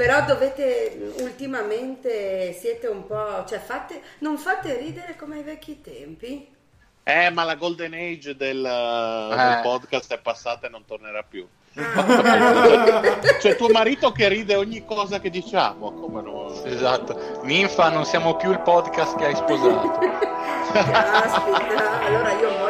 Però dovete, ultimamente siete un po', cioè fate, non fate ridere come ai vecchi tempi? Eh, ma la golden age del, eh. del podcast è passata e non tornerà più. C'è tuo marito che ride ogni cosa che diciamo, come no? Esatto. Ninfa, non siamo più il podcast che hai sposato. Caspita, allora io tu.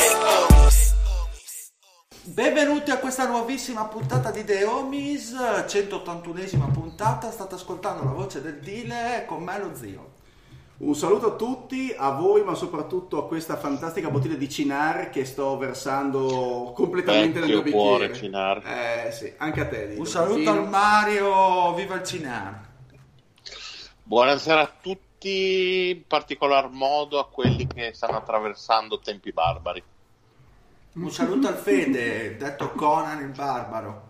Benvenuti a questa nuovissima puntata di The Homies, 181esima puntata, state ascoltando la voce del Dile con me lo zio. Un saluto a tutti, a voi ma soprattutto a questa fantastica bottiglia di Cinar che sto versando completamente Vecchio nel mio cuore, bicchiere. Cinar. Eh sì, anche a te. Dito. Un saluto Fino. al Mario, viva il Cinar. Buonasera a tutti, in particolar modo a quelli che stanno attraversando tempi barbari. Un saluto al Fede, detto Conan il Barbaro.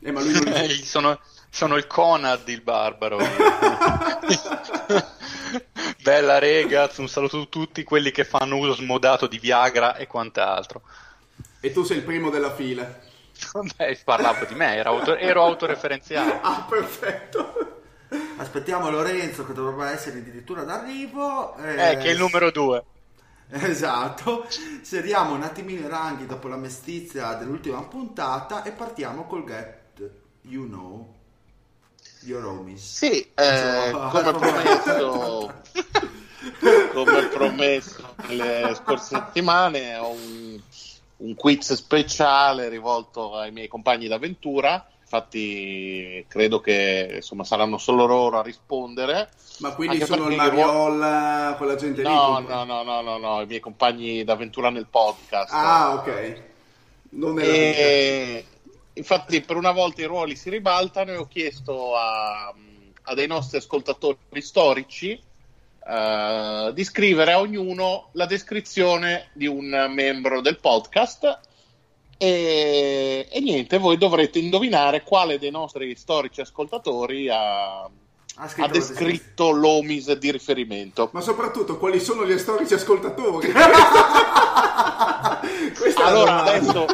Eh, ma lui non Eh, sono, sono il Conad il barbaro. Bella ragazzi, un saluto a tutti quelli che fanno uso smodato di Viagra e quant'altro. E tu sei il primo della fila. Beh, parlavo di me, ero, auto- ero autoreferenziale. Ah, perfetto. Aspettiamo Lorenzo che dovrebbe essere addirittura d'arrivo. Eh, che è il numero due. Esatto, seriamo un attimino i ranghi dopo la mestizia dell'ultima puntata e partiamo col Get You Know Your Homies. Sì, eh, come promesso, come promesso nelle scorse settimane, ho un, un quiz speciale rivolto ai miei compagni d'avventura. Infatti, credo che insomma saranno solo loro a rispondere. Ma quindi sono il perché io- Mariolla, quella gente lì? No, tu- no, no, no, no, no, i miei compagni d'avventura nel podcast. Ah, ok. Non nella. E infatti, per una volta i ruoli si ribaltano e ho chiesto a, a dei nostri ascoltatori storici eh, di scrivere a ognuno la descrizione di un membro del podcast. E, e niente, voi dovrete indovinare quale dei nostri storici ascoltatori ha, Ha ha descritto l'Omis di riferimento. Ma soprattutto, quali sono gli storici ascoltatori? Allora, adesso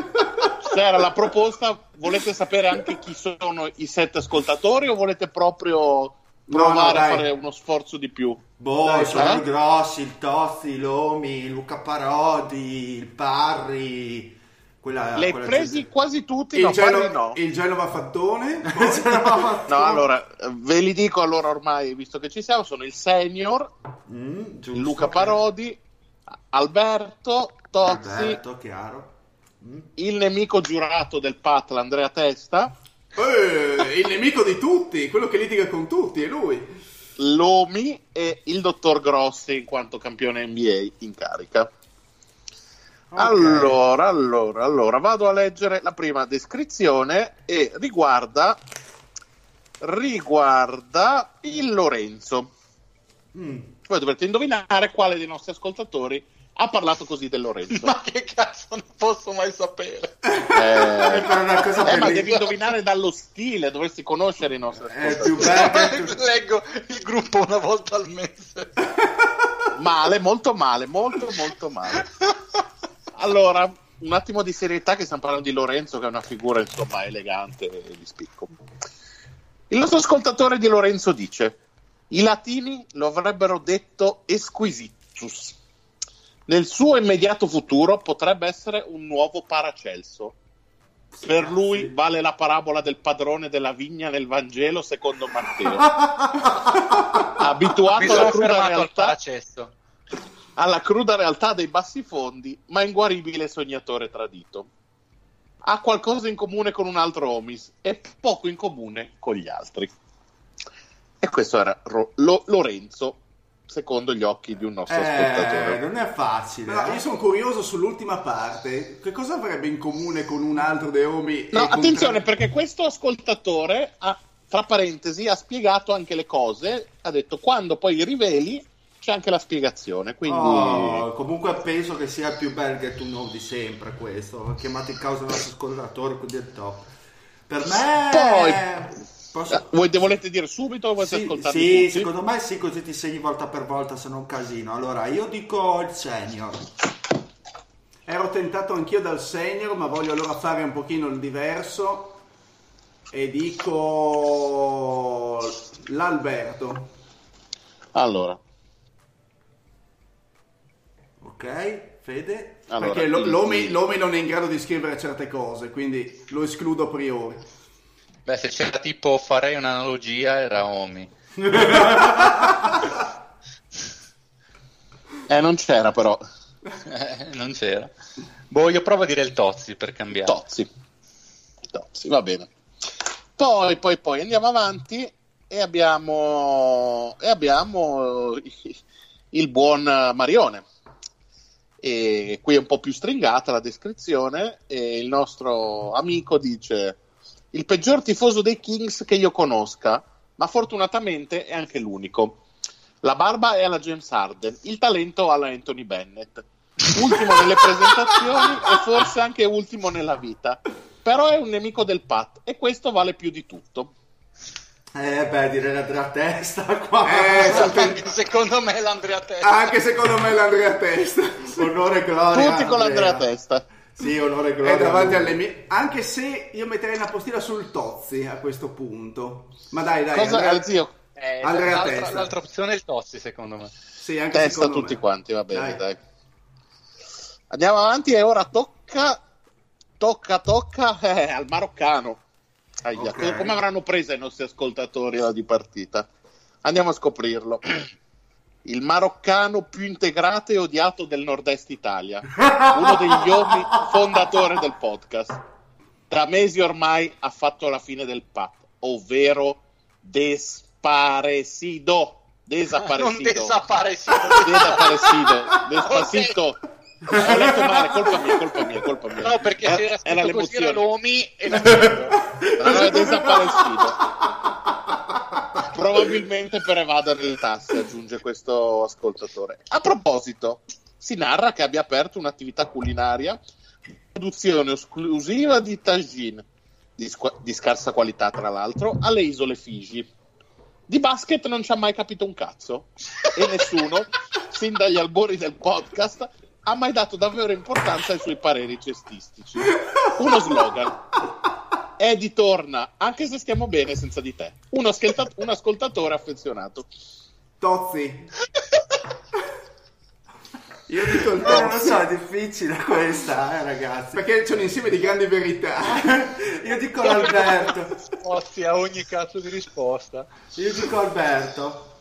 c'era la proposta, volete sapere anche chi sono i sette ascoltatori o volete proprio No, provare no, a dai. fare uno sforzo di più? Boh, Dai, sono eh? i grossi, il Tozzi, l'Omi, Luca Parodi, il Parri. Quella, hai quella presi gente. quasi tutti? il, no, Geno- no. il Genova Fattone. No, allora, ve li dico allora ormai, visto che ci siamo, sono il Senior, Mm, giusto, Luca. Parodi, Alberto, Tozzi, Alberto, chiaro. il nemico giurato del Pat, l'Andrea Testa, Eh, il nemico di tutti, quello che litiga con tutti, è lui. Lomi e il dottor Grossi in quanto campione NBA in carica. Ok. Allora, allora, allora, vado a leggere la prima descrizione e riguarda, riguarda il Lorenzo. Mm. Voi dovrete indovinare quale dei nostri ascoltatori ha parlato così del Lorenzo. Ma che cazzo non posso mai sapere? Eh, per una cosa eh, ma devi indovinare dallo stile, dovresti conoscere i nostri ascoltatori. più bello. è più- Leggo il gruppo una volta al mese. Male, molto male, molto molto male. Allora, un attimo di serietà che stiamo parlando di Lorenzo che è una figura insomma elegante e di spicco. Il nostro ascoltatore di Lorenzo dice: I latini lo avrebbero detto esquisitus. Nel suo immediato futuro potrebbe essere un nuovo Paracelso. Per lui vale la parabola del padrone della vigna nel Vangelo secondo Matteo. Abituato alla cruda, al realtà, paracesso. Alla cruda realtà dei bassi fondi, ma inguaribile sognatore tradito. Ha qualcosa in comune con un altro Omis e poco in comune con gli altri. E questo era Ro- Lo- Lorenzo, secondo gli occhi di un nostro Eh, ascoltatore. non è facile. Però eh. io sono curioso sull'ultima parte. Che cosa avrebbe in comune con un altro Deomi? No, e con attenzione, tre- perché questo ascoltatore ha, tra parentesi, ha spiegato anche le cose. Ha detto quando poi riveli c'è anche la spiegazione. Quindi, Oh, comunque penso che sia il più bel get to know di sempre questo. Chiamato in causa il nostro ascoltatore quindi è top. Per me Poi- posso- Eh, voi te volete dire subito o volete Sì, ascoltarli sì, tutti? secondo me sì, così ti segni volta per volta, se non un casino. Allora, io dico il senior. Ero tentato anch'io dal senior, ma voglio allora fare un pochino il diverso. E dico l'Alberto. Allora, Ok, Fede? allora, perché lo- il- l'Omi, l'Omi non è in grado di scrivere certe cose, quindi lo escludo a priori. Beh, se c'era tipo farei un'analogia, era Omi. Eh, non c'era però. Eh, non c'era. Boh, io provo a dire il Tozzi per cambiare. Tozzi. Tozzi, va bene. Poi, poi, poi andiamo avanti e abbiamo, e abbiamo il buon Marione. E qui è un po' più stringata la descrizione e il nostro amico dice il peggior tifoso dei Kings che io conosca, ma fortunatamente è anche l'unico. La barba è alla James Harden, il talento alla Anthony Bennett. Ultimo nelle presentazioni e forse anche ultimo nella vita. Però è un nemico del Pat e questo vale più di tutto. Eh beh, direi la della testa qua. Eh, Anche secondo me l'Andrea Testa. Anche secondo me l'Andrea Testa. onore e gloria. Tutti con l'Andrea Testa. Sì, onore e gloria. È davanti alle mie... Anche se io metterei una postilla sul Tozzi a questo punto. Ma dai, dai. Cosa, Andrea- eh, zio, Eh, Andrea l'altra, Testa. l'altra opzione è il Tozzi, secondo me. Sì, anche testa secondo tutti me. quanti, va bene, Dai. dai. Andiamo avanti e ora tocca, tocca, tocca eh, al maroccano. Aia, Ok. Come avranno preso i nostri ascoltatori la di partita? Andiamo a scoprirlo. Il maroccano più integrato e odiato del nord-est Italia, uno degli uomini fondatori del podcast. Da mesi ormai ha fatto la fine del PAP, ovvero desparecido. Non Desaparecido. desaparecido. Desaparecido, despacito. Ho letto male, colpa mia, colpa mia, colpa mia. No, perché se era era scritto così era l'Omi e non è desaparecido. Probabilmente per evadere le tasse, aggiunge questo ascoltatore. A proposito, si narra che abbia aperto un'attività culinaria, produzione esclusiva di tagine, di, squa- di scarsa qualità tra l'altro, alle isole Figi. Di basket non ci ha mai capito un cazzo e nessuno, sin dagli albori del podcast, ha mai dato davvero importanza ai suoi pareri cestistici. Uno slogan. Eddie torna, anche se stiamo bene senza di te. Uno ascolta- un ascoltatore affezionato. Tozzi. Io dico il Eh, non lo Tozzi. so, è difficile questa, eh, ragazzi. Perché c'è un insieme di grandi verità. Io dico Alberto. Tozzi a ogni cazzo di risposta. Io dico Alberto.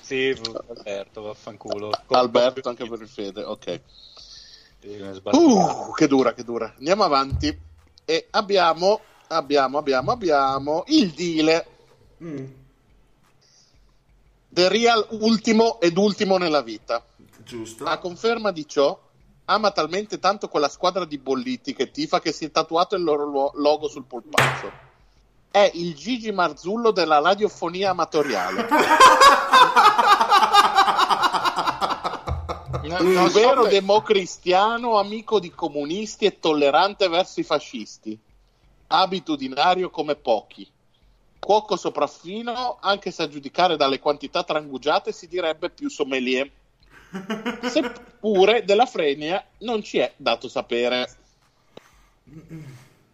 Sì, Alberto, vaffanculo. Alberto, anche per il fede, ok. Sì, mi è sbagliato. Uh, che dura, che dura. Andiamo avanti. E abbiamo, abbiamo, abbiamo, abbiamo il Dile. Mm, The Real ultimo ed ultimo nella vita. giusto. A conferma di ciò, ama talmente tanto quella squadra di bolliti che tifa che si è tatuato il loro lo- logo sul polpaccio. È il Gigi Marzullo della radiofonia amatoriale. No, Un so vero per- democristiano, amico di comunisti e tollerante verso i fascisti. Abitudinario come pochi. Cuoco sopraffino, anche se a giudicare dalle quantità trangugiate si direbbe più sommelier. Seppure della frenia non ci è dato sapere.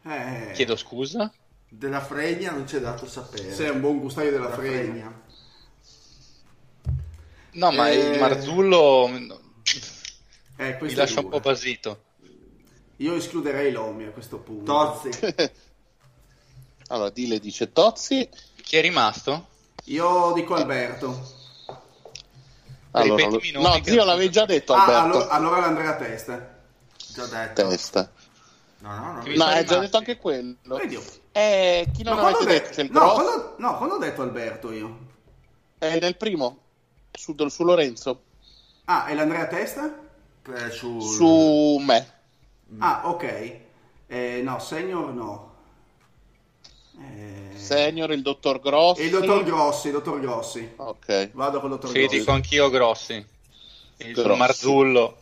Eh, Chiedo scusa. Della fregna non c'è dato sapere. Sei un buon gustaio della La fregna. No, ma Eh, il Marzullo Eh, mi lascia un po' basito. Io escluderei Lomi a questo punto. Tozzi. Allora, Dile dice Tozzi. Chi è rimasto? Io dico Alberto. Allora, lo- nomi no, zio, l'avevi già detto, Ah, Alberto. allora, allora l'Andrea Testa. Già detto. Testa. No, no, no. No, hai già detto anche quello. Vedi? Eh, chi non Ma quando avete ho detto? detto- no, grosso. quando, no, quando ho detto Alberto io. È nel primo. Su, su Lorenzo. Ah, e l'Andrea Testa? Eh, sul- Su me. Ah, ok. Eh, no, Senior no. Eh, Senior, il dottor Grossi. E il dottor Grossi, il dottor Grossi. Ok. Vado con il dottor Sì, Grossi. dico anch'io Grossi. Il Grossi. Marzullo.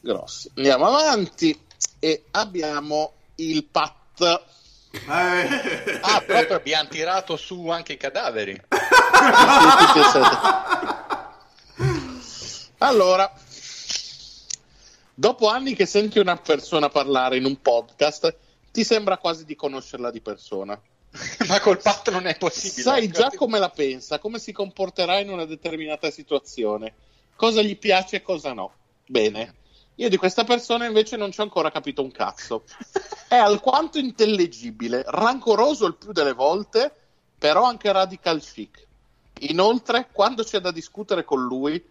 Grossi. Andiamo avanti. E abbiamo il Pat. Eh, Ah, proprio abbiamo tirato su anche i cadaveri. Allora, dopo anni che senti una persona parlare in un podcast, ti sembra quasi di conoscerla di persona. ma col patto non è possibile. Sai già come la pensa, come si comporterà in una determinata situazione, cosa gli piace e cosa no. Bene, io di questa persona invece non ci ho ancora capito un cazzo. È alquanto intellegibile, rancoroso il più delle volte, però anche radical chic. Inoltre, quando c'è da discutere con lui,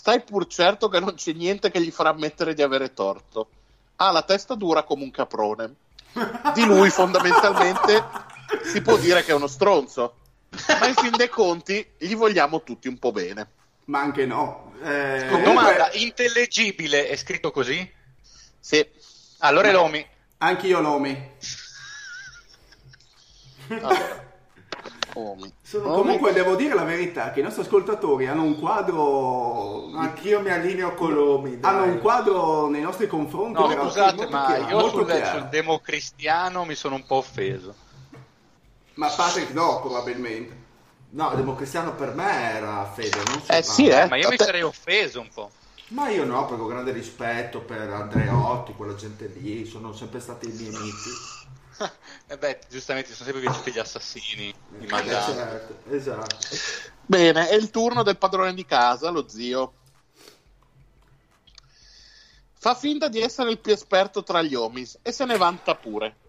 stai pur certo che non c'è niente che gli farà ammettere di avere torto. Ha la testa dura come un caprone. Di lui, fondamentalmente, si può dire che è uno stronzo. Ma in fin dei conti, gli vogliamo tutti un po' bene. ma anche no. Eh, Domanda, comunque, intellegibile è scritto così? Sì, Allora è Lomi. anche io Lomi. allora. Omi. Sono- comunque devo dire la verità che i nostri ascoltatori hanno un quadro Anch'io mi allineo con l'Omi. hanno un quadro nei nostri confronti No, scusate, molto ma chiaro, io sul, sul democristiano mi sono un po' offeso. ma Patrick no probabilmente No, democristiano per me era fede, non so Eh sì, eh. Ma io mi sarei offeso un po'. Ma io no, perché ho grande rispetto per Andreotti, quella gente lì, sono sempre stati i miei amici. E beh, giustamente sono sempre piaciuti gli assassini, i Eh, certo, esatto. Bene, è il turno del padrone di casa, lo zio. Fa finta di essere il più esperto tra gli homies e se ne vanta pure.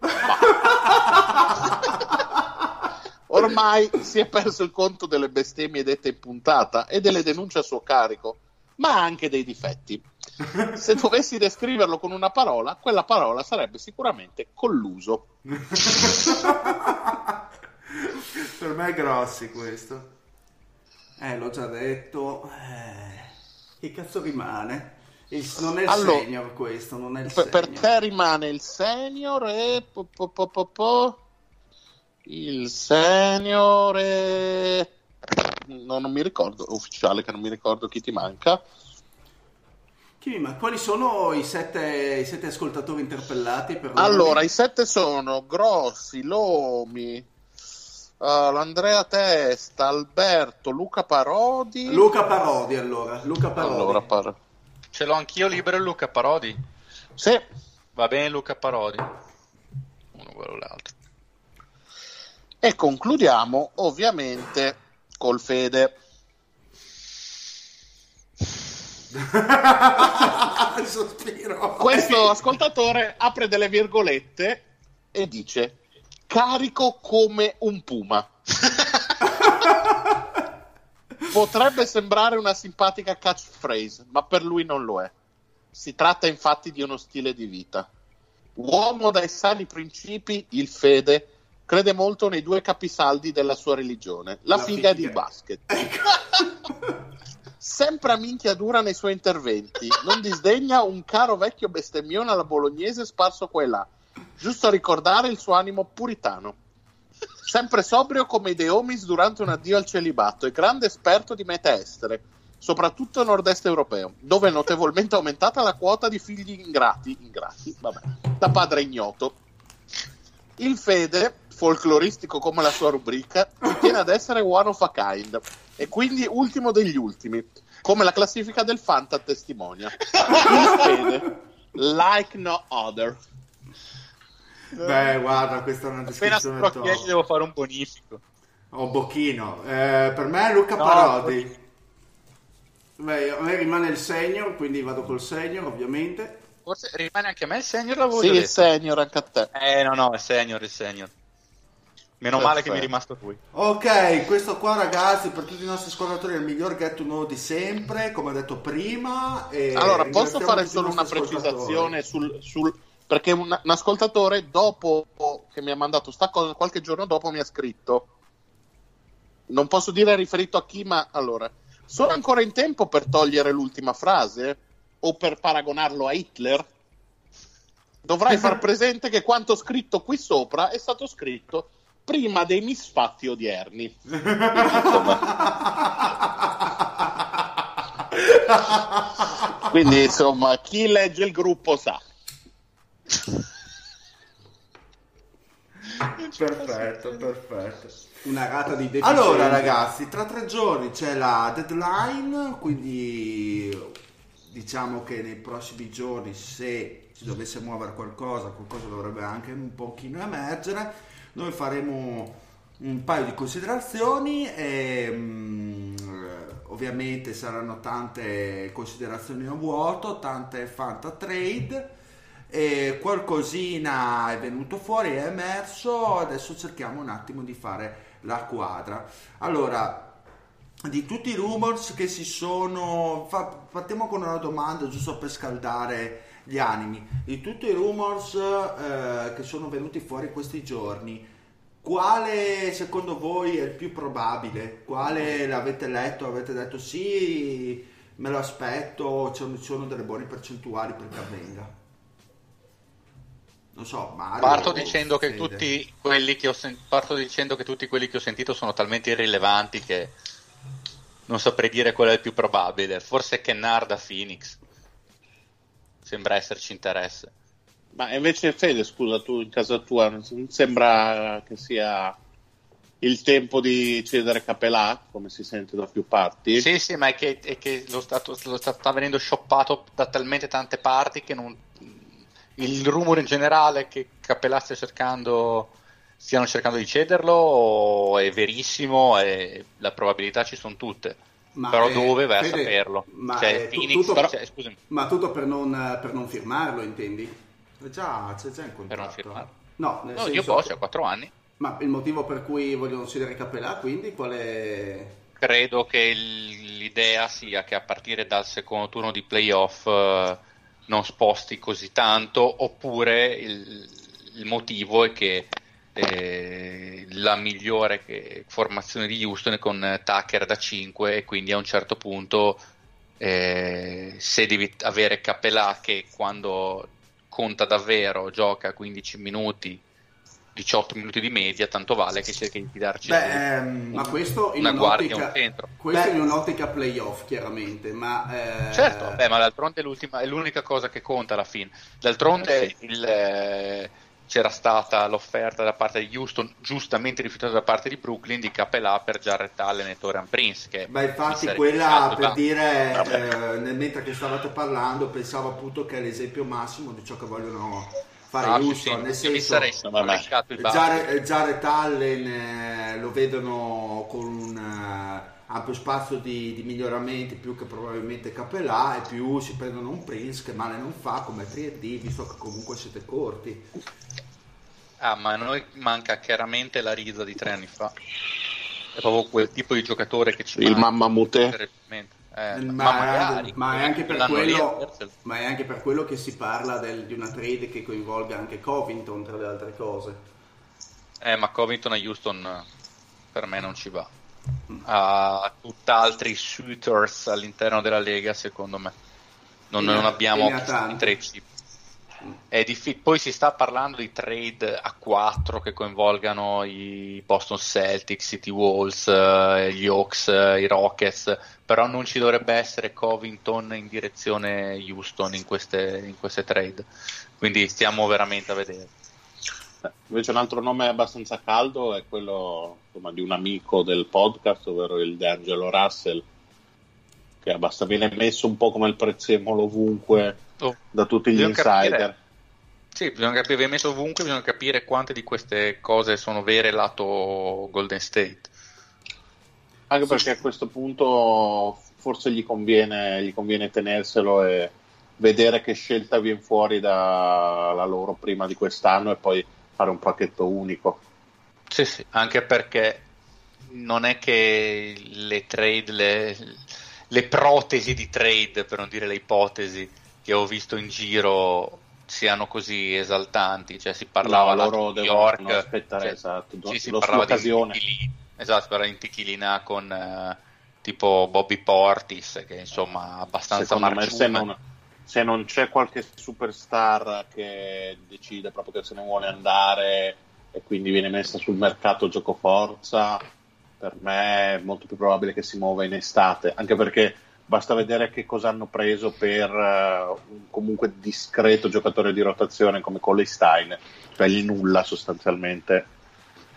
Ormai si è perso il conto delle bestemmie dette in puntata e delle denunce a suo carico, ma anche dei difetti. Se dovessi descriverlo con una parola, quella parola sarebbe sicuramente colluso. Per me è grossi questo. eh l'ho già detto. Eh, che cazzo rimane? Il- non è il Allora, senior questo non è il Per, per senior. te rimane il senior e po- po- po- po- il senior e no, non mi ricordo ufficiale che non mi ricordo chi ti manca Chi- ma quali sono i sette, i sette ascoltatori interpellati per allora i sette sono Grossi Lomi eh, l'Andrea Testa Alberto Luca Parodi Luca Parodi allora Luca Parodi allora par- Ce l'ho anch'io libero Luca Parodi. sì Va bene Luca Parodi. Uno quello l'altro. e concludiamo ovviamente col Fede sospiro. Questo ascoltatore apre delle virgolette e dice carico come un puma. Potrebbe sembrare una simpatica catchphrase, ma per lui non lo è. Si tratta infatti di uno stile di vita. Uomo dai sani principi, il fede, crede molto nei due capisaldi della sua religione, la, La figa figa. il basket. Sempre a minchia dura nei suoi interventi, non disdegna un caro vecchio bestemmione alla bolognese sparso qua e là, giusto a ricordare il suo animo puritano. Sempre sobrio come i The Homies durante un addio al celibato e grande esperto di mete estere, soprattutto nord-est europeo, dove è notevolmente aumentata la quota di figli ingrati, ingrati, vabbè, da padre ignoto. Il Fede, folcloristico come la sua rubrica, tiene ad essere one of a kind e quindi ultimo degli ultimi, come la classifica del Fanta testimonia. Il Fede, like no other. Beh, guarda, questa è una Appena descrizione top. devo fare un bonifico. Oh, Bocchino. Eh, per me è Luca No, Parodi. Beh, a me rimane il senior, quindi vado col senior, ovviamente. Forse rimane anche a me il senior l'avevo Sì, il senior anche a te. Eh no no, il senior, il senior. Meno male che mi è Perfetto. rimasto lui. Ok, questo qua ragazzi, per tutti i nostri ascoltatori è il miglior get to know di sempre, come ho detto prima. e Allora, posso fare solo una precisazione sul, sul- perché un, un ascoltatore dopo che mi ha mandato sta cosa, qualche giorno dopo mi ha scritto. Non posso dire riferito a chi, ma allora, sono ancora in tempo per togliere l'ultima frase o per paragonarlo a Hitler? Dovrai far presente che quanto scritto qui sopra è stato scritto prima dei misfatti odierni. Quindi, insomma, chi legge il gruppo sa. Perfetto, perfetto. Una rata di deficienza. Allora ragazzi, tra tre giorni c'è la deadline, quindi diciamo che nei prossimi giorni se si dovesse muovere qualcosa, qualcosa dovrebbe anche un pochino emergere. Noi faremo un paio di considerazioni e mm, ovviamente saranno tante considerazioni a vuoto, tante fanta trade e qualcosina è venuto fuori, è emerso, adesso cerchiamo un attimo di fare la quadra. Allora, di tutti i rumors che si sono... fa- partiamo con una domanda giusto per scaldare gli animi. Di tutti i rumors eh, che sono venuti fuori questi giorni, quale secondo voi è il più probabile? Quale l'avete letto? Avete detto sì, me lo aspetto, ci sono delle buone percentuali perché avvenga? Non so, Mario. Parto o dicendo che tutti quelli che ho sen- parto dicendo che tutti quelli che ho sentito sono talmente irrilevanti che non saprei dire qual è il più probabile. Forse Kennard da Phoenix. Sembra esserci interesse. Ma invece, Fede, scusa, tu in casa tua non sembra che sia il tempo di cedere Capelà, come si sente da più parti? Sì, sì, ma è che, è che lo, stato, lo sta, sta venendo shoppato da talmente tante parti che non, il rumore in generale è che Capelà stia cercando, stiano cercando di cederlo è verissimo e la probabilità ci sono tutte. Ma, Però eh, dove vai a Fede, saperlo? Ma, Cioè, eh, tu- Phoenix, tutto, però- cioè, ma tutto per non, per non firmarlo, intendi? Eh Già, c'è già in per non contratto. firmarlo. No, nel No, senso, io posso, a 4 anni. Ma il motivo per cui vogliono cedere Capelà, quindi, qual è... Credo che l'idea sia che a partire dal secondo turno di playoff eh, non sposti così tanto, oppure il, il motivo è che eh, la migliore che- formazione di Houston con eh, Tucker da 5 e quindi a un certo punto eh, se devi avere Capelà che quando conta davvero gioca 15 minuti 18 minuti di media tanto vale che cerchi di darci Beh, ehm, Ma questo in una guardia un'ottica, un centro questo Beh. in un'ottica playoff, chiaramente, ma... eh, Certo, beh, ma d'altronde è, l'ultima- è l'unica cosa che conta alla fine. D'altronde il, eh, c'era stata l'offerta da parte di Houston, giustamente rifiutata da parte di Brooklyn, di Capelà per Jarrett Allen e Torian Prince. Che mi infatti quella piaciuto per dire, Vabbè. eh, nel- mentre che stavate parlando, pensavo appunto che è l'esempio massimo di ciò che vogliono fare Ah, Houston, sì, nel sì, mi senso sarei il basso. Jared, Jared Allen eh, lo vedono con un eh, ampio spazio di, di miglioramenti più che probabilmente Capelà e più si prendono un Prince che male non fa come 3D visto che comunque siete corti Ah, ma a noi manca chiaramente la risa di tre anni fa. È proprio quel tipo di giocatore che ci Il mamma mute. Eh, ma ma- magari Ma è, anche per quello, ma è anche per quello che si parla del- di una trade che coinvolga anche Covington, tra le altre cose. Eh, ma Covington a Houston eh, per me non ci va. Ha tutt'altri suitors all'interno della Lega, secondo me. Non, ne non abbiamo. È diffi- Poi si sta parlando di trade a 4 che coinvolgano i Boston Celtics, City Walls, eh, gli Hawks, eh, i Rockets, però non ci dovrebbe essere Covington in direzione Houston in queste, in queste trade. Quindi stiamo veramente a vedere. Invece un altro nome abbastanza caldo è quello insomma, di un amico del podcast, ovvero il D'Angelo Russell, che basta viene messo un po' come il prezzemolo ovunque Oh, da tutti gli insider. capire- Sì, bisogna capire, viene messo ovunque, bisogna capire quante di queste cose sono vere lato Golden State. Anche perché a questo punto forse gli conviene, gli conviene tenerselo e vedere che scelta viene fuori dalla loro prima di quest'anno e poi fare un pacchetto unico. Sì, sì, anche perché non è che le trade, le, le protesi di trade, per non dire le ipotesi che ho visto in giro siano così esaltanti, cioè si parlava No, loro di New York, aspettare, cioè, esatto, sì, si parlava di. Tichilina, esatto, parlava di Tichilina con eh, tipo Bobby Portis, che insomma abbastanza Secondo me se marciume. Se non c'è qualche superstar che decide proprio che se ne vuole andare e quindi viene messa sul mercato gioco forza, per me è molto più probabile che si muova in estate, anche perché basta vedere che cosa hanno preso per eh, un comunque discreto giocatore di rotazione come Coley Stein, cioè il nulla sostanzialmente.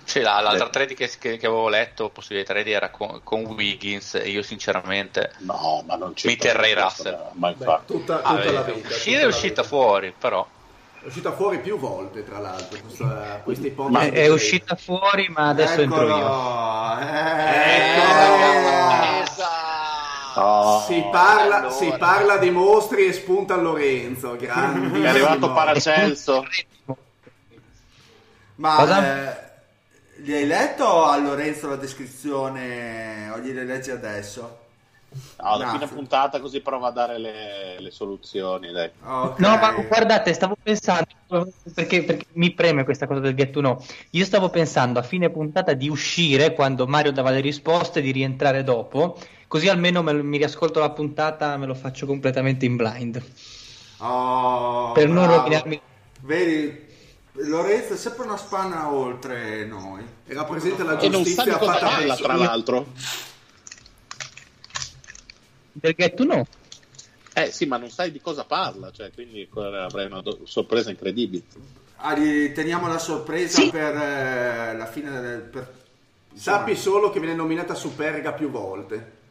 Sì, la- l'altra trade che, che- che avevo letto, possibile trade, era con, con Wiggins e io sinceramente No, ma non c'è Mi terrei Russell. Ma Beh, infatti. tutta, ah, tutta la eh, vita. uscire tutta è la uscita vita. fuori, però È uscita fuori più volte, tra l'altro, questa, questa ipotesi. Ma È, è uscita fuori, ma adesso entro io. Eccolo, Eh, ecco. Oh, Si parla, allora. si parla di mostri e spunta Lorenzo. Grandissimo. È arrivato Paracelso. Ma Cosa? eh, gli hai letto a Lorenzo la descrizione o gliele leggi adesso? No, fine sì. puntata così prova a dare le, le soluzioni. Dai. Ok. No, ma guardate, stavo pensando, perché, perché mi preme questa cosa del get to know. Io stavo pensando a fine puntata di uscire quando Mario dava le risposte, di rientrare dopo, così almeno me mi riascolto la puntata, me lo faccio completamente in blind. Oh, per non bravo. rovinarmi. Vedi, Lorenzo è sempre una spanna oltre noi. Era presente la E non sa di giustizia cosa fatta parla, tra l'altro. Get to know? Eh sì, ma non sai di cosa parla, cioè, quindi avrai una do- sorpresa incredibile. Ah, teniamo la sorpresa Sì. per eh, la fine del... Per... Sappi solo che viene nominata Superga più volte.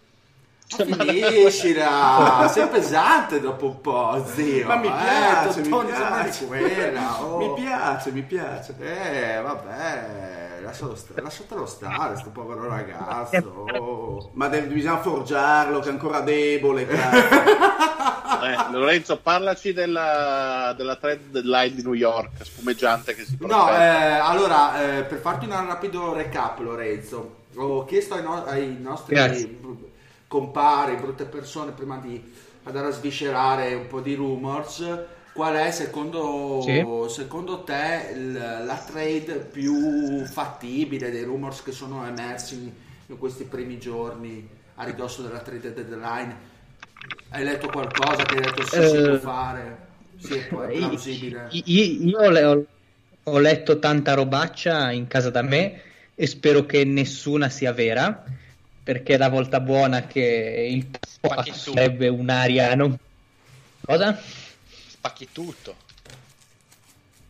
Finiscila, sei pesante dopo un po', zio. Ma mi Eh, piace, mi Tony, sembra di piace. quella, oh. Mi piace, mi piace. Eh, vabbè, lascialo sta- lasciatelo stare, sto povero ragazzo. oh. Ma de- bisogna forgiarlo, che è ancora debole. Eh, Lorenzo, parlaci della, della trade deadline di New York, spumeggiante che si No, prospetta. eh, allora, eh, per farti un rapido recap, Lorenzo, ho chiesto ai, no- ai nostri Grazie. Compari, brutte persone, prima di andare a sviscerare un po' di rumors, qual è secondo, Sì. secondo te la trade più fattibile dei rumors che sono emersi in, questi primi giorni a ridosso della trade deadline? Hai letto qualcosa che hai detto sì, si Eh, può fare? Sì, è plausibile. Io, io ho letto tanta robaccia in casa da me e spero che nessuna sia vera, perché è la volta buona che il tu. sarebbe un'aria non... Cosa? spacchi tutto.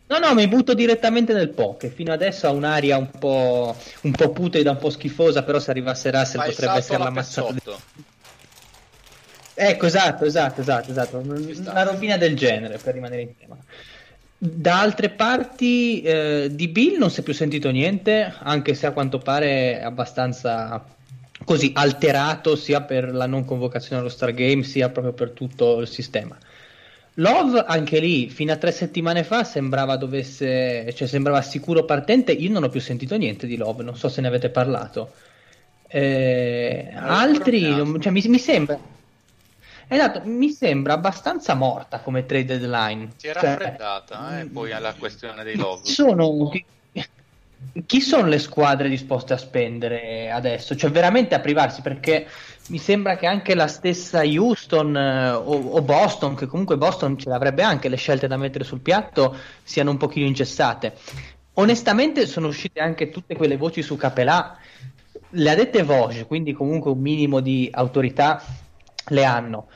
No, no, mi butto direttamente nel poke. Fino adesso ha un'aria un po', un po' putrida, un po' schifosa, però se arrivasse Russell Fai potrebbe essere la alla mazzata. di-. Ecco, esatto, esatto, esatto, esatto. Una rovina del genere per rimanere in tema. Da altre parti eh, di Bill non si è più sentito niente, anche se a quanto pare è abbastanza così alterato sia per la non convocazione allo Star Game sia proprio per tutto il sistema. Love anche lì fino a tre settimane fa sembrava dovesse, cioè sembrava sicuro partente. Io non ho più sentito niente di Love, non so se ne avete parlato. Eh, altri, non- cioè, mi, mi sembra. Esatto, mi sembra abbastanza morta come trade deadline. Si è Cioè, raffreddata, eh, poi alla questione dei love. sono, chi, sono le squadre disposte a spendere adesso? Cioè, veramente a privarsi? Perché mi sembra che anche la stessa Houston eh, o, o Boston, che comunque Boston ce l'avrebbe anche le scelte da mettere sul piatto, siano un pochino ingessate. Onestamente, sono uscite anche tutte quelle voci su Capelà. Le ha dette Voce, quindi comunque un minimo di autorità le hanno.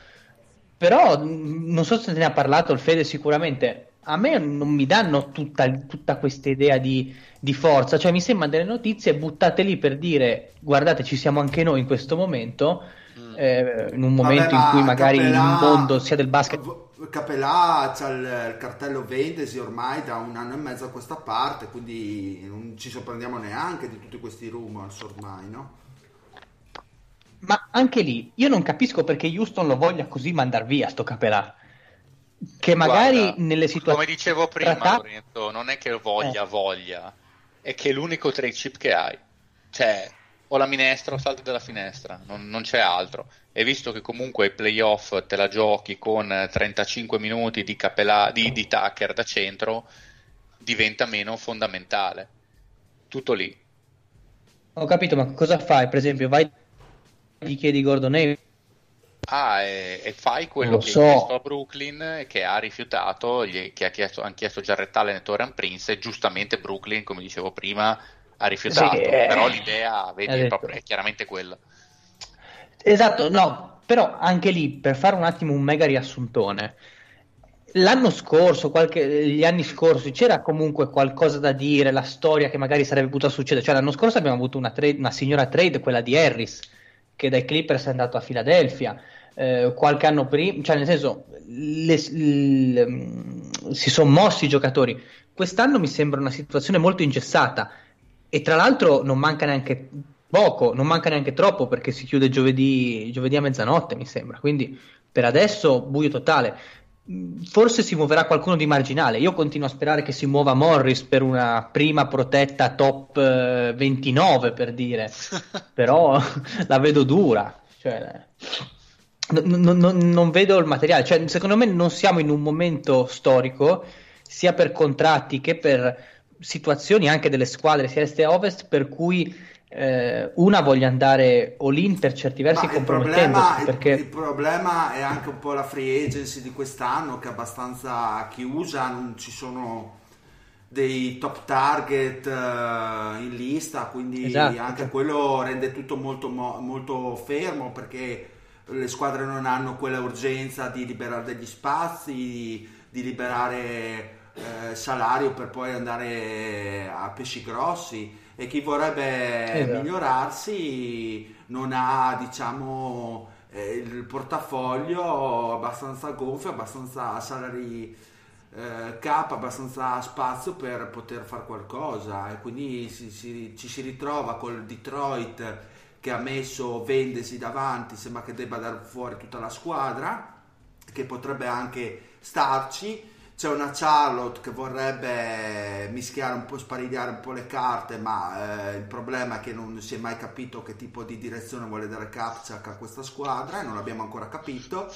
Però mh, non so se te ne ha parlato il Fede sicuramente. A me non mi danno tutta, tutta questa idea di, di forza, cioè mi sembrano delle notizie buttate lì per dire guardate ci siamo anche noi in questo momento, Mm. eh, in un momento Vabbè, in cui magari Capelà- il mondo sia del basket Capelà c'ha il, il cartello Vendesi ormai da un anno e mezzo a questa parte, quindi non ci sorprendiamo neanche di tutti questi rumors ormai, no? Ma anche lì, io non capisco perché Houston lo voglia così mandar via sto Capelà. Che magari Guarda, nelle situazioni... Come dicevo prima, trattate- Lorenzo, non è che voglia, Eh. voglia, è che è l'unico trade chip che hai. Cioè, o la minestra o salti dalla finestra, non, non c'è altro. E visto che comunque ai playoff te la giochi con eh, 35 minuti di, Capelà, di, di Tucker da centro, diventa meno fondamentale. Tutto lì. Ho capito, ma cosa fai? Per esempio, vai gli chiedi Gordon Hayward Ah, e, e fai quello Lo che so. hai chiesto a Brooklyn e che ha rifiutato, gli- che ha chiesto, hanno chiesto Jarrett Allen e Torian Prince e giustamente Brooklyn, come dicevo prima, ha rifiutato. Sì, eh, Però l'idea, vedi, è, proprio- è chiaramente quella. Esatto, no, però anche lì per fare un attimo un mega riassuntone. L'anno scorso, qualche, gli anni scorsi, c'era comunque qualcosa da dire, la storia che magari sarebbe potuta succedere. Cioè, l'anno scorso abbiamo avuto una, trade- una signora trade, quella di Harris, che dai Clippers è andato a Filadelfia. Eh, qualche anno prima, cioè nel senso, le- l- mm, si sono mossi i giocatori. Quest'anno mi sembra una situazione molto ingessata e tra l'altro non manca neanche poco, non manca neanche troppo perché si chiude giovedì, giovedì a mezzanotte, mi sembra. Quindi per adesso buio totale. Mm, Forse si muoverà qualcuno di marginale. Io continuo a sperare che si muova Morris per una prima protetta top eh, 29 per dire, però la vedo dura. Cioè, non, non- non- vedo il materiale. Cioè, secondo me non siamo in un momento storico, sia per contratti che per situazioni anche delle squadre, sia est e ovest, per cui eh, una voglia andare all-in per certi versi Ma il problema, compromettendosi. il- Perché... il problema è anche un po' la free agency di quest'anno che è abbastanza chiusa, non ci sono dei top target eh, in lista, quindi Esatto. anche quello rende tutto molto, mo- molto fermo perché le squadre non hanno quella urgenza di liberare degli spazi, di liberare eh, salario per poi andare a pesci grossi e chi vorrebbe Esatto. migliorarsi non ha diciamo eh, il portafoglio abbastanza gonfio, abbastanza salari eh, cap, abbastanza spazio per poter fare qualcosa e quindi si- si- ci si ritrova col Detroit che ha messo Vendesi davanti, sembra che debba dar fuori tutta la squadra che potrebbe anche starci. C'è una Charlotte che vorrebbe mischiare un po', sparigliare un po' le carte, ma eh, il problema è che non si è mai capito che tipo di direzione vuole dare Kapchak a questa squadra e non l'abbiamo ancora capito.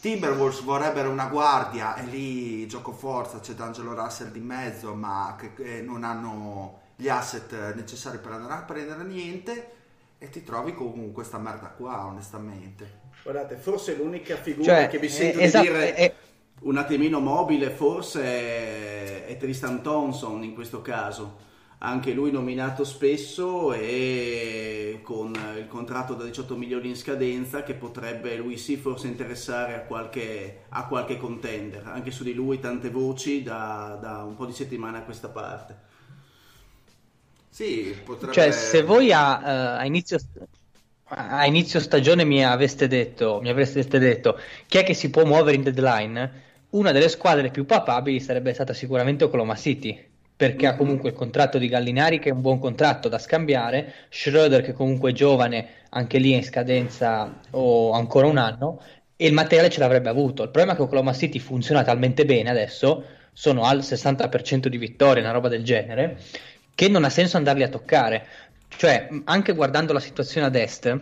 Timberwolves vorrebbero una guardia e lì gioco forza, c'è D'Angelo Russell di mezzo, ma che, che non hanno gli asset necessari per andare a prendere niente e ti trovi con questa merda qua, onestamente. Guardate, forse l'unica figura Cioè, che mi eh, sento esatto, di dire eh, un attimino mobile forse è, è Tristan Thompson in questo caso. Anche lui nominato spesso e con il contratto da 18 milioni in scadenza che potrebbe lui sì forse interessare a qualche, a qualche contender. Anche su di lui tante voci da, da un po' di settimane a questa parte. Sì, potrebbe... Cioè, se voi a, eh, a inizio, a inizio stagione mi aveste detto, mi avreste detto chi è che si può muovere in deadline, una delle squadre più papabili sarebbe stata sicuramente Oklahoma City, perché ha comunque il contratto di Gallinari che è un buon contratto da scambiare, Schroeder che comunque è giovane, anche lì è in scadenza o ancora un anno, e il materiale ce l'avrebbe avuto. Il problema è che Oklahoma City funziona talmente bene adesso, sono al 60% di vittorie, una roba del genere, che non ha senso andarli a toccare. Cioè, anche guardando la situazione ad est,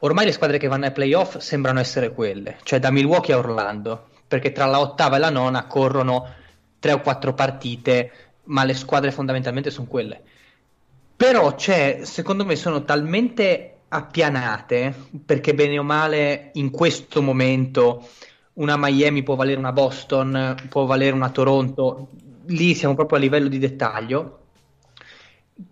ormai le squadre che vanno ai playoff sembrano essere quelle, cioè da Milwaukee a Orlando, perché tra la ottava e la nona corrono tre o quattro partite, ma le squadre fondamentalmente sono quelle. Però c'è, secondo me, sono talmente appianate, perché bene o male in questo momento una Miami può valere una Boston, può valere una Toronto, lì siamo proprio a livello di dettaglio,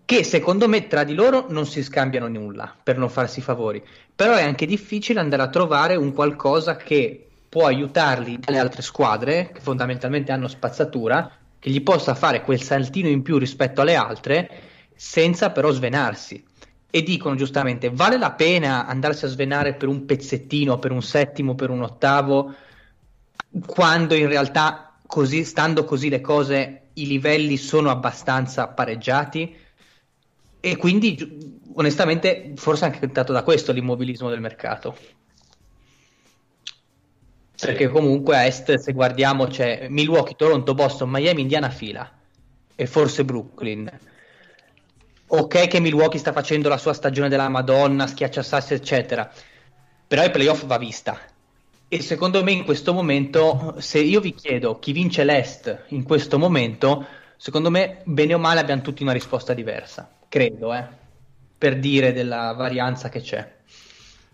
che secondo me tra di loro non si scambiano nulla per non farsi favori, però è anche difficile andare a trovare un qualcosa che può aiutarli dalle altre squadre, che fondamentalmente hanno spazzatura, che gli possa fare quel saltino in più rispetto alle altre, senza però svenarsi. e dicono giustamente vale la pena andarsi a svenare per un pezzettino, per un settimo, per un ottavo, quando in realtà così, stando così le cose i livelli sono abbastanza pareggiati e quindi onestamente forse è anche dato da questo l'immobilismo del mercato. Perché comunque a est, se guardiamo, c'è Milwaukee, Toronto, Boston, Miami, Indiana fila e forse Brooklyn. Ok che Milwaukee sta facendo la sua stagione della Madonna, schiaccia sassi, eccetera, però i playoff va vista. E secondo me in questo momento, se io vi chiedo chi vince l'Est in questo momento, secondo me bene o male abbiamo tutti una risposta diversa, credo, eh, per dire della varianza che c'è.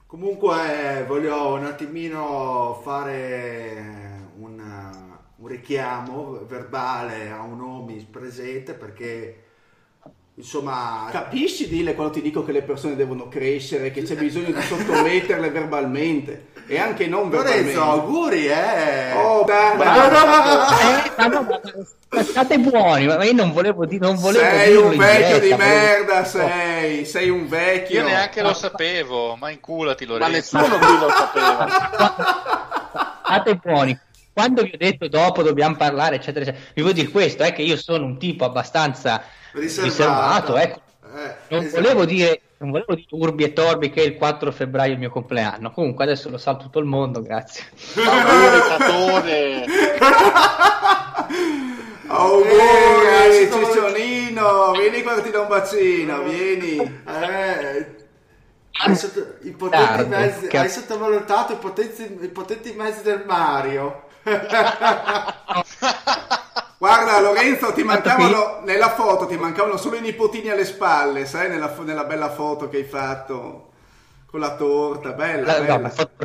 Comunque voglio un attimino fare un, un richiamo verbale a un Omis presente perché insomma Capisci, Dile, quando ti dico che le persone devono crescere, che c'è bisogno di sottometterle verbalmente e anche non verbalmente. Lorenzo auguri eh Oh, dai, Eh, ma ma state buoni, ma io non volevo, di- non volevo sei dirlo un vecchio di diretta, volevo- merda, sei, sei un vecchio. Io neanche lo sapevo, ma inculati Ma Lorenzo. nessuno qui lo sapeva. State buoni. Quando vi ho detto dopo dobbiamo parlare, eccetera, eccetera, vi voglio dire questo, è che io sono un tipo abbastanza riservato, ecco. Eh, Non esatto. volevo dire, non volevo dire Urbi e Torbi che il 4 febbraio è il mio compleanno. Comunque adesso lo sa tutto il mondo, grazie. Favoritore. Auguri, Eh, Ciccionino, vieni qua che ti do un bacino, vieni. Eh, hai, sotto- i potenti Tardo, mezzi- cazzo. hai sottovalutato i potenti, i potenti mezzi del Mario. Guarda Lorenzo, ti mancavano nella foto, ti mancavano solo i nipotini alle spalle, sai, nella, nella bella foto che hai fatto con la torta, bella, La- no, bella. la foto-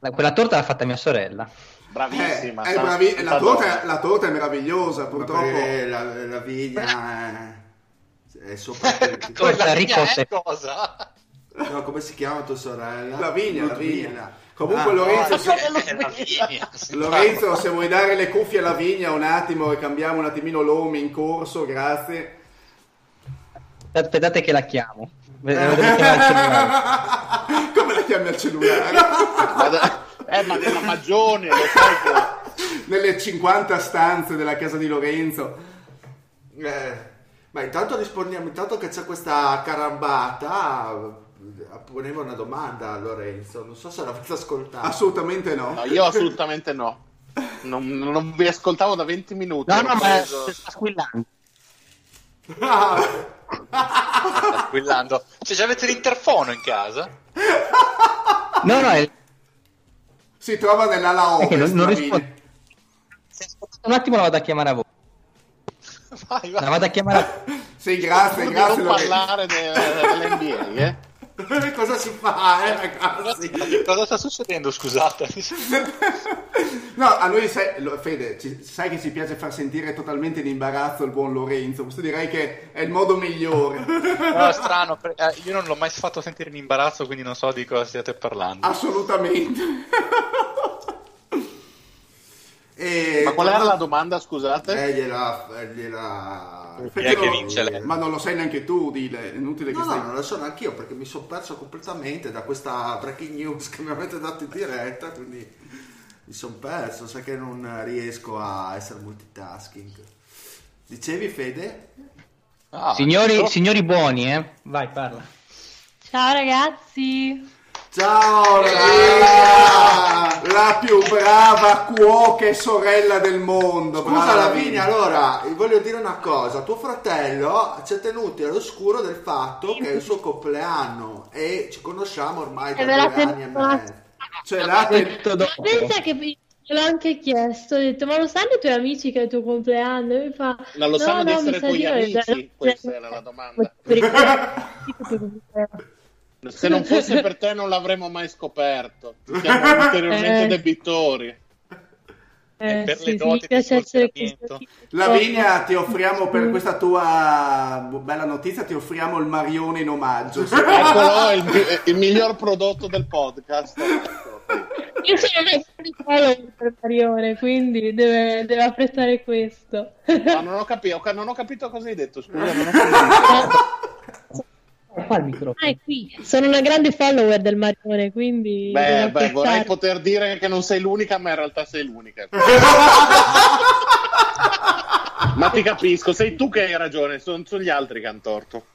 la- quella torta l'ha fatta mia sorella. Bravissima. Eh, bravi- la, torta, la torta è meravigliosa, purtroppo. Perché la, la vigna è, è sopra. Torta è cosa? No, come si chiama tua sorella? Lavinia, Ludmilla. Lavinia. Comunque Ah, Lorenzo, Eh, se, vigna. Lorenzo, se vuoi dare le cuffie alla vigna un attimo e cambiamo un attimino l'home in corso, grazie. Aspettate che la chiamo. Come la chiami al cellulare? Eh, ma nella magione, lo sai. Nelle 50 stanze della casa di Lorenzo. Eh, ma intanto rispondiamo, intanto che c'è questa carambata, ponevo una domanda a Lorenzo, non so se l'avete ascoltato. Assolutamente no. No, io assolutamente no. Non, non vi ascoltavo da 20 minuti. No, no, ma preso- sta squillando. Sta squillando. Cioè, già avete l'interfono in casa? No, no, è... Si trova nell'ala è che non, non risponde. Se aspettate un attimo la vado a chiamare a voi. Vai, La vai. vado a chiamare a Sì, grazie, grazie non parlare de- dell'NBA, eh? Cosa si fa, eh, ragazzi? Cosa sta succedendo, scusate? No, a noi sai, Fede, ci- sai che ci piace far sentire totalmente in imbarazzo il buon Lorenzo. Questo direi che è il modo migliore. No, è strano, eh, io non l'ho mai fatto sentire in imbarazzo, quindi non so di cosa stiate parlando. Assolutamente. E- Ma qual era la domanda, scusate? Eh, gliela... gliela... Chi è che vince lei? Ma non lo sai neanche tu, Dile. È inutile che No, stai... no, non lo so neanche io perché mi sono perso completamente da questa breaking news che mi avete dato in diretta, quindi mi sono perso, sai che non riesco a essere multitasking. Dicevi Fede? Ah, Signori, signori buoni, eh? Vai, parla. Ciao ragazzi! Ciao Ah, la più brava cuoca e sorella del mondo. Scusa brava Lavinia, allora voglio dire una cosa, tuo fratello ci è tenuti all'oscuro del fatto che è il suo compleanno e ci conosciamo ormai da due anni e mezzo. Cioè, te- Detto dopo. Pensa che l'ho anche chiesto, ho detto ma lo sanno i tuoi amici che è il tuo compleanno? E mi fa, Ma lo "No, sanno di no, essere mi sa tuoi di amici? esatto." Questa era la domanda. Eh, Se non fosse per te non l'avremmo mai scoperto. Siamo ulteriormente Eh. debitori. Eh, per sì, le doti mi di. Lavinia, ti offriamo per questa tua bella notizia, ti offriamo il Marione in omaggio. Eccolo il, il miglior prodotto del podcast. Io sono un follower per Marione, quindi deve, deve apprezzare questo. Ma non ho capito, non ho capito cosa hai detto, scusa, non ho capito. Qua il microfono. Ah, è qui. Sono una grande follower del Marione, quindi... Beh, beh, vorrei poter dire che non sei l'unica, ma in realtà sei l'unica. ma ti capisco, sei tu che hai ragione, sono, sono gli altri che hanno torto.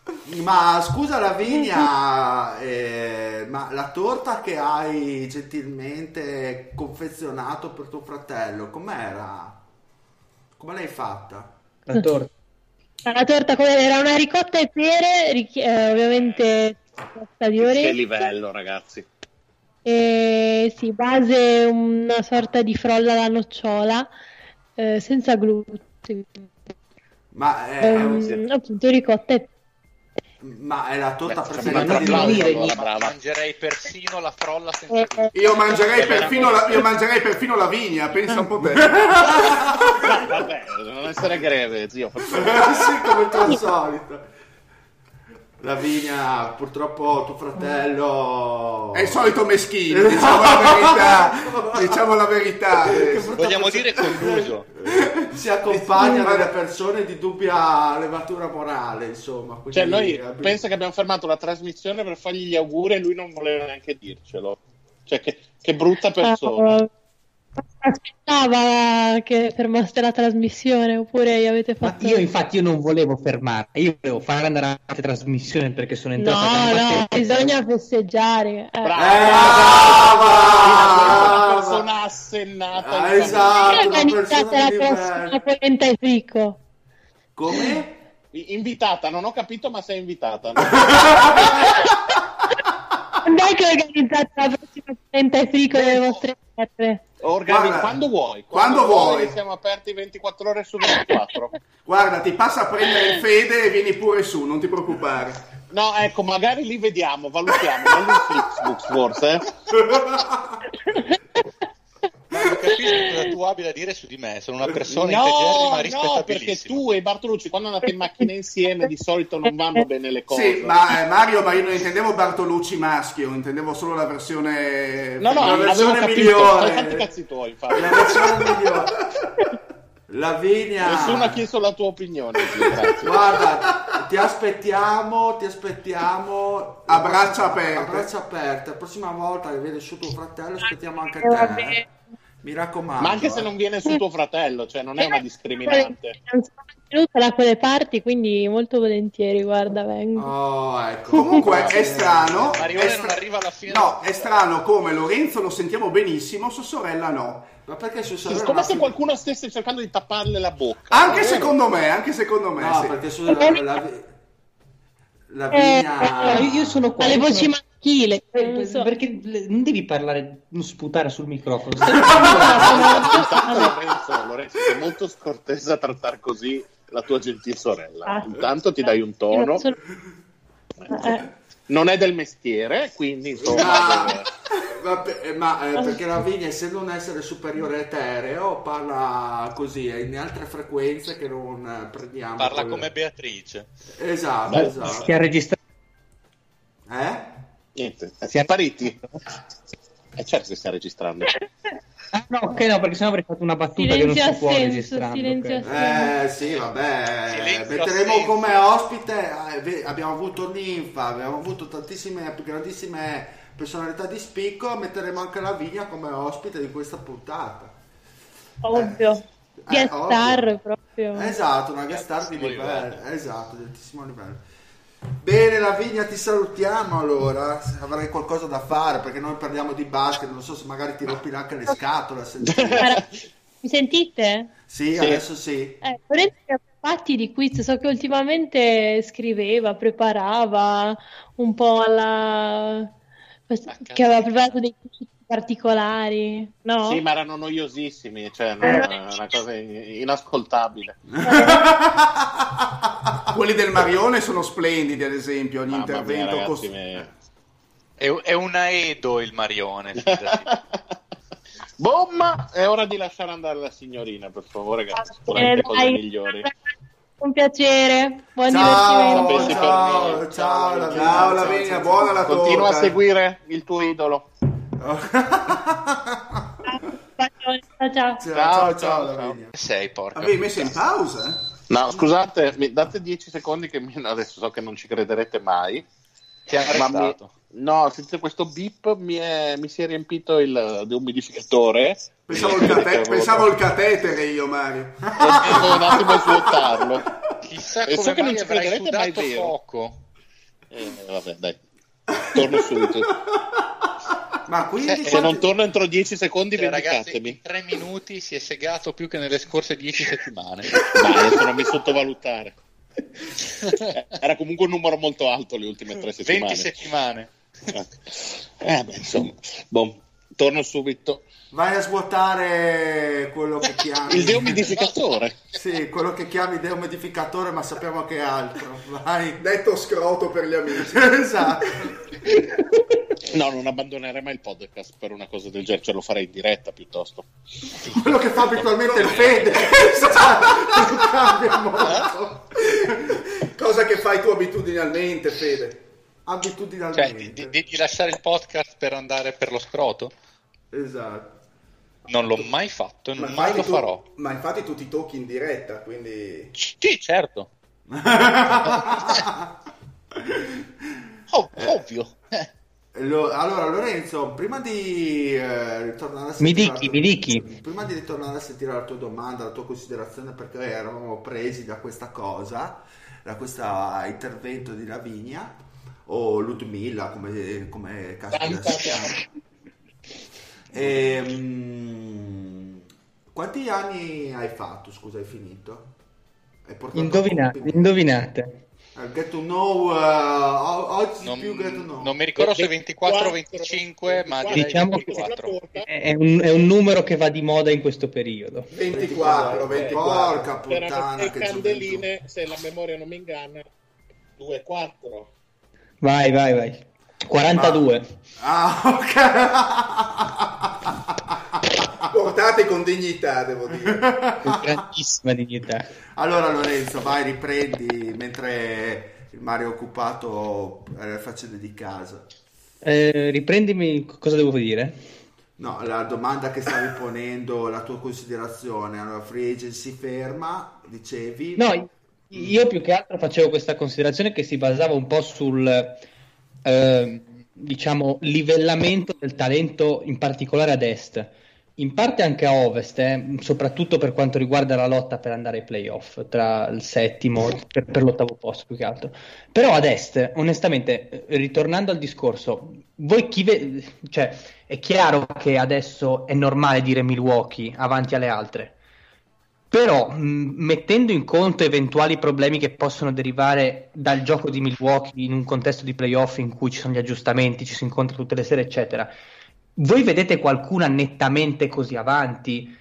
Ma scusa Lavinia, eh, ma la torta che hai gentilmente confezionato per tuo fratello, com'era? Come l'hai fatta? La torta. La torta era una ricotta e pere, richi- eh, ovviamente di Che orecchio. livello, ragazzi. E sì, base una sorta di frolla alla nocciola, eh, senza glutine. Ma è, Ehm, appunto ricotta e ma è la torta Beh, preferita di allora, brava. Mangerei persino la frolla senza Eh. Io mangerei, perfino la, io mangerei perfino la vigna, pensa un po' te. Vabbè, non essere greve, zio. sì, come tuo solito. Lavinia, purtroppo tuo fratello... È il solito meschino, diciamo la verità. Diciamo la verità. Vogliamo dire colluso. si accompagna delle persone di dubbia levatura morale, insomma. quindi Cioè, noi abbi- pensa che abbiamo fermato la trasmissione per fargli gli auguri e lui non voleva neanche dircelo. Cioè, che, che brutta persona. Aspettava che fermaste la trasmissione oppure gli avete Ma fatto... io infatti io non volevo fermarla, io volevo fare andare avanti la trasmissione perché sono entrato No, no, tesa. bisogna festeggiare. eh. Brava! Eh, persona assennata. Ah, esatto. Organizzate la prossima polenta e frico? Come? Invitata, non ho capito, ma sei invitata. Quando è che organizzate la prossima polenta e frico delle vostre terre? Organi- Guarda, quando vuoi. quando vuoi. Siamo aperti 24 ore su 24. Guarda, ti passa a prendere fede e vieni pure su, non ti preoccupare. No, ecco, magari li vediamo, valutiamo. Meglio in Flixbooks, forse. Ma non capisco cosa tu abbia da dire su di me. Sono una persona No, integerrima, no, perché rispettabilissima. tu e Bartolucci quando andate in macchina insieme di solito non vanno bene le cose. Sì, ma eh, Mario, ma io non intendevo Bartolucci maschio, intendevo solo la versione, No, no, la versione capito. migliore. Tanti cazzi tuoi, infatti. La versione migliore. Lavinia. Nessuno ha chiesto la tua opinione. Guarda, ti aspettiamo, ti aspettiamo A braccia aperte. A braccia aperte. La prossima volta che vedi su tuo fratello, aspettiamo anche Eh, te. Eh. Mi raccomando. Ma anche se eh. non viene su tuo fratello, cioè non è una discriminante. Non sono venuta da quelle parti, quindi molto volentieri, guarda, vengo. Oh, ecco. Comunque è strano. Marione è non stra- arriva alla fine. No, è strano come Lorenzo lo sentiamo benissimo, sua sorella no. Ma perché su Sì, come se qualcuno stesse cercando di tapparle la bocca. Anche Eh, secondo me, anche secondo me. No, sì. perché su la, la, Lavinia... Eh, Io sono qua. Alle voci sono- maschili, Eh, so. Perché non devi parlare, non sputare sul microfono. Intanto Lorenzo, Lorenzo, sei molto scortese a trattare così la tua gentil sorella. Ah. Intanto ti dai un tono. Sono- eh, Non è del mestiere, quindi insomma. Vabbè, eh, ma, eh, perché Lavinia, essendo un essere superiore etereo, parla così, è in altre frequenze che non eh, prendiamo. Parla quelle- come Beatrice. Esatto, Beh, esatto. Si ha registrato. Eh? Niente, siamo spariti. Eh certo che stai registrando. Ah, no, ok, no, perché sennò avrei fatto una battuta che non Silenzio si può assenso, registrare. silenzio ok. assenso. Eh sì, vabbè, Silenzio metteremo come ospite, eh, ve- abbiamo avuto Ninfa, abbiamo avuto tantissime, grandissime personalità di spicco, metteremo anche la Vigna come ospite di questa puntata. Ovvio. Eh, Guest ovvio. star proprio. Esatto, una guest star di livello. esatto, di altissimo livello. Bene Lavinia, ti salutiamo allora, avrai qualcosa da fare perché noi parliamo di basket, non so se magari ti rompi anche le scatole. Mi sentite? Sì, adesso sì. Eh, fatti di quiz, so che ultimamente scriveva, preparava un po' alla... che aveva preparato dei quiz particolari, no? Sì, ma erano noiosissimi, cioè no, è una cosa in- inascoltabile. Quelli del Marione sono splendidi, ad esempio, ogni Mamma mia, intervento ragazzi, cost- me- È, è una Edo il Marione. Bomma! È ora di lasciare andare la signorina, per favore, che ha Eh, sicuramente cose dai. migliori. Un piacere, buon Ciao, ciao, ciao, Ciao Lavinia, buona la Continua a torta. seguire il tuo idolo. Ciao, ciao. Ciao, ciao, ciao, ciao. Lavinia. Sei porca. Avevi messo in pausa? No, scusate, mi date 10 secondi che mi- adesso so che non ci crederete mai. Ti ha Ma mi- no, senza questo beep mi, è- mi si è riempito il deumidificatore. Pensavo il, cate- pensavo il catetere io, Mario. Devo un attimo a svuotarlo. Chissà E so come che non mai ci crederete, ma è sudato vero. poco. Eh, vabbè, dai. Torno subito. Ma quindi... Eh, Se quanti- non torno entro 10 secondi, Cioè, ragazzi, vendicatemi. in tre minuti si è segato più che nelle scorse dieci settimane. Ma adesso non mi sottovalutare. Eh, Era comunque un numero molto alto le ultime tre 20 settimane. settimane. Eh, beh, insomma, boh, torno subito. Vai a svuotare quello che chiami... Il deumidificatore. Sì, quello che chiami deumidificatore, ma sappiamo che è altro. Vai. Detto scroto per gli amici. esatto. No, non abbandonerei mai il podcast per una cosa del genere, cioè lo farei in diretta piuttosto. Quello che fa abitualmente il Fede. Esatto. Non cambia molto. Cosa che fai tu abitudinalmente, Fede? Cioè, Abitudinalmente. di, di- di lasciare il podcast per andare per lo scroto? Esatto. Non l'ho mai fatto e non mai lo tu- farò. Ma infatti tu ti tocchi in diretta, quindi... Sì, certo. Ov- ovvio. Eh. Lo- allora Lorenzo, prima di eh, ritornare a Mi sentire dichi, la- mi dichi. Prima di ritornare a sentire la tua domanda, la tua considerazione, perché eravamo presi da questa cosa, da questo intervento di Lavinia, o Ludmilla, come, come chiama. Ehm, quanti anni hai fatto, scusa, hai finito? Hai portato Indovinate, Get to know, uh, o- oggi Non, più get to know. non mi ricordo se 24 o 24, 25, ma direi Diciamo 24. È un, è un numero che va di moda in questo periodo. 24, 24. Porca Erano puttana, che candeline, se la memoria non mi inganna, 2, 4. Vai, vai, vai. 42. Ah, ok. Portate con dignità, devo dire. Con grandissima dignità. Allora Lorenzo, vai, riprendi mentre il Mario è occupato alle faccende di casa. Eh, riprendimi cosa devo dire? No, la domanda che stavi ponendo, la tua considerazione, allora free agency ferma, dicevi. No, io più che altro facevo questa considerazione che si basava un po' sul eh, diciamo livellamento del talento, in particolare ad est, in parte anche a ovest, eh, soprattutto per quanto riguarda la lotta per andare ai playoff tra il settimo per, per l'ottavo posto più che altro. Però ad est, onestamente, eh, ritornando al discorso, voi chi ve- cioè, è chiaro che adesso è normale dire Milwaukee avanti alle altre. Però, mettendo in conto eventuali problemi che possono derivare dal gioco di Milwaukee in un contesto di playoff in cui ci sono gli aggiustamenti, ci si incontra tutte le sere, eccetera, voi vedete qualcuna nettamente così avanti,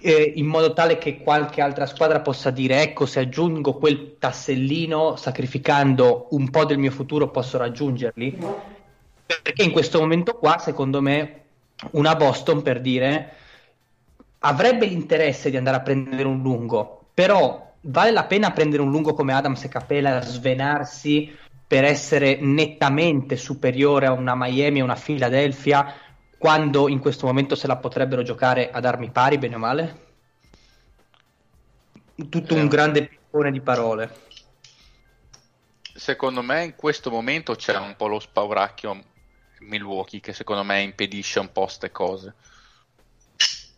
eh, in modo tale che qualche altra squadra possa dire: Ecco, se aggiungo quel tassellino, sacrificando un po' del mio futuro, posso raggiungerli? Perché in questo momento qua, secondo me, una Boston per dire avrebbe l'interesse di andare a prendere un lungo, però vale la pena prendere un lungo come Adams e Capella svenarsi per essere nettamente superiore a una Miami e una Philadelphia quando in questo momento se la potrebbero giocare ad armi pari, bene o male? Tutto Eh. un grande piccone di parole. Secondo me in questo momento c'è un po' lo spauracchio Milwaukee che secondo me impedisce un po' ste cose.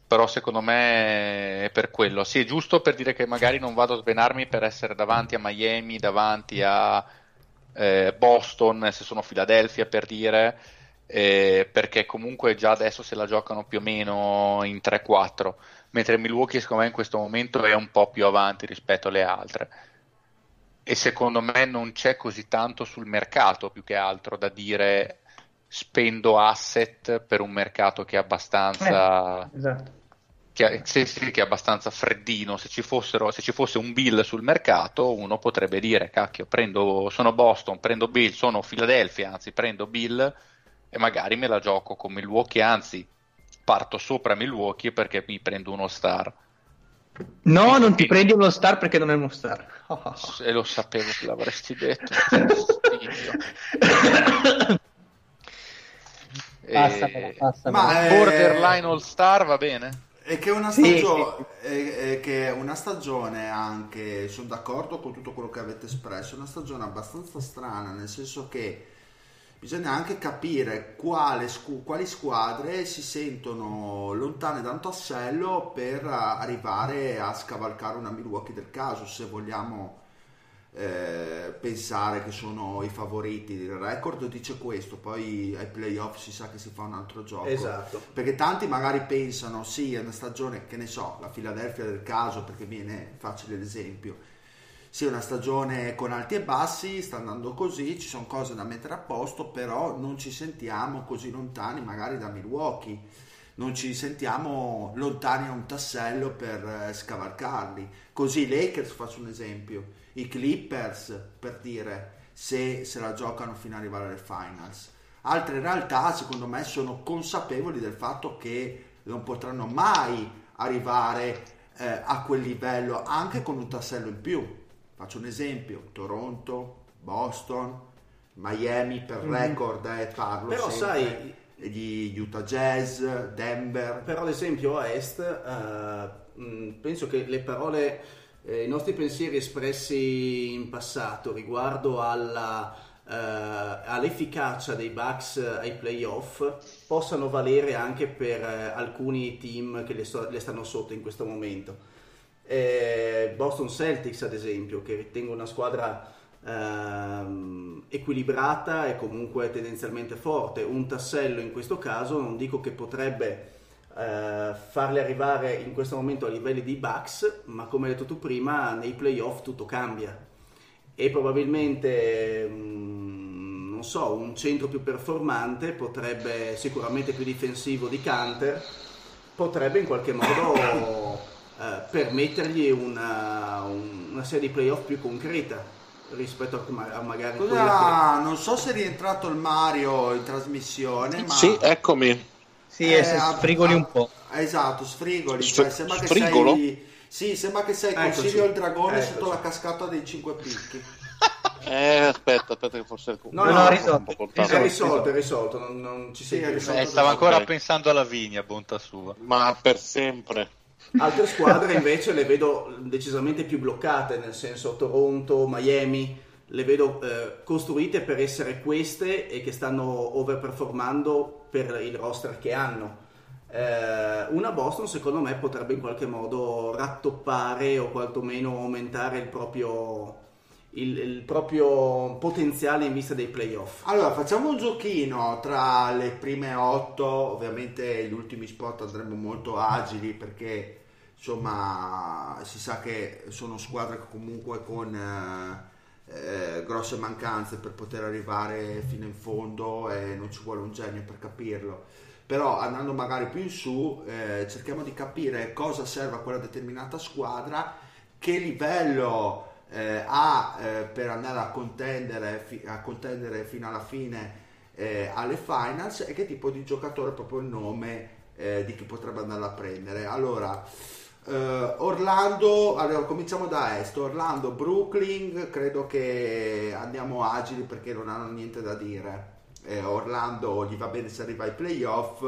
Però secondo me è per quello. Sì, è giusto per dire che magari non vado a svenarmi per essere davanti a Miami, davanti a eh, Boston, se sono Philadelphia per dire, eh, perché comunque già adesso se la giocano più o meno in 3-4, mentre Milwaukee secondo me in questo momento è un po' più avanti rispetto alle altre e secondo me non c'è così tanto sul mercato più che altro da dire spendo asset per un mercato che è abbastanza Esatto. che, è- sì, sì, che è abbastanza freddino se ci fossero se ci fosse un bill sul mercato uno potrebbe dire cacchio prendo sono Boston prendo Bill sono Philadelphia anzi prendo Bill e magari me la gioco con Milwaukee anzi parto sopra Milwaukee perché mi prendo uno star No, non ti prendi uno star perché non è uno star. e lo sapevo che l'avresti detto. Passamela, E- passamela. Ma, eh, Borderline All Star va bene? E che una Sì. stagione, e- e che una stagione anche, sono d'accordo con tutto quello che avete espresso, è una stagione abbastanza strana, nel senso che bisogna anche capire quale quali squadre si sentono lontane da un tassello per arrivare a scavalcare una Milwaukee del caso, se vogliamo eh, pensare che sono i favoriti. Il record dice questo, poi ai playoff si sa che si fa un altro gioco. Esatto. Perché tanti magari pensano, sì, è una stagione, che ne so, la Philadelphia del caso, perché viene facile l'esempio. Sì, è una stagione con alti e bassi, sta andando così, ci sono cose da mettere a posto, però non ci sentiamo così lontani magari da Milwaukee, non ci sentiamo lontani a un tassello per eh, scavalcarli. Così i Lakers, faccio un esempio, i Clippers, per dire, se se la giocano fino ad arrivare alle finals. Altre realtà, secondo me, sono consapevoli del fatto che non potranno mai arrivare eh, a quel livello, anche con un tassello in più. Faccio un esempio: Toronto, Boston, Miami per Mhm. record, eh, parlo Però sai- gli Utah Jazz, Denver. Però ad esempio a Est eh, penso che le parole, eh, i nostri pensieri espressi in passato riguardo alla, eh, all'efficacia dei Bucks ai playoff possano valere anche per eh, alcuni team che le, sto- le stanno sotto in questo momento. Eh, Boston Celtics ad esempio che ritengo una squadra ehm, equilibrata e comunque tendenzialmente forte un tassello in questo caso non dico che potrebbe eh, farli arrivare in questo momento a livelli di Bucks ma come hai detto tu prima nei playoff tutto cambia e probabilmente mm, non so un centro più performante potrebbe sicuramente più difensivo di Canter potrebbe in qualche modo eh, permettergli una, un- una serie di playoff più concreta rispetto a, a magari Cosa, non so se è rientrato il Mario in trasmissione, ma Sì, eccomi. Sì, Eh, se a- sfrigoli a- un po'. Esatto, sfrigoli. Sf- cioè, sembra che sfrigolo? sei. Sì, sembra che sei con. Sirio il dragone Eccoci. sotto la cascata dei cinque picchi. Eh, aspetta, aspetta che forse... No, no, un po' risolto. è risolto, è risolto, non, non ci sei Sì, risolto. Eh, stavo ancora Ok. pensando alla vigna, bontà sua. Ma per sempre. Altre squadre invece le vedo decisamente più bloccate, nel senso Toronto, Miami, le vedo eh, costruite per essere queste e che stanno overperformando per il roster che hanno. Eh, una Boston secondo me potrebbe in qualche modo rattoppare o quantomeno aumentare il proprio, il, il proprio potenziale in vista dei playoff. Allora, facciamo un giochino tra le prime otto. Ovviamente gli ultimi spot andremo molto agili perché insomma si sa che sono squadre comunque con eh, eh, grosse mancanze per poter arrivare fino in fondo e non ci vuole un genio per capirlo. Però andando magari più in su, eh, cerchiamo di capire cosa serve a quella determinata squadra, che livello eh, ha eh, per andare a contendere, fi- a contendere fino alla fine eh, alle finals e che tipo di giocatore è proprio il nome di chi potrebbe andare a prendere. Allora, eh, Orlando, allora cominciamo da est, Orlando, Brooklyn, credo che andiamo agili perché non hanno niente da dire. Eh, Orlando gli va bene se arriva ai playoff,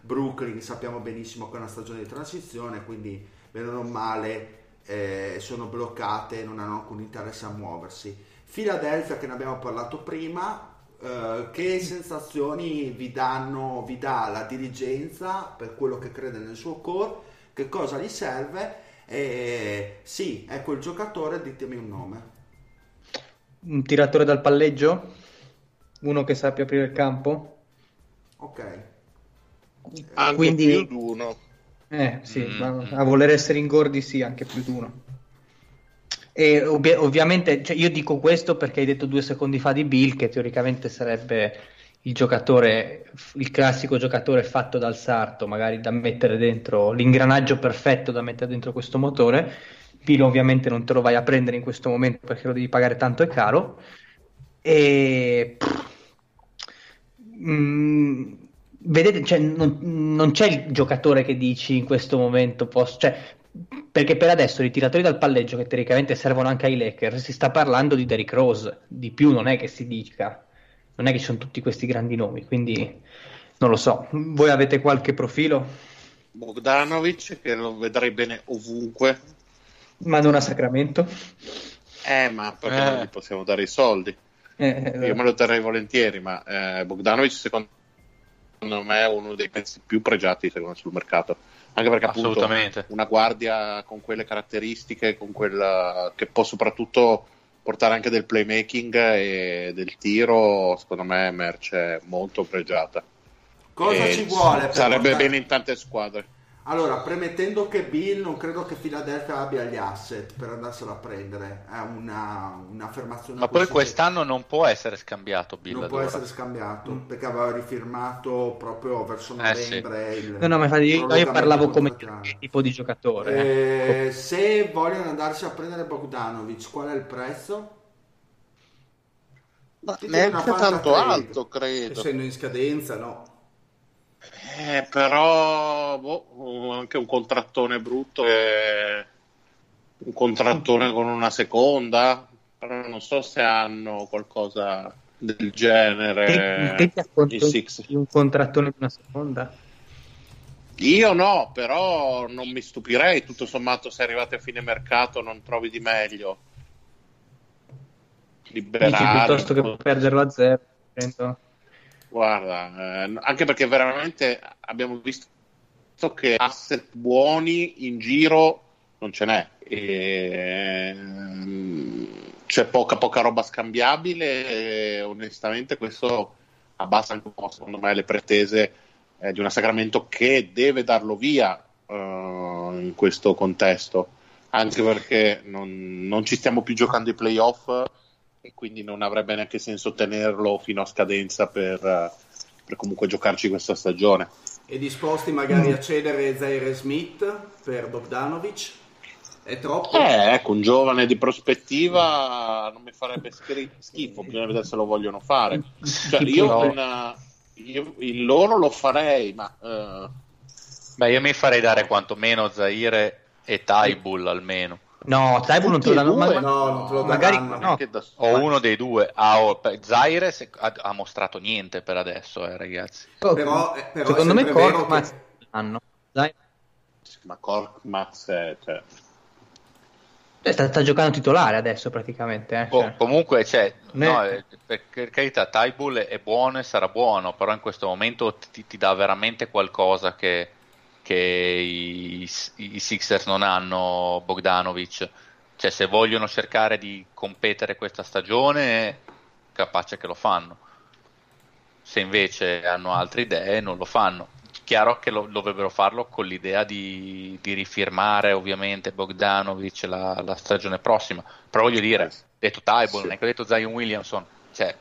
Brooklyn sappiamo benissimo che è una stagione di transizione, quindi bene o male eh, sono bloccate non hanno alcun interesse a muoversi. Philadelphia che ne abbiamo parlato prima, eh, che sensazioni vi danno, vi dà la dirigenza per quello che crede nel suo core, che cosa gli serve? E sì, è quel giocatore, ditemi un nome. Un tiratore dal palleggio? Uno che sappia aprire il campo? Ok. Anche Quindi- più di uno. Eh sì, Mm. ma a voler essere ingordi sì, anche più di uno. E ovvi- ovviamente, cioè, io dico questo perché hai detto due secondi fa di Bill, che teoricamente sarebbe il giocatore, il classico giocatore fatto dal sarto, magari da mettere dentro, l'ingranaggio perfetto da mettere dentro questo motore. Bill ovviamente non te lo vai a prendere in questo momento perché lo devi pagare tanto e caro. E Mm, vedete, cioè, non, non c'è il giocatore che dici in questo momento posso, cioè, perché per adesso i tiratori dal palleggio che teoricamente servono anche ai Lakers si sta parlando di Derrick Rose, di più non è che si dica, non è che ci sono tutti questi grandi nomi, quindi non lo so. Voi avete qualche profilo? Bogdanovic che lo vedrei bene ovunque. Ma non a Sacramento. Eh, ma perché Eh. non gli possiamo dare i soldi? Eh, Io me lo terrei volentieri, ma eh, Bogdanovic secondo me è uno dei pezzi più pregiati secondo me, sul mercato. Anche perché appunto una guardia con quelle caratteristiche, con quella che può soprattutto portare anche del playmaking e del tiro, secondo me è merce molto pregiata. Cosa E ci vuole? Sarebbe portare- bene in tante squadre. Allora, premettendo che Bill non credo che Philadelphia abbia gli asset per andarselo a prendere, è una, un'affermazione Ma poi quest'anno non può essere scambiato Bill non può allora. essere scambiato perché aveva rifirmato proprio verso Eh, sì. novembre il No, no, ma infatti io, io parlavo come tipo di giocatore. eh. Eh, se vogliono andarsi a prendere Bogdanovic, qual è il prezzo? Ma neanche una tanto alto, credo. Essendo in scadenza, no. Eh, però boh, anche un contrattone brutto e un contrattone con una seconda però non so se hanno qualcosa del genere Te, te ti un contrattone di una seconda? io no però non mi stupirei tutto sommato se arrivate a fine mercato non trovi di meglio Dici liberare piuttosto che perderlo a zero. prendo- Guarda, eh, anche perché veramente abbiamo visto che asset buoni in giro non ce n'è. E, mm, c'è poca, poca roba scambiabile e onestamente questo abbassa anche un po' secondo me le pretese eh, di una Sacramento che deve darlo via eh, in questo contesto anche perché non, non ci stiamo più giocando i playoff e quindi non avrebbe neanche senso tenerlo fino a scadenza per, eh, per comunque giocarci questa stagione. E disposti magari a cedere Zaire Smith per Bogdanovic? È troppo? Eh, ecco, un giovane di prospettiva non mi farebbe scri- schifo, bisogna vedere se lo vogliono fare. Cioè, io, una- io il loro lo farei, ma eh, Beh, io mi farei dare quantomeno Zaire e Tybull almeno. No, Taibu non te lo danno Tutti ma- due? No, non te lo magari daranno. no. O uno dei due. Ah, oh, Zaire se- ha, ha mostrato niente per adesso, eh, ragazzi. Però- eh, però secondo me Korkmaz che- hanno. Dai. ma Korkmaz è, cioè, Eh, Sta, sta giocando titolare adesso praticamente. eh, Oh, cioè. comunque, cioè, Ne- no, eh, per, per carità, Tybull è buono e sarà buono, però in questo momento ti, ti dà veramente qualcosa che, che i, i Sixers non hanno, Bogdanovic. Cioè, se vogliono cercare di competere questa stagione, capace che lo fanno. Se invece hanno altre idee, non lo fanno. Chiaro che lo, dovrebbero farlo con l'idea di, di rifirmare ovviamente Bogdanovic la, la stagione prossima. Però voglio dire, detto Tybull, Sì. non è che ho detto Zion Williamson, cioè,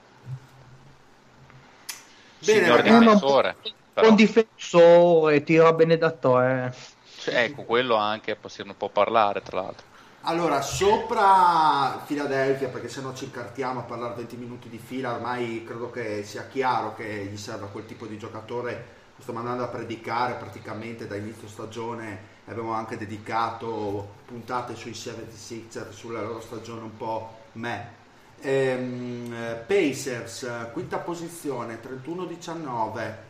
Bene, signor difensore. Però, Un difensore, tiro bene da te. cioè, ecco, quello anche se ne può parlare, tra l'altro. Allora, sopra Philadelphia, perché se no ci incartiamo a parlare 20 minuti di fila, ormai credo che sia chiaro che gli serve quel tipo di giocatore. Lo stiamo andando a predicare praticamente da inizio stagione. Abbiamo anche dedicato puntate sui 76er, sulla loro stagione un po' me. Ehm, eh, Pacers, eh, quinta posizione, 31-19.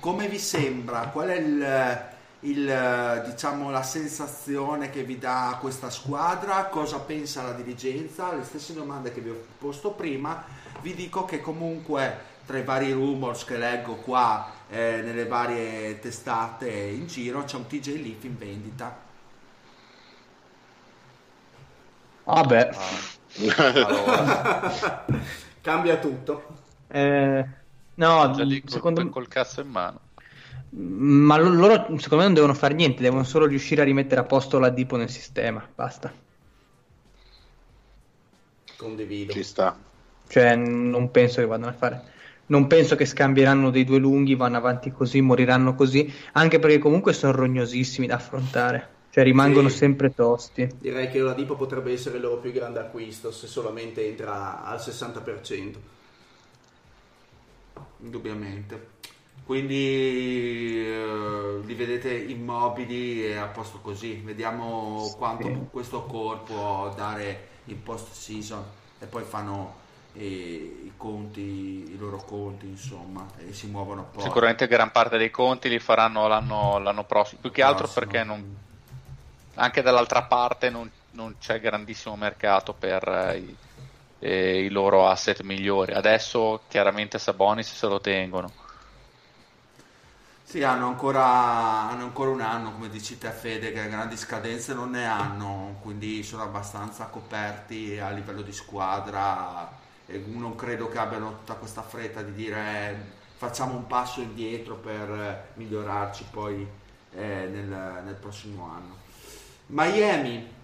Come vi sembra? Qual è il, il, diciamo, la sensazione che vi dà questa squadra? Cosa pensa la dirigenza? Le stesse domande che vi ho posto prima. Vi dico che comunque tra i vari rumors che leggo qua eh, nelle varie testate in giro c'è un TJ Leaf in vendita. Vabbè. Allora, Cambia tutto. Eh, no, già lì secondo me... col cazzo in mano. Ma lo- loro secondo me non devono fare niente, devono solo riuscire a rimettere a posto la Dipo nel sistema, basta. Condivido. ci sta. Cioè, non penso che vadano a fare. Non penso che scambieranno dei due lunghi, vanno avanti così, moriranno così, anche perché comunque sono rognosissimi da affrontare. Cioè, rimangono Sì. sempre tosti. Direi che la Dipo potrebbe essere il loro più grande acquisto se solamente entra al 60%. Indubbiamente. Quindi eh, li vedete immobili e a posto così. Vediamo quanto questo core può dare in post season e poi fanno eh, i conti, i loro conti, insomma, e si muovono poi. Sicuramente gran parte dei conti li faranno l'anno, l'anno prossimo, più che altro Prossimo. perché non- anche dall'altra parte non, non c'è grandissimo mercato per eh, i, eh, i loro asset migliori. Adesso chiaramente Sabonis se lo tengono. Sì, hanno ancora, hanno ancora un anno, come dici te Fede, che grandi scadenze non ne hanno, quindi sono abbastanza coperti a livello di squadra e non credo che abbiano tutta questa fretta di dire facciamo un passo indietro per migliorarci poi eh, nel, nel prossimo anno. Miami.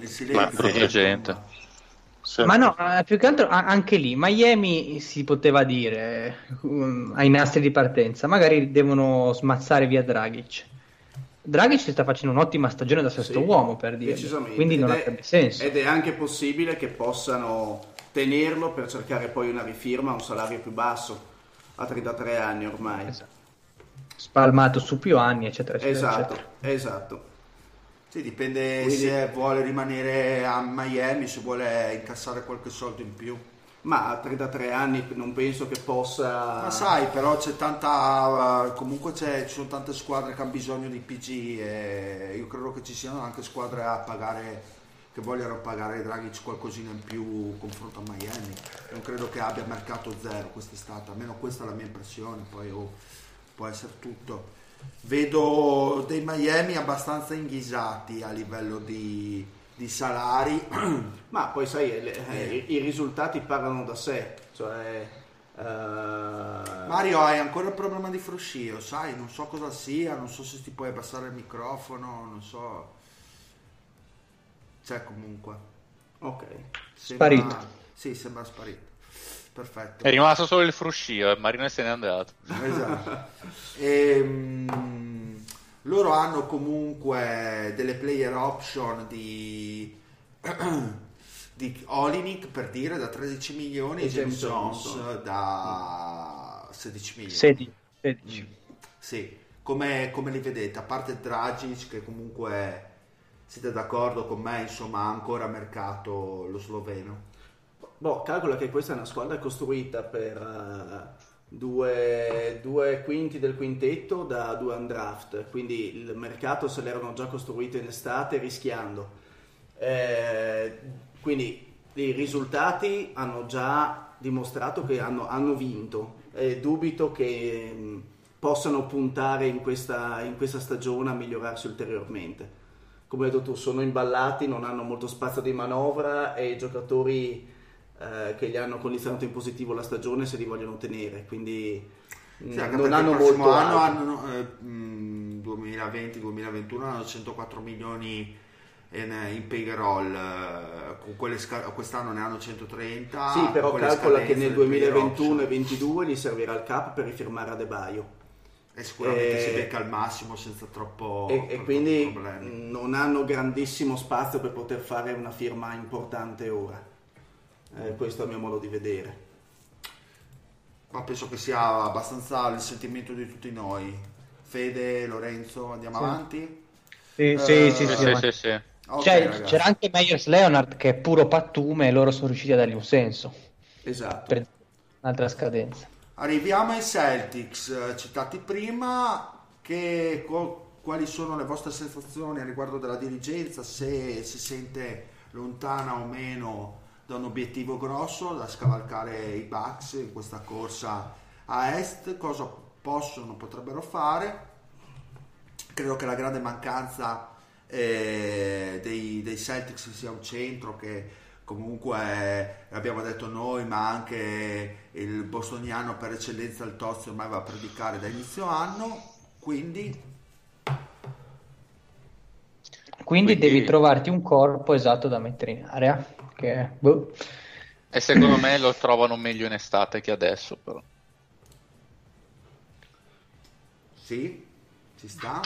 Il silenzio. brutta gente. Sì. Ma no, eh, più che altro anche lì, Miami si poteva dire um, ai nastri di partenza, magari devono smazzare via Dragic. Dragic sta facendo un'ottima stagione da sesto Sì, uomo per dire, quindi non Ed è- avrebbe senso. Ed è anche possibile che possano tenerlo per cercare poi una rifirma a un salario più basso a 33 anni ormai. Esatto. Spalmato su più anni, eccetera, eccetera. Esatto, eccetera. esatto. Sì, dipende Quindi- se vuole rimanere a Miami, se vuole incassare qualche soldo in più. Ma a 33 anni non penso che possa... Ma sai, però c'è tanta. eh, comunque c'è- ci sono tante squadre che hanno bisogno di PG e io credo che ci siano anche squadre a pagare che vogliono pagare Dragic qualcosina in più confronto a Miami. Non credo che abbia mercato zero quest'estate, almeno questa è la mia impressione, poi oh, può essere tutto. Vedo dei Miami abbastanza inghisati a livello di, di salari. Ma poi sai, le- eh, i, i risultati parlano da sé. Cioè, eh, Mario, hai ancora il problema di fruscio, sai? Non so cosa sia, non so se ti puoi abbassare il microfono, non so. C'è comunque. Ok. Sembra- Sparito. Sì, sembra sparito. Perfetto. È rimasto solo il fruscio e Marino se n'è andato. Esatto. Ehm, loro hanno comunque delle player option di, di Olinik per dire da 13 milioni E e James Jones da 16 milioni. 16, 16. Sì, come, come li vedete? A parte Dragic che comunque siete d'accordo con me, insomma ha ancora mercato lo sloveno. Boh, calcola che questa è una squadra costruita per eh, due, due quinti del quintetto da due undraft, quindi il mercato se l'erano già costruito in estate rischiando. Eh, quindi i risultati hanno già dimostrato che hanno, hanno vinto e dubito che mh, possano puntare in questa, in questa stagione a migliorarsi ulteriormente. Come hai detto tu, sono imballati, non hanno molto spazio di manovra e i giocatori eh, che gli hanno condizionato in positivo la stagione se li vogliono tenere, quindi Sì, anche non perché hanno molto anno hanno, eh, mh, 2020-2021 hanno 104 milioni in, in payroll, eh, sca- quest'anno ne hanno 130. Sì, però calcola che nel del player 2021 e option. 2022 gli servirà il cap per rifirmare Adebayo. E sicuramente Eh, si becca al massimo senza troppo, e, e quindi problemi. non hanno grandissimo spazio per poter fare una firma importante ora. Eh, questo è il mio modo di vedere. Ma penso che sia abbastanza il sentimento di tutti noi. Fede, Lorenzo, andiamo avanti? Sì, Eh, sì, sì, Sì, sì, sì, ma- sì, sì. Ok, Cioè, c'era anche Meyers Leonard che è puro pattume e loro sono riusciti a dargli un senso Esatto. per un'altra scadenza. Arriviamo ai Celtics, eh, citati prima, che, co- quali sono le vostre sensazioni a riguardo della dirigenza, se si sente lontana o meno da un obiettivo grosso da scavalcare i Bucks in questa corsa a est, cosa possono, potrebbero fare. Credo che la grande mancanza eh, dei, dei Celtics sia un centro che comunque eh, l'abbiamo detto noi, ma anche il bostoniano per eccellenza il Tozzi ormai va a predicare da inizio anno, quindi Quindi, Quindi- devi trovarti un corpo esatto da mettere in area. Che, boh. E secondo me lo trovano meglio in estate che adesso, però. sì, ci sta.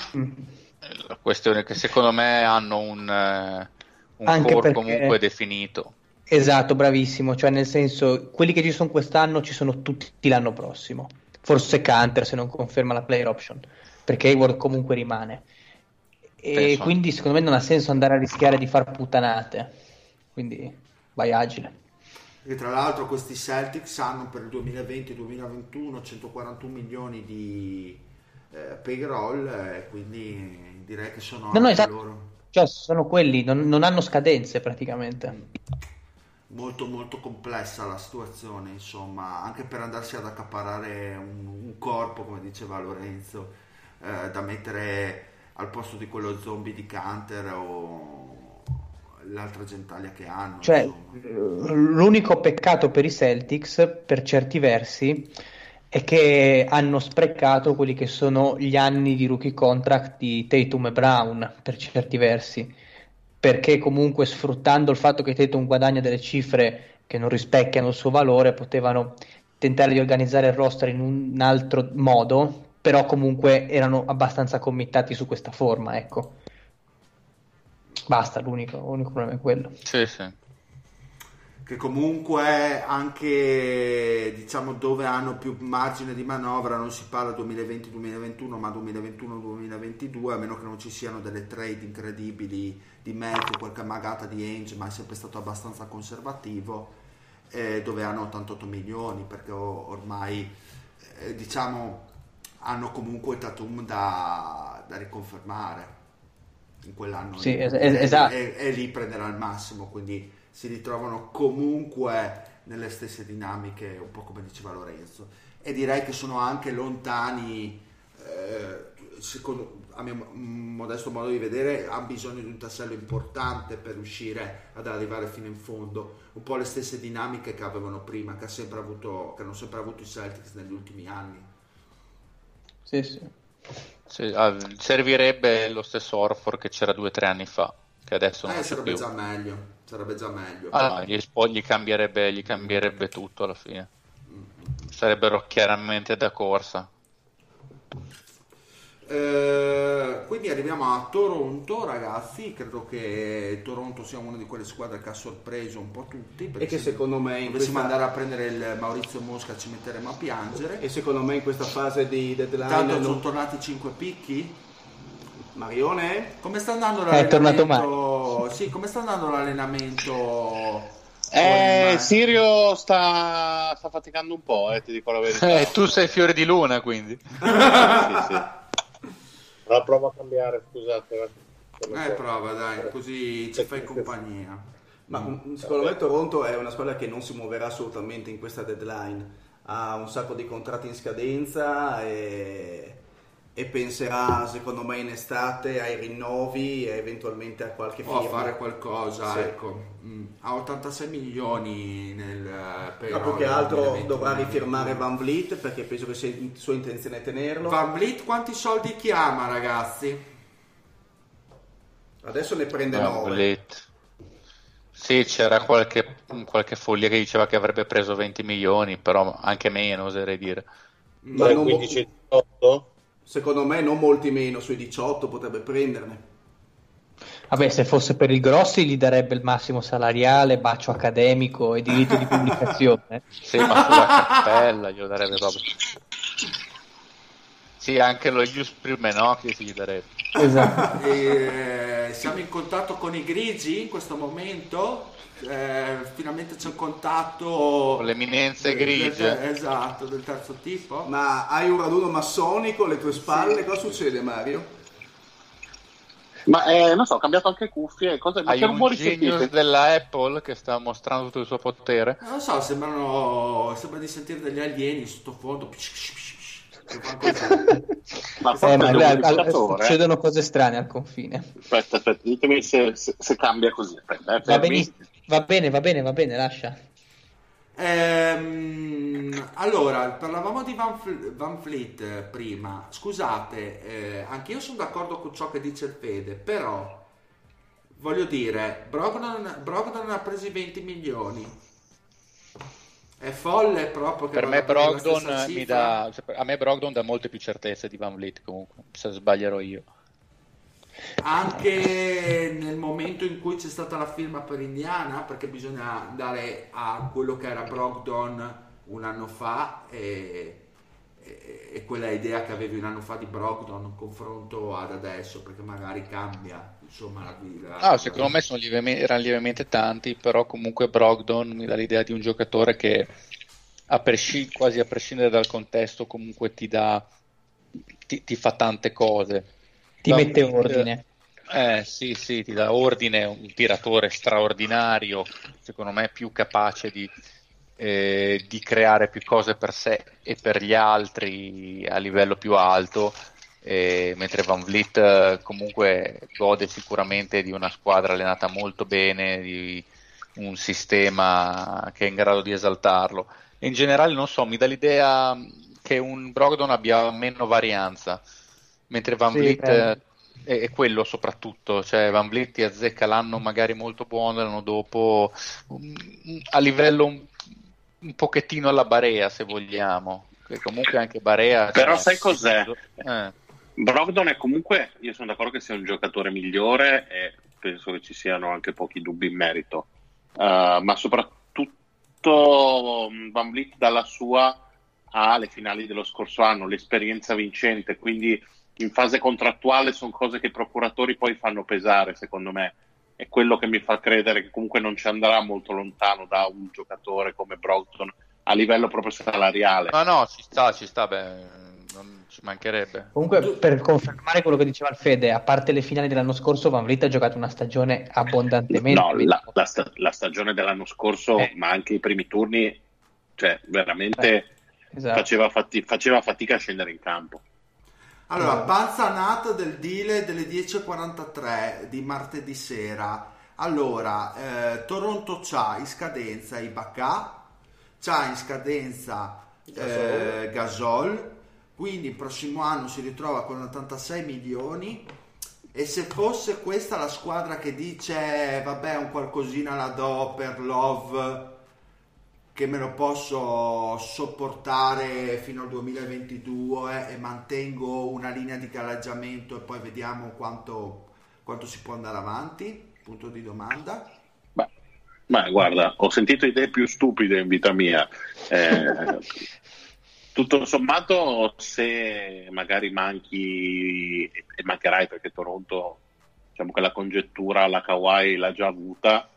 La questione è che secondo me hanno un, eh, un Anche core perché- comunque definito. Esatto, bravissimo. Cioè, nel senso, quelli che ci sono quest'anno ci sono tutti l'anno prossimo. Forse Canter se non conferma la player option, perché Hayward comunque rimane. E Penso. quindi secondo me non ha senso andare a rischiare di far puttanate. quindi vai agile. E tra l'altro questi Celtics hanno per il 2020-2021 141 milioni di eh, payroll, eh, quindi direi che sono No, no, esatto. loro Cioè, sono quelli, non, non hanno scadenze praticamente. molto molto complessa la situazione, insomma, anche per andarsi ad accaparrare un, un corpo, come diceva Lorenzo, eh, da mettere al posto di quello zombie di Canter o l'altra gentaglia che hanno. Cioè, insomma. l'unico peccato per i Celtics, per certi versi, è che hanno sprecato quelli che sono gli anni di rookie contract di Tatum e Brown, per certi versi, perché comunque sfruttando il fatto che Tatum guadagna delle cifre che non rispecchiano il suo valore, potevano tentare di organizzare il roster in un altro modo, però comunque erano abbastanza committati su questa forma, ecco. Basta, l'unico, l'unico problema è quello. Sì, sì. che comunque anche diciamo dove hanno più margine di manovra non si parla 2020-2021 ma 2021-2022 a meno che non ci siano delle trade incredibili di mezzo qualche magata di Ainge ma è sempre stato abbastanza conservativo eh, dove hanno 88 milioni perché ormai eh, diciamo hanno comunque Tatum da, da riconfermare in quell'anno Sì, es- E- esatto. e, e lì prenderà il massimo quindi si ritrovano comunque nelle stesse dinamiche, un po' come diceva Lorenzo. E direi che sono anche lontani, eh, secondo, a mio modesto modo di vedere, hanno bisogno di un tassello importante per riuscire ad arrivare fino in fondo. Un po' le stesse dinamiche che avevano prima, che, ha sempre avuto, che hanno sempre avuto i Celtics negli ultimi anni. Sì, sì. Sì, ah, servirebbe lo stesso Orfor che c'era due o tre anni fa, che adesso non Eh, sarebbe più. già meglio, sarebbe già meglio. Ah, gli, spo- gli cambierebbe, gli cambierebbe tutto alla fine. Sarebbero chiaramente da corsa. Eh, quindi arriviamo a Toronto, ragazzi. Credo che Toronto sia una di quelle squadre che ha sorpreso un po' tutti. E che se secondo me in dovessimo questa- andare a prendere il Maurizio Mosca ci metteremo a piangere. E secondo me in questa fase di deadline Intanto non- sono tornati 5 picchi. Marione? Come sta andando È tornato l'allenamento? Sì, come sta andando l'allenamento? Eh, Sirio sta, sta faticando un po', eh, ti dico la verità. Eh, tu sei fiore di luna, quindi. Sì, sì. La provo a cambiare, scusate. Eh, prova, dai, così ci fai compagnia. Ma secondo me Toronto è una squadra che non si muoverà assolutamente in questa deadline. Ha un sacco di contratti in scadenza e, e penserà, secondo me, in estate ai rinnovi e eventualmente a qualche O a firma. fare qualcosa, Sì. ecco. Mm, Ha 86 milioni nel eh, No, payroll più che altro 2020. dovrà rifirmare Van Vliet perché penso che sia in- sua intenzione tenerlo. Van Vliet quanti soldi chiama, ragazzi? Adesso ne prende No, 9. Bullet. Sì, c'era qualche, qualche follia che diceva che avrebbe preso 20 milioni, però anche meno, oserei dire. Ma Tra non- 15 e 18? Secondo me non molti meno, sui 18 potrebbe prenderne. Vabbè, se fosse per il Grossi gli darebbe il massimo salariale, bacio accademico e diritto di pubblicazione. Sì, ma sulla cappella glielo darebbe proprio. Sì, anche lo Ius Primenocchi si gli darebbe. Esatto. E, eh, siamo in contatto con i grigi in questo momento. Eh, finalmente c'è un contatto Con le eminenze del- del- grigie. esatto, del terzo tipo. Ma hai un raduno massonico alle tue spalle? Cosa succede, Mario? Ma eh, non so, ho cambiato anche cuffie. Cosa, ma Hai che un rumori sentite? della Apple che sta mostrando tutto il suo potere. Non lo so, sembrano sembra di sentire degli alieni sottofondo. Ma Eh, ma al- modificatore. succedono cose strane al confine. Aspetta, aspetta, ditemi se, se- se cambia così. Aspetta, eh, Va, fermi. Va bene, va bene, va bene, lascia. Ehm, allora, parlavamo di Van, Fl- Van Fleet eh, prima. Scusate, eh, anch'io sono d'accordo con ciò che dice il Fede, però voglio dire, Brogdon, Brogdon ha presi 20 milioni. È folle proprio che Per me Brogdon mi dà, cioè, a me Brogdon dà molte più certezze di Van Vliet comunque, se sbaglierò io. Anche nel momento in cui c'è stata la firma per Indiana, perché bisogna andare a quello che era Brogdon un anno fa e, e, e quella idea che avevi un anno fa di Brogdon in confronto ad adesso, perché magari cambia insomma la vita. Ah, secondo me lievemente, erano lievemente tanti, però comunque Brogdon mi dà l'idea di un giocatore che a presci- quasi a prescindere dal contesto comunque ti dà ti, ti fa tante cose. Ti Van mette ordine. Eh sì, sì, ti dà ordine, un tiratore straordinario, secondo me più capace di, eh, di creare più cose per sé e per gli altri a livello più alto, eh, mentre Van Vliet eh, comunque gode sicuramente di una squadra allenata molto bene, di un sistema che è in grado di esaltarlo. E in generale, non so, mi dà l'idea che un Brogdon abbia meno varianza, mentre Van Sì, Vliet credo. eh, è, è quello soprattutto, cioè Van Vliet ti azzecca l'anno magari molto buono, l'anno dopo um, a livello un, un pochettino alla Barea se vogliamo, che comunque anche Barea... Però cioè, sai cos'è? eh, Brogdon è comunque, io sono d'accordo che sia un giocatore migliore e penso che ci siano anche pochi dubbi in merito, Uh, ma soprattutto um, Van Vliet dalla sua alle finali dello scorso anno, l'esperienza vincente, quindi in fase contrattuale sono cose che i procuratori poi fanno pesare, secondo me. È quello che mi fa credere che comunque non ci andrà molto lontano da un giocatore come Brogdon a livello proprio salariale. No, no, ci sta, ci sta, beh, non ci mancherebbe. Comunque, per confermare quello che diceva il Fede, a parte le finali dell'anno scorso, Van Vliet ha giocato una stagione abbondantemente. No, la, la sta- la stagione dell'anno scorso, Eh. ma anche i primi turni, cioè veramente Esatto. faceva, fati- faceva fatica a scendere in campo. Allora, panzanata del deal delle 10.43 di martedì sera. Allora, eh, Toronto c'ha in scadenza Ibaka, c'ha in scadenza eh, Gasol, quindi il prossimo anno si ritrova con 86 milioni. E se fosse questa la squadra che dice vabbè un qualcosina la do per Love che me lo posso sopportare fino al 2022 e mantengo una linea di galleggiamento e poi vediamo quanto, quanto si può andare avanti? Punto di domanda. Ma, ma guarda, ho sentito idee più stupide in vita mia. Eh, tutto sommato, se magari manchi, e mancherai perché Toronto, diciamo che la congettura alla Kawhi l'ha già avuta,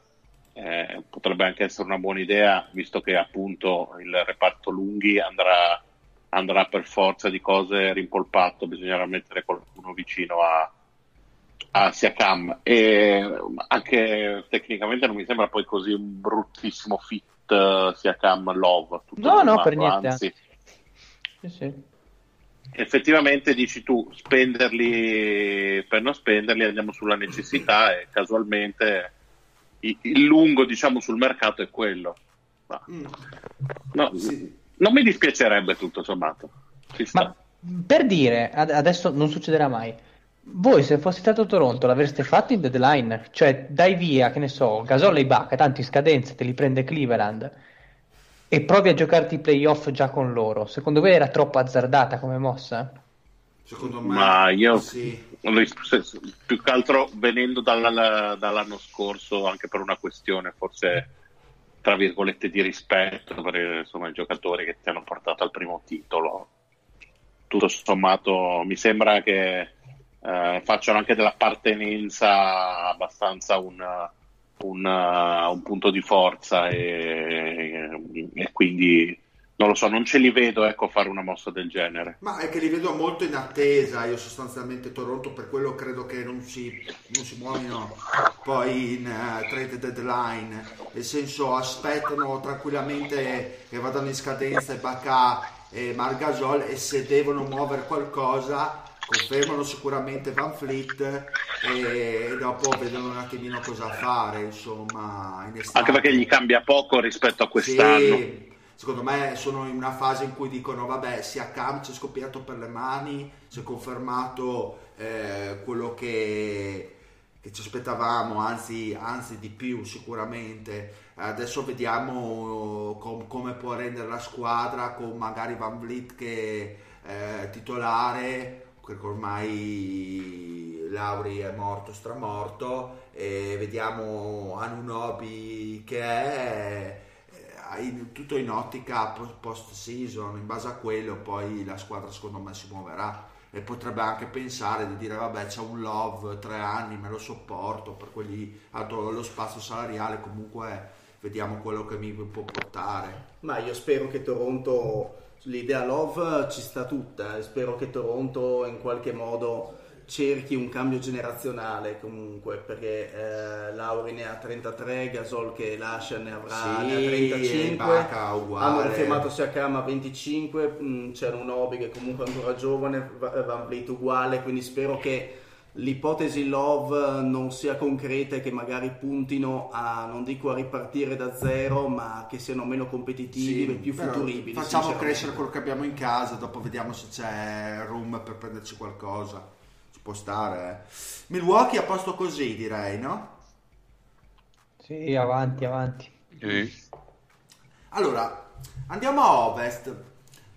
eh, potrebbe anche essere una buona idea, visto che appunto il reparto lunghi andrà, andrà per forza di cose rimpolpato, bisognerà mettere qualcuno vicino a, a Siakam e anche tecnicamente non mi sembra poi così un bruttissimo fit eh, Siakam Love No, no, per niente. anzi Sì, sì. effettivamente dici tu spenderli per non spenderli andiamo sulla necessità e casualmente il lungo diciamo sul mercato è quello Ma- Mm. no, Sì. non mi dispiacerebbe tutto sommato. Ma per dire, ad- adesso non succederà mai. Voi, se fosse stato Toronto, l'avreste fatto in deadline? Cioè, dai via, che ne so, Gasol e Ibaka, tanto in scadenza te li prende Cleveland e provi a giocarti i playoff già con loro. Secondo voi era troppo azzardata come mossa? Secondo me Ma io sì. più che altro venendo dalla- dall'anno scorso anche per una questione forse tra virgolette di rispetto per insomma, i giocatori che ti hanno portato al primo titolo tutto sommato mi sembra che eh, facciano anche dell'appartenenza abbastanza un, un, un punto di forza e, e quindi non lo so, non ce li vedo ecco fare una mossa del genere. Ma è che li vedo molto in attesa, io sostanzialmente Toronto per quello credo che non si, non si muovino poi in eh, trade deadline, nel senso aspettano tranquillamente che vadano in scadenza Ibaka e Margasol e se devono muovere qualcosa confermano sicuramente Van Fleet e, e dopo vedono un attimino cosa fare insomma in anche perché gli cambia poco rispetto a quest'anno. Sì, secondo me sono in una fase in cui dicono vabbè sia Cam ci è scoppiato per le mani si è confermato eh, quello che, che ci aspettavamo anzi, anzi di più sicuramente. Adesso vediamo com- come può rendere la squadra con magari Van Vliet che è titolare perché ormai Lauri è morto stramorto e vediamo Anunobi che è eh, tutto in ottica post season, in base a quello poi la squadra secondo me si muoverà e potrebbe anche pensare di dire vabbè c'è un love, tre anni, me lo sopporto per quelli alto lo spazio salariale comunque vediamo quello che mi può portare. Ma io spero che Toronto, l'idea Love ci sta tutta, e spero che Toronto in qualche modo cerchi un cambio generazionale comunque, perché eh, Lauri ne ha 33, Gasol che lascia ne avrà Sì, ne ha e 35, Ibaka uguale. hanno confermato Siakam a 25, mh, c'era un Obi che comunque è ancora giovane, Va- Van Vliet uguale, quindi spero che l'ipotesi Love non sia concreta e che magari puntino a, non dico a ripartire da zero, ma che siano meno competitivi e più futuribili. Facciamo crescere quello che abbiamo in casa, dopo vediamo se c'è room per prenderci qualcosa. Ci può stare. eh. Milwaukee a posto così, direi, no? Sì, avanti, avanti. Allora, andiamo a ovest.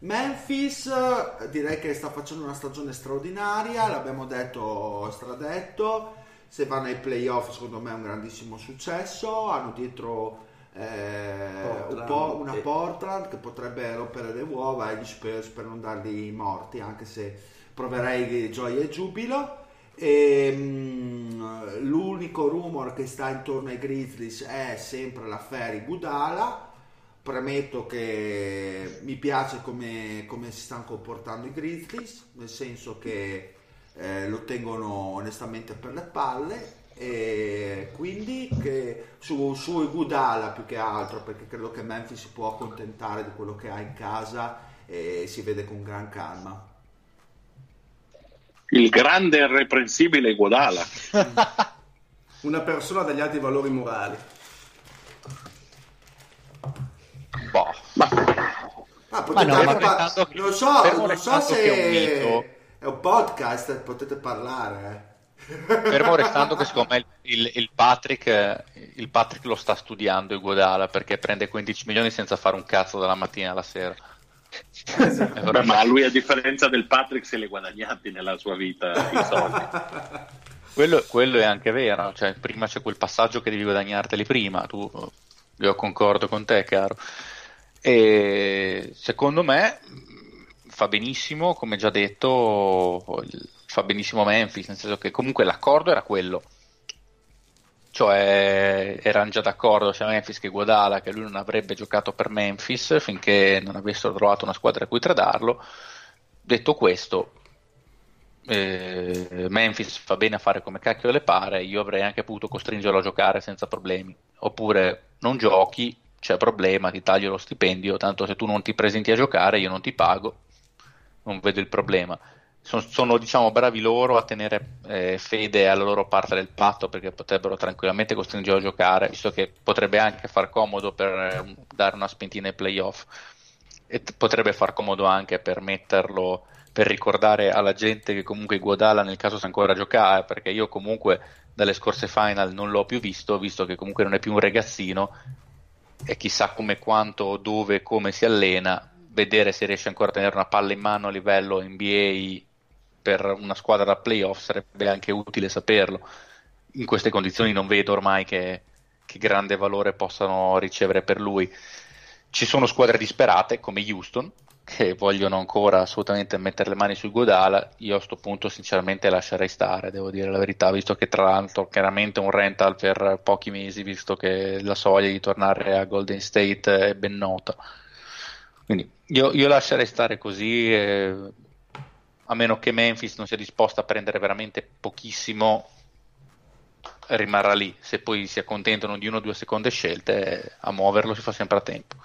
Memphis eh, direi che sta facendo una stagione straordinaria, l'abbiamo detto, stradetto. Se vanno ai playoff, secondo me è un grandissimo successo. Hanno dietro eh, un po' una Portland che potrebbe rompere le uova agli Spurs per non darli morti, anche se proverei gioia e giubilo. E, mm, l'unico rumor che sta intorno ai Grizzlies è sempre l'affare Gudala. Premetto che mi piace come, come si stanno comportando i Grizzlies, nel senso che eh, lo tengono onestamente per le palle e quindi che su, su Gudala più che altro perché credo che Memphis si può accontentare di quello che ha in casa e si vede con gran calma. Il grande e irreprensibile Guadala. Una persona dagli alti valori morali. Boh. Ah, potete no, anche fermo par- non so, non so se è un mito. è un podcast, potete parlare. eh. Fermo restando che secondo me il, il Patrick, eh, il Patrick lo sta studiando il Guadala perché prende 15 milioni senza fare un cazzo dalla mattina alla sera. Beh, ma lui a differenza del Patrick se li ha guadagnati nella sua vita i soldi. Quello, quello è anche vero, cioè, prima c'è quel passaggio che devi guadagnarteli prima, tu, io concordo con te, caro. E secondo me fa benissimo, come già detto, fa benissimo Memphis, nel senso che comunque l'accordo era quello. Cioè, erano già d'accordo sia Memphis che Guadala che lui non avrebbe giocato per Memphis finché non avessero trovato una squadra a cui tradarlo. Detto questo, eh, Memphis fa bene a fare come cacchio le pare, io avrei anche potuto costringerlo a giocare senza problemi. Oppure non giochi, c'è problema, ti taglio lo stipendio, tanto se tu non ti presenti a giocare io non ti pago, non vedo il problema. Sono, sono, diciamo bravi loro a tenere eh, fede alla loro parte del patto perché potrebbero tranquillamente costringerlo a giocare, visto che potrebbe anche far comodo per eh, dare una spintina ai playoff. E t- potrebbe far comodo anche per metterlo per ricordare alla gente che comunque Guadala nel caso sa ancora giocare perché io comunque dalle scorse final non l'ho più visto visto che comunque non è più un ragazzino. E chissà come quanto dove come si allena vedere se riesce ancora a tenere una palla in mano a livello NBA per una squadra da playoff sarebbe anche utile saperlo. In queste condizioni non vedo ormai che, che grande valore possano ricevere per lui. Ci sono squadre disperate come Houston che vogliono ancora assolutamente mettere le mani sul Godala, io a questo punto sinceramente lascerei stare, devo dire la verità, visto che tra l'altro chiaramente un rental per pochi mesi, visto che la soglia di tornare a Golden State è ben nota. Quindi io, io lascerei stare così, eh, a meno che Memphis non sia disposta a prendere veramente pochissimo, rimarrà lì, se poi si accontentano di una o due seconde scelte, a muoverlo si fa sempre a tempo.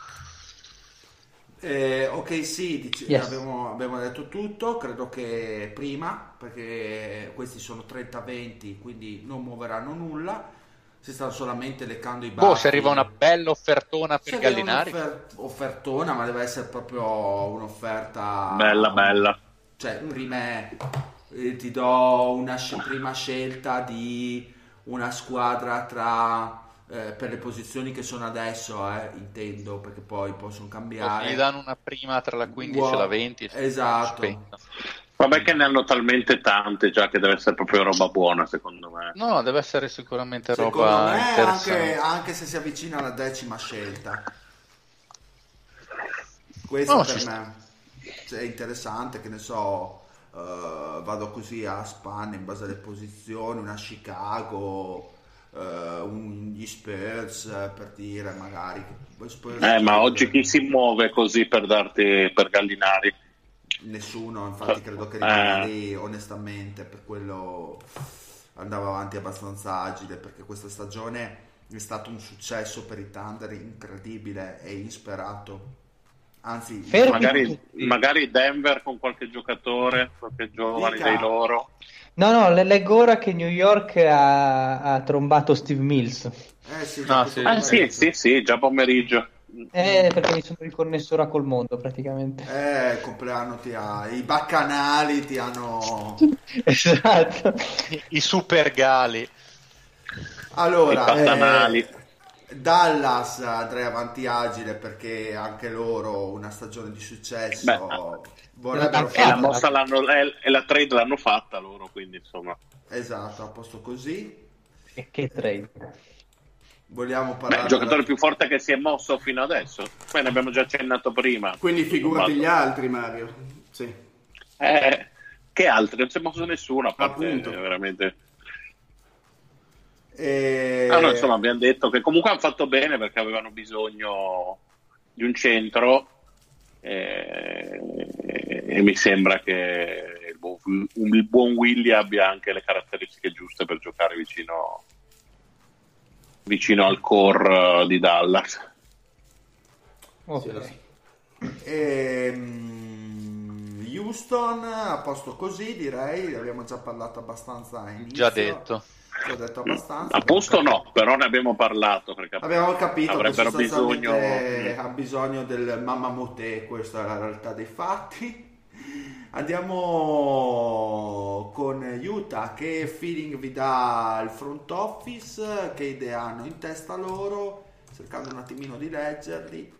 Eh, ok, sì, dic- Yes. abbiamo, abbiamo detto tutto, credo che prima, perché questi sono 30-20, quindi non muoveranno nulla, si stanno solamente leccando i baffi. Boh, se arriva una bella offertona Se per arriva Gallinari, un'offer- offertona, ma deve essere proprio un'offerta Bella, bella. Cioè, prima eh, ti do una sce- prima scelta di una squadra tra eh, per le posizioni che sono adesso, eh, intendo, perché poi possono cambiare. gli danno una prima tra la 15 Wow. e la 20. Esatto. Vabbè che ne hanno talmente tante già che deve essere proprio roba buona secondo me. No, deve essere sicuramente Secondo roba me, anche, anche se si avvicina alla decima scelta. Questo No, per me cioè, è interessante, che ne so, eh, vado così a spanne in base alle posizioni, una Chicago, eh, un, gli Spurs eh, per dire magari. Spurs- Eh, ma oggi chi si muove così per darti per Gallinari? Nessuno, infatti credo che rimane lì onestamente, per quello andava avanti abbastanza agile, perché questa stagione è stato un successo per i Thunder incredibile e insperato. Anzi, Magari, magari Denver con qualche giocatore, qualche giovane Dica. dei loro. No, no, le leggo ora che New York ha, ha trombato Steve Mills. eh sì, Ah, già sì. Ah sì, pomeriggio. sì, sì, già pomeriggio. Eh, perché mi sono riconnesso ora col mondo praticamente. Eh, il compleanno ti ha... I baccanali ti hanno... Esatto. I, i super gali. Allora, I pattanali. eh, Dallas andrei avanti agile perché anche loro una stagione di successo Beh, vorrebbero E la mossa l'hanno, e e la trade l'hanno fatta loro, quindi insomma. Esatto, a posto così. E che trade. Vogliamo Beh, parlare il giocatore più forte che si è mosso fino adesso. Poi ne abbiamo già accennato prima. Quindi figurati gli altri, Mario. Sì. Eh, che altri? Non si è mosso nessuno, a parte Appunto. veramente. E... Ah, no, insomma, abbiamo detto che comunque hanno fatto bene perché avevano bisogno di un centro eh, e, mi sembra che il buon, il buon Willy abbia anche le caratteristiche giuste per giocare vicino, vicino al core eh, di Dallas. Ok. Ehm, Houston a posto così direi, abbiamo già parlato abbastanza inizio. Già detto. Già detto abbastanza. A posto no, però ne abbiamo parlato perché Abbiamo capito avrebbero che bisogno ha bisogno del mamma motè, questa è la realtà dei fatti. Andiamo con Utah, che feeling vi dà il front office, che idee hanno in testa loro, cercando un attimino di leggerli.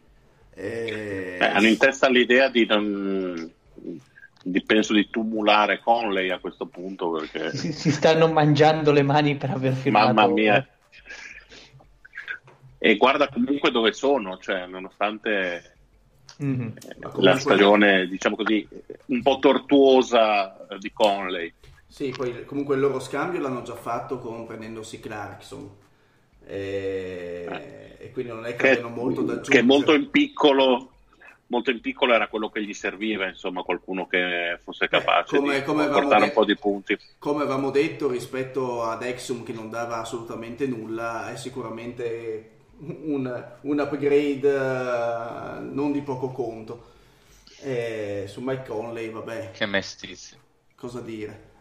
E- Eh, hanno in testa l'idea di non di, penso di tumulare Conley a questo punto perché Si, si stanno mangiando le mani per aver firmato. mamma mia e guarda comunque dove sono cioè nonostante Mhm. eh, comunque- la stagione diciamo così un po' tortuosa eh, di Conley Sì, poi comunque il loro scambio l'hanno già fatto con prendendosi Clarkson. E, e quindi non è che, che, abbiano molto da aggiungere. che molto in piccolo molto in piccolo era quello che gli serviva insomma qualcuno che fosse Beh, capace come- di come avevamo portare un detto- po' di punti Come avevamo detto, rispetto ad Exum che non dava assolutamente nulla, è sicuramente un, un upgrade eh, non di poco conto. E su Mike Conley, vabbè, Che mestizia. cosa dire.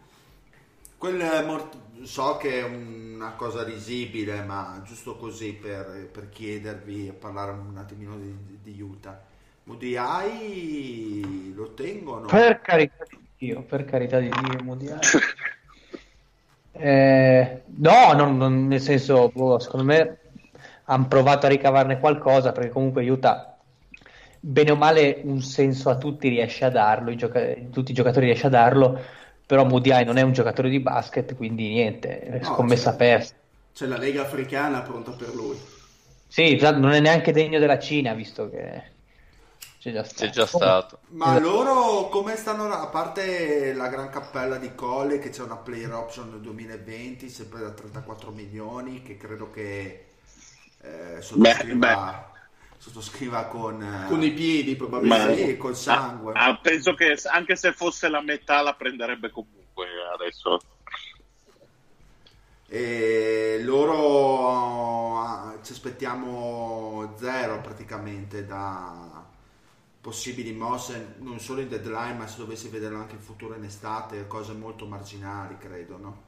Quel eh, mort- so che è una cosa risibile, ma giusto così per, per chiedervi e parlare un attimino di, di Utah. Mudiai lo tengono? Per carità di Dio, per carità di Dio, Mondiale. Eh, no, non- non- nel senso, boh, secondo me hanno provato a ricavarne qualcosa perché comunque Utah, bene o male, un senso a tutti riesce a darlo, i gioca- tutti i giocatori riesce a darlo, però Mudiai non è un giocatore di basket, quindi niente, è No, scommessa certo. persa. C'è la Lega Africana pronta per lui. Sì, non è neanche degno della Cina, visto che c'è già stato. C'è già stato. Ma Esatto. loro come stanno, a parte la gran cappella di Colle che c'è una player option nel 2020 sempre da 34 milioni che credo che eh, sottoscriva, sottoscriva con, eh, Con i piedi, probabilmente. sì, col sangue. Ah, ah, penso che anche se fosse la metà la prenderebbe comunque adesso. E loro ah, ci aspettiamo zero praticamente da possibili mosse non solo in deadline ma se dovessi vederlo anche in futuro in estate cose molto marginali credo no?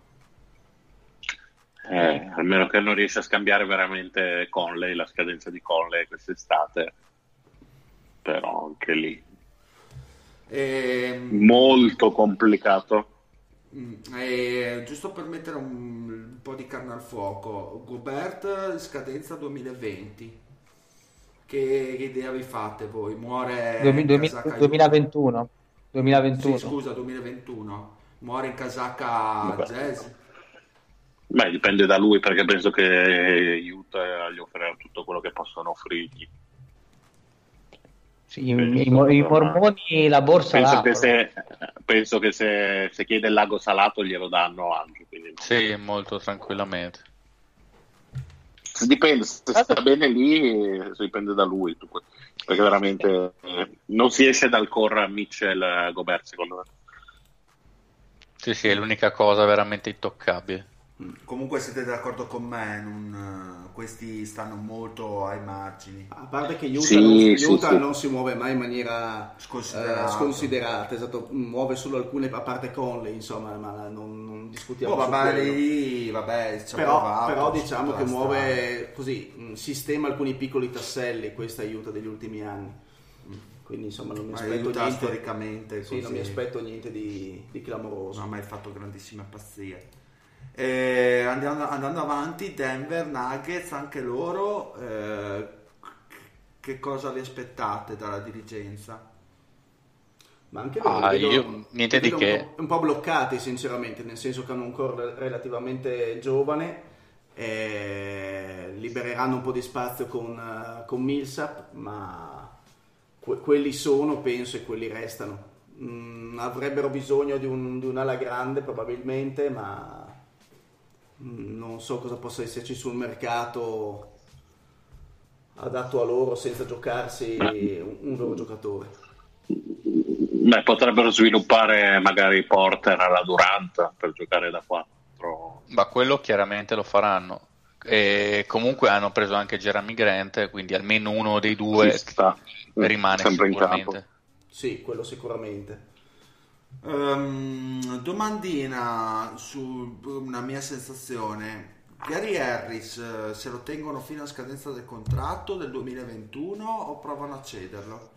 Eh, almeno che non riesce a scambiare veramente Conley, la scadenza di Conley quest'estate. Però anche lì e, molto complicato. mm, e giusto per mettere un, un po' di carne al fuoco Gobert scadenza 2020 che, che idea vi fate voi? muore Duemi- in duemi- casacca- 2021. 2021. Sì, scusa 2021 muore in casacca Vabbè. jazz Beh, dipende da lui perché penso che Utah gli offrirà tutto quello che possono offrirgli. Sì, i, i, mo- i mormoni la borsa penso che, se, penso che se, se chiede il lago salato glielo danno anche. Quindi Sì, molto tranquillamente. Dipende, se sta bene lì dipende da lui. Perché veramente eh, non si esce dal core Mitchell eh, Gobert, secondo me. Sì, sì, è l'unica cosa veramente intoccabile. Comunque siete d'accordo con me, non, eh, questi stanno molto ai margini. A parte che Utah, Sì, non, sì, Utah sì. non si muove mai in maniera Sconsiderata. eh, sconsiderata, esatto, muove solo alcune, a parte Conley, insomma, ma non, non discutiamo Oh, vabbè, lì, vabbè, Però, provato, però ci diciamo che muove così, mh, sistema alcuni piccoli tasselli, questo aiuta degli ultimi anni. Quindi insomma non mi Ma aspetto niente, storicamente sì, non mi aspetto niente di, di clamoroso. non ha mai fatto grandissime pazzie. Eh, andando, andando avanti, Denver, Nuggets, anche loro, eh, che cosa vi aspettate dalla dirigenza? Ma anche loro Ah, vedo- io- niente di che. Un po', un po' bloccati sinceramente, nel senso che hanno un core relativamente giovane, eh, libereranno un po' di spazio con, con Millsap, ma que- quelli sono, penso, e quelli restano. Mm, avrebbero bisogno di, un- di un'ala grande probabilmente, ma non so cosa possa esserci sul mercato adatto a loro senza giocarsi un, un loro giocatore. Beh, potrebbero sviluppare magari Porter alla Durant per giocare da 4. Ma quello chiaramente lo faranno. E comunque hanno preso anche Jeremy Grant, quindi almeno uno dei due rimane Sempre in sicuramente. campo. Sì, quello sicuramente. Ehm, domandina su una mia sensazione. Gary Harris eh, se lo tengono fino a scadenza del contratto del 2021 o provano a cederlo?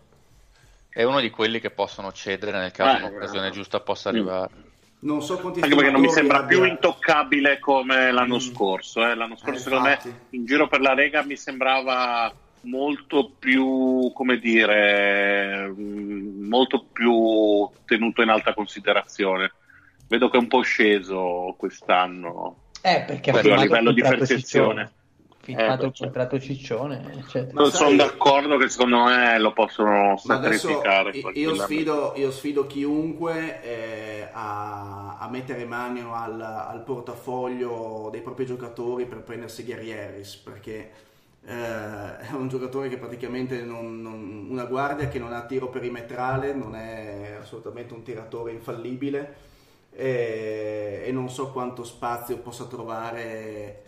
È uno di quelli che possono cedere nel caso Eh, un'occasione eh. giusta possa Mm. arrivare. Non so quanti Anche perché non mi sembra più abbia- intoccabile come l'anno Mm. scorso. eh. L'anno scorso, Eh, secondo me, infatti. in giro per la Lega mi sembrava molto più, come dire, mm, molto più tenuto in alta considerazione. Vedo che è un po' sceso quest'anno. Eh, perché a livello di percezione. Ciccione. Firmato Eh, il contratto Ciccione. eccetera. Non sai- sono d'accordo che secondo me lo possono sacrificare. io- sfido, io sfido chiunque eh, a, a mettere mano al, al portafoglio dei propri giocatori per prendersi Gary Harris perché eh, è un giocatore che praticamente non, non- una guardia che non ha tiro perimetrale, non è assolutamente un tiratore infallibile e, e non so quanto spazio possa trovare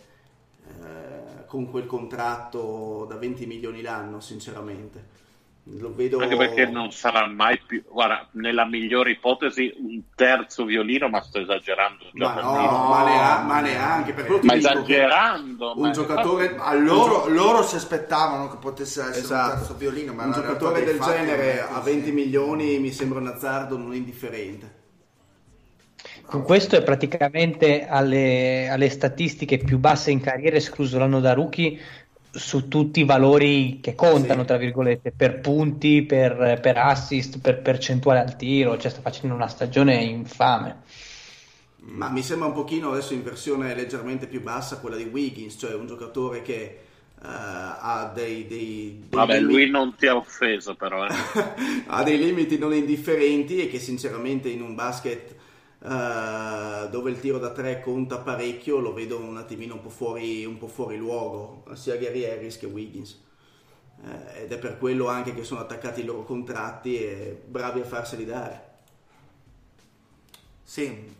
eh, con quel contratto da 20 milioni l'anno, sinceramente. Lo vedo Anche perché non sarà mai più, guarda, nella migliore ipotesi un terzo violino, ma sto esagerando. Ma no, ma, nea- ma neanche per quello ma esagerando. un ma- giocatore A loro, loro si aspettavano che potesse essere un Esatto. terzo violino, ma un giocatore del genere a così. 20 milioni mi sembra un azzardo non indifferente. Con questo è praticamente alle, alle statistiche più basse in carriera, escluso l'anno da rookie, su tutti i valori che contano, Sì. tra virgolette, per punti, per, per assist, per percentuale al tiro, cioè sta facendo una stagione infame. Ma mi sembra un pochino adesso in versione leggermente più bassa quella di Wiggins, cioè un giocatore che eh, ha dei, dei, dei Vabbè, limiti- lui non ti ha offeso, però. eh. ha dei limiti non indifferenti e che sinceramente in un basket eh, dove il tiro da tre conta parecchio lo vedo un attimino un po' fuori, un po' fuori luogo, sia Gary Harris che Wiggins. Eh, ed è per quello anche che sono attaccati i loro contratti e bravi a farseli dare. Sì,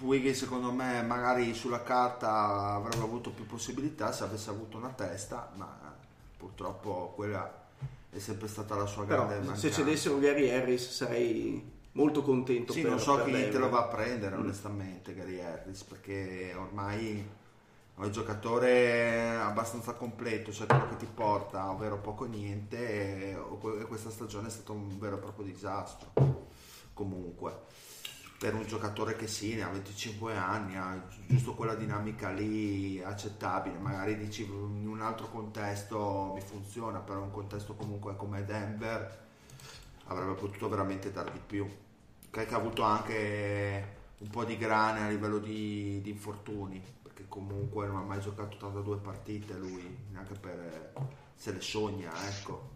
Wiggins secondo me magari sulla carta avrebbe avuto più possibilità se avesse avuto una testa, ma purtroppo quella è sempre stata la sua Però grande se mancanza. cedessero Gary Harris sarei molto contento Sì, per, non so per chi Denver. te lo va a prendere Mm. onestamente Gary Harris perché ormai è un giocatore abbastanza completo, cioè quello che ti porta ovvero poco niente e e questa stagione è stato un vero e proprio disastro comunque per un giocatore che sì, ne ha 25 anni, ha giusto quella dinamica lì accettabile, magari dici in un altro contesto mi funziona, però in un contesto comunque come Denver avrebbe potuto veramente dar di più. Che ha avuto anche un po' di grane a livello di, di infortuni, perché comunque non ha mai giocato 82 partite lui, neanche per se le sogna, ecco.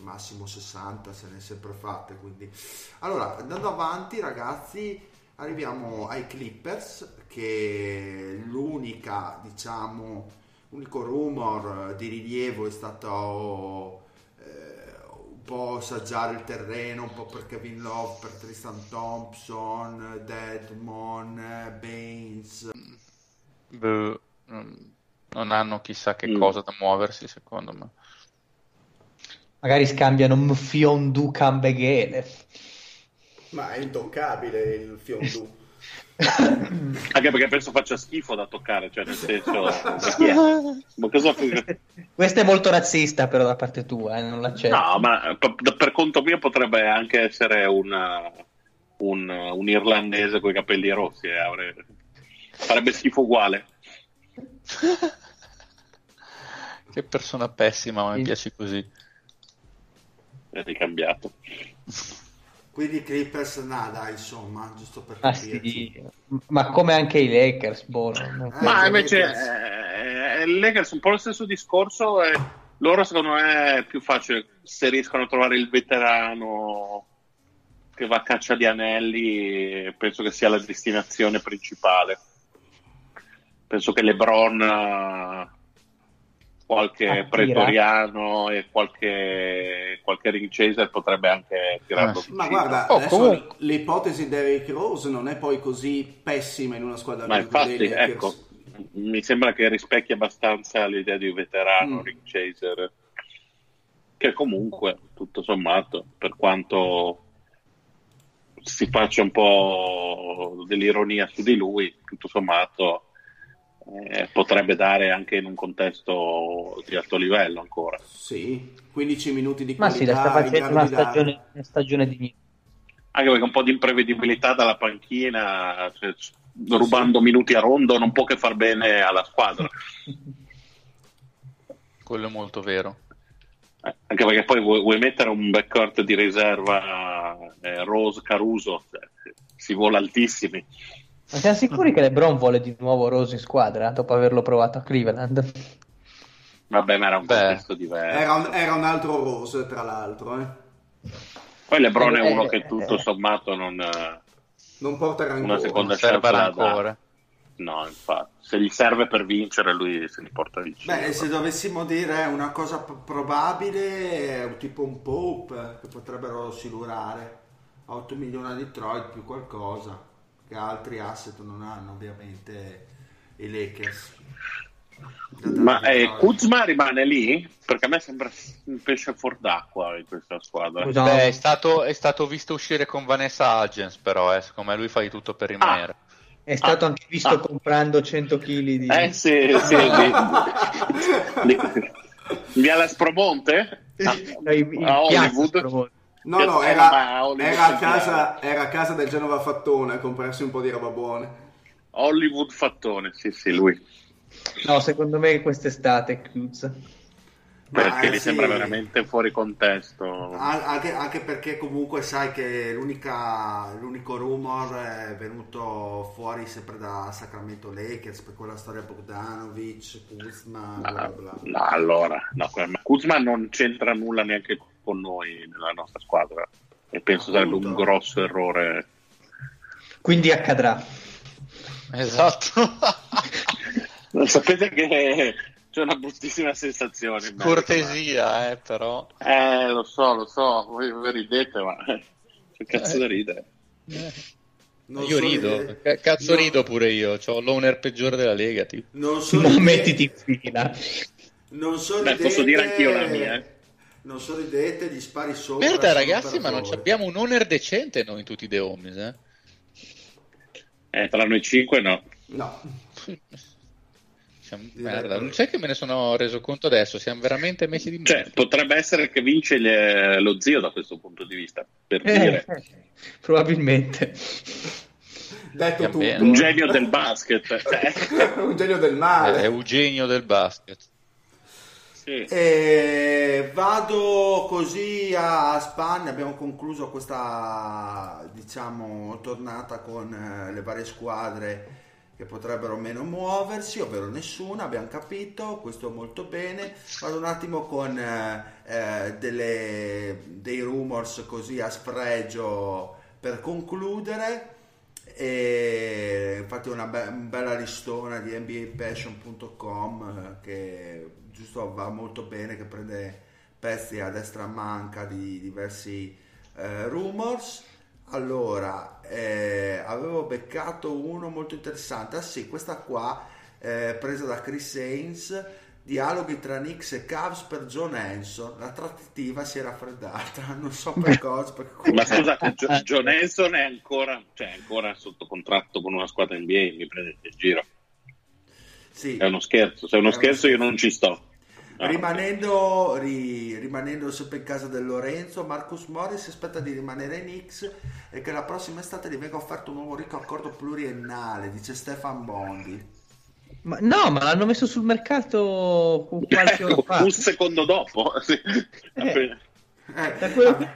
massimo 60 se ne è sempre fatte. Quindi. Allora, andando avanti, ragazzi, arriviamo ai Clippers, che l'unica, diciamo, l'unico rumor di rilievo è stato po' assaggiare il terreno, un po' per Kevin Love, per Tristan Thompson, Deadmon, Baines. Beh, non- hanno chissà che Mm. cosa da muoversi, secondo me. Magari scambiano Mfiondu Cambeghele. Ma è intoccabile il Fiondu. Anche perché penso faccia schifo da toccare, cioè nel senso... ma cosa... Questo è molto razzista però da parte tua, eh, non l'accetto. No, ma per, per conto mio potrebbe anche essere una- un, un irlandese con i capelli rossi, eh, avrebbe- farebbe schifo uguale. Che persona pessima, ma mi piace così. È ricambiato. Quindi Clippers nada, insomma, giusto per Ah, capirci. sì. Ma come anche i Lakers, boh, non- Eh, Ma i invece Lakers. eh, eh, Lakers un po' lo stesso discorso. eh, loro secondo me è più facile se riescono a trovare il veterano che va a caccia di anelli. Penso che sia la destinazione principale. Penso che LeBron, eh, qualche Attira. pretoriano e qualche, qualche ring chaser potrebbe anche tirarlo Ah, sì. Ma guarda, Oh, adesso comunque- l'ipotesi di Derrick Rose non è poi così pessima in una squadra Ma infatti, Lakers. ecco, mi sembra che rispecchia abbastanza l'idea di un veterano, Mm. ring chaser, che comunque, tutto sommato, per quanto si faccia un po' dell'ironia su di lui, tutto sommato eh, potrebbe dare anche in un contesto di alto livello ancora. Sì, 15 minuti di Ma qualità sì, la sta facendo una stagione, una stagione di Anche perché un po' di imprevedibilità dalla panchina, cioè, rubando minuti a rondo, non può che far bene alla squadra. Quello è molto vero. Eh, Anche perché poi vuoi, vuoi mettere un backcourt di riserva eh, Rose Caruso, cioè, si vola altissimi. Ma siamo sicuri che LeBron vuole di nuovo Rose in squadra dopo averlo provato a Cleveland? Vabbè, ma era un Beh. contesto diverso. Era un, era un altro Rose, tra l'altro. eh. Poi LeBron è Eh, uno eh, che tutto eh. sommato non Non porta rancore. una seconda rancore. dà. No, infatti, se gli serve per vincere, lui se li porta vicino. Beh, se dovessimo dire una cosa p- probabile, è un tipo un Pope che potrebbero silurare a 8 milioni a Detroit più qualcosa, che altri asset non hanno ovviamente i Lakers. Ma eh. Kuzma rimane lì? Perché a me sembra un pesce fuor d'acqua in questa squadra. Scusa, Beh, è stato, è stato visto uscire con Vanessa Hudgens, però, eh, secondo me lui fa di tutto per rimanere. È stato Ah, anche visto ah. comprando 100 kg di... Eh sì, sì, lì. lì. Via l'Espromonte? Ah, Dai, in a piazza, Hollywood? No, no, era, era a casa, era a casa del Genova Fattone a comprarsi un po' di roba buona. Hollywood Fattone, sì, sì, lui. No, secondo me quest'estate chiusa. Perché eh, mi sì. sembra veramente fuori contesto. An- Anche, anche perché comunque sai che l'unica, l'unico rumor è venuto fuori sempre da Sacramento Lakers per quella storia Bogdanovic, Kuzma, bla bla No, bla. no, allora, no, ma Kuzma non c'entra nulla neanche con noi nella nostra squadra e penso sarebbe un Appunto. grosso errore. Quindi accadrà. Esatto. Sapete che c'è una bruttissima sensazione. Cortesia, eh, però. Eh, lo so, lo so, voi, voi ridete, ma che cazzo da ridere. Non io so rido. Ca- cazzo No. rido pure io, ho l'owner peggiore della Lega, tipo. Non so Non ridete- mettiti in fila. Non so Beh, posso dire anch'io la mia, eh. Non sorridete, gli spari sopra. Merda ragazzi, ma non abbiamo un owner decente noi tutti The Homies, eh. Eh, tra noi cinque no. No, Siamo- merda, non c'è che me ne sono reso conto adesso, siamo veramente messi di Cioè, merda. potrebbe essere che vince il- lo zio da questo punto di vista, per Eh, dire. probabilmente. detto tutto. Un genio del basket. Eh, un genio del È male. Eugenio del basket. E vado così a Spagna, abbiamo concluso questa diciamo tornata con eh, le varie squadre che potrebbero meno muoversi, ovvero nessuna, abbiamo capito, questo molto bene. Vado un attimo con eh, eh, delle- dei rumors così a sfregio per concludere. E infatti una be- bella listona di NBApassion.com eh, che giusto va molto bene, che prende pezzi a destra manca di diversi eh, rumors. Allora, eh, avevo beccato uno molto interessante. Ah sì, questa qua, eh, presa da Chris Haynes, dialoghi tra Knicks e Cavs per John Hanson. La trattativa si è raffreddata, non so per cosa. Perché Ma scusate, John Henson è ancora, cioè, ancora sotto contratto con una squadra NBA, mi prendete in giro. Sì. È uno scherzo, se è uno È uno scherzo io scherzo. non ci sto. No. Rimanendo, ri- rimanendo sempre in casa del Lorenzo, Marcus Morris aspetta di rimanere in Knicks e che la prossima estate gli venga offerto un nuovo ricco accordo pluriennale, dice Stefan Bondi. Ma, no, ma l'hanno messo sul mercato qualche ora fa. un secondo dopo. sì. Appena- Eh, Da quello app- che-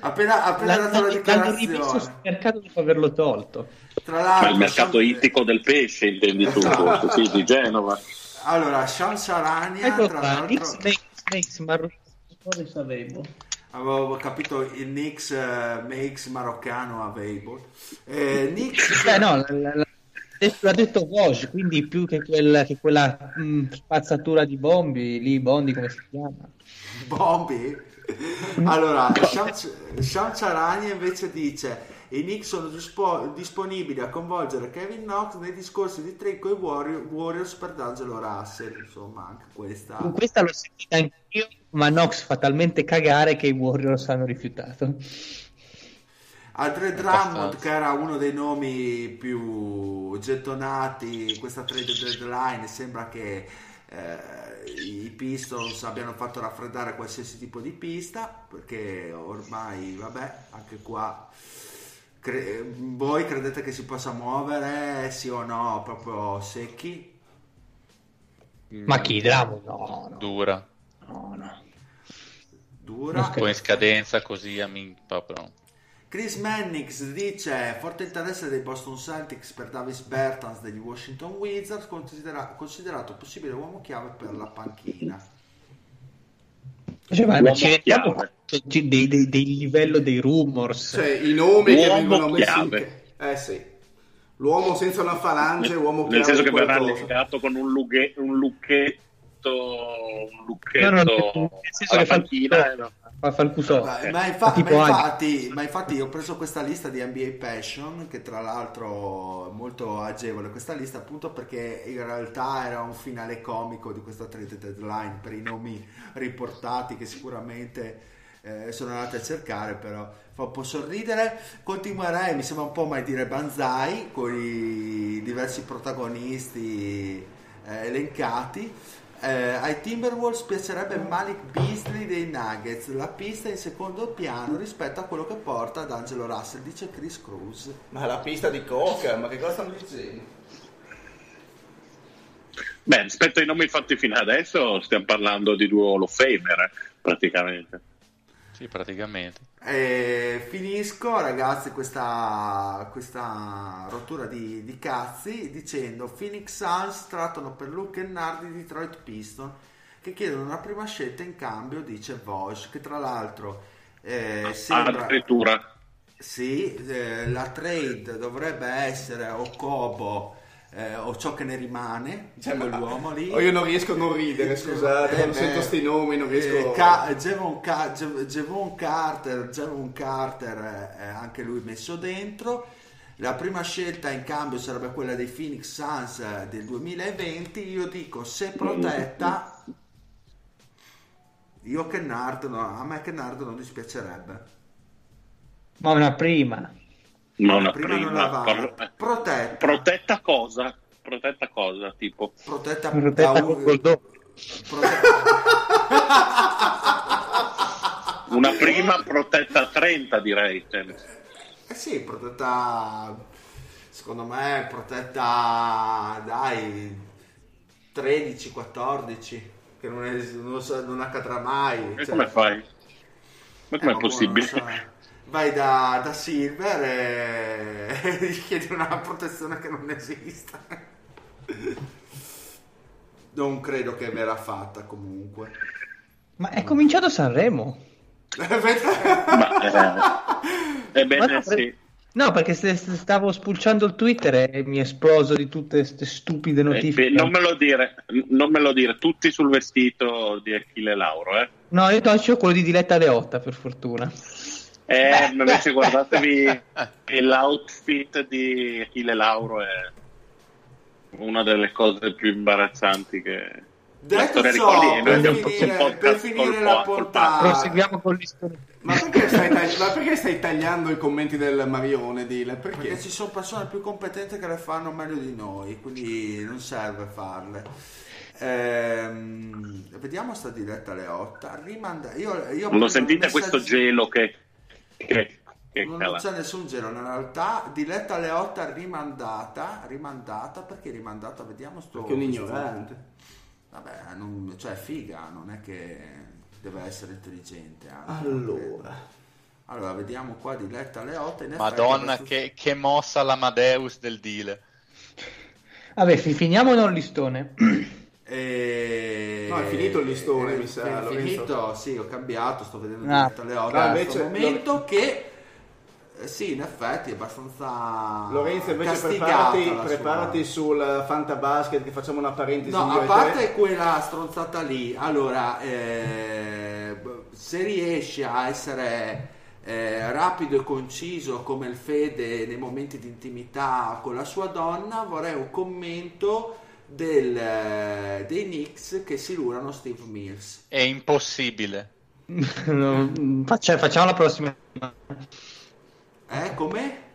appena, appena dato la l'hanno rimesso dichiarazione. sul mercato dopo averlo tolto. Tra Ma l'altro, il mercato Sham- ittico del pesce, intendi tu, forse, sì, di Genova. Allora, Shams Arania, Ecco tra qua, l'altro, X sapevo. avevo capito il Knicks eh, makes maroccano available. Eh, Knicks, Beh, no, la- la- la- l'ha detto Woj, quindi più che, quel- che quella mh, spazzatura di Bombi, lì Bondi come si chiama? Bombi? Allora, Shams Shams Arania invece dice i Knicks sono dispo- disponibili a coinvolgere Kevin Knox nei discorsi di trade con i Warrior- Warriors per D'Angelo Russell, insomma anche questa... Questa l'ho sentita anch'io, ma Nox fa talmente cagare che i Warriors hanno rifiutato. Andre Drummond, che era uno dei nomi più gettonati in questa trade deadline, sembra che eh, i Pistons abbiano fatto raffreddare qualsiasi tipo di pista, perché ormai, vabbè, anche qua... cre- voi credete che si possa muovere, sì o no, proprio secchi? Ma chi? Dramo? No, no, Dura. no, no. Dura. Un po' in scadenza così a min- proprio. Chris Mannix dice forte interesse dei Boston Celtics per Davis Bertans degli Washington Wizards considera- considerato possibile uomo chiave per la panchina Cioè, ma, ma ci rendiamo del livello dei rumors? Cioè, i nomi che Uomo vengono messi chiave. Eh sì. L'uomo senza una falange, uomo chiave Nel senso che verrà legato con un, lughe- un lucchetto, un lucchetto No, no, nel senso alla che fa panchina. cusotto. eh, no. Fa, fa il cusotto. Ma, ma infa- ma infatti, ma infatti ho preso questa lista di NBA Passion che tra l'altro è molto agevole questa lista appunto perché in realtà era un finale comico di questa trade deadline per i nomi riportati che sicuramente eh, sono andati a cercare però fa un po' sorridere. Continuerei mi sembra un po' mai dire banzai con i diversi protagonisti eh, elencati eh, ai Timberwolves piacerebbe Malik Beasley dei Nuggets, la pista in secondo piano rispetto a quello che porta ad Angelo Russell, dice Chris Cruz. Ma la pista di coca, ma che cosa stanno dicendo? Beh, rispetto ai nomi fatti fino adesso, stiamo parlando di due Hall of Famer, eh, praticamente. Sì, praticamente. E finisco ragazzi questa, questa rottura di, di cazzi dicendo Phoenix Suns trattano per Luke Kennard di Detroit Piston che chiedono una prima scelta in cambio, dice Vosch, che tra l'altro eh, sembra... Addirittura. Sì, eh, la trade dovrebbe essere o Kobo eh, o ciò che ne rimane di quell'uomo lì. Oh, io non riesco a non ridere, scusate, Eh, quando beh, sento sti nomi non riesco... eh, Ca- Javon, Ca- Javon Carter, Javon Carter eh, è anche lui messo dentro. La prima scelta in cambio sarebbe quella dei Phoenix Suns eh, del 2020. Io dico se protetta, io Kennard, no, a me Kennard non dispiacerebbe. Ma una prima. Ma una prima non prima. la vale. Pro- Protetta, protetta cosa? Protetta cosa? Tipo, protetta, Protetta da un- col protetta- una prima protetta a 30, direi. cioè, Eh sì, protetta, secondo me protetta, dai, 13, 14, che non, è- non so- non accadrà mai. E cioè. come fai? Ma Eh, com'è ma possibile? Vai da, da Silver e gli chiedi una protezione che non esista. Non credo che verrà fatta comunque. Ma è cominciato Sanremo. Ma, eh, ebbene no, sì. No, perché stavo spulciando il Twitter e mi è esploso di tutte queste stupide Eh, notifiche. beh, non me lo dire, non me lo dire, tutti sul vestito di Achille Lauro, eh. No, io c'ho quello di Diletta Leotta, per fortuna. Eh, invece guardatevi l'outfit di Achille Lauro è una delle cose più imbarazzanti che Detto ciò. E per finire- per la puntata-. Proseguiamo con listone. Ma perché, stai tagli- ma perché stai tagliando i commenti del Marione, Dile? Perché? Perché ci sono persone più competenti che le fanno meglio di noi, quindi non serve farle. Ehm, vediamo sta diretta alle 8. Rimanda- io, io Lo sentite questo gelo che, che, che non, cala? c'è nessun gelo, in realtà alle 8 rimandata, rimandata perché rimandata? Vediamo sto Perché è un ignorante. Vabbè, non, cioè figa, non è che deve essere intelligente. anche, Allora. allora, vediamo qua alle 8. in effetti Madonna, questo- che, che mossa l'Amadeus del Dile. Vabbè, fi- finiamo il listone? E... No, è finito il listone, Eh, mi sa, È finito, sì, ho cambiato, sto vedendo Ah. diretta alle 8. Ah, in invece- momento che... eh, sì, in effetti è abbastanza Lorenzo, invece preparati, preparati sul Fantabasket che facciamo una parentesi. No, a parte te. quella stronzata lì, allora, eh, se riesce a essere eh, rapido e conciso come il Fede nei momenti di intimità con la sua donna, vorrei un commento del, eh, dei Knicks che si lurano Steve Mills. È impossibile. Faccia- facciamo la prossima. Eh, come?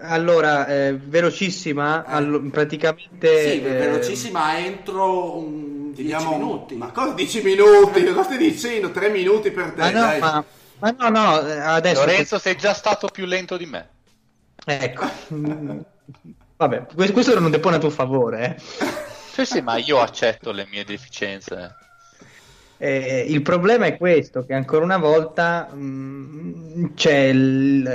Allora, eh, velocissima, Eh. allo- praticamente... sì, eh, velocissima entro un Ti 10 diamo- minuti. Ma cosa 10 minuti? Cosa stai dicendo? 3 minuti per te. Ma no, dai. ma, ma no, no, eh, adesso... Lorenzo, sei già stato più lento di me. Ecco. Vabbè, que- questo non depone a tuo favore. eh. Sì, sì, ma io accetto le mie deficienze. Eh, il problema è questo, che ancora una volta mm, c'è il,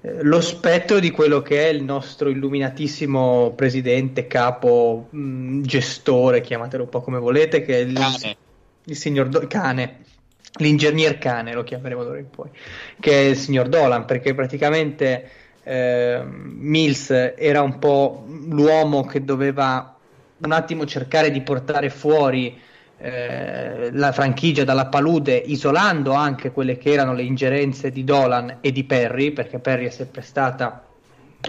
eh, lo spettro di quello che è il nostro illuminatissimo presidente, capo, mm, gestore, chiamatelo un po' come volete, che è il, Cane. il signor Do- Cane, l'ingegner Cane lo chiameremo d'ora in poi, che è il signor Dolan, perché praticamente eh, Mills era un po' l'uomo che doveva un attimo cercare di portare fuori eh, la franchigia dalla palude, isolando anche quelle che erano le ingerenze di Dolan e di Perry, perché Perry è sempre stata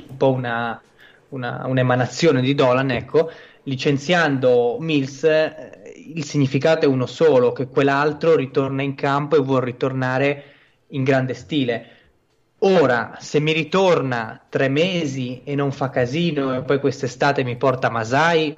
un po' una, una- un'emanazione di Dolan, ecco, licenziando Mills, eh, il significato è uno solo, che quell'altro ritorna in campo e vuol ritornare in grande stile. Ora, se mi ritorna tre mesi e non fa casino e poi quest'estate mi porta Masai,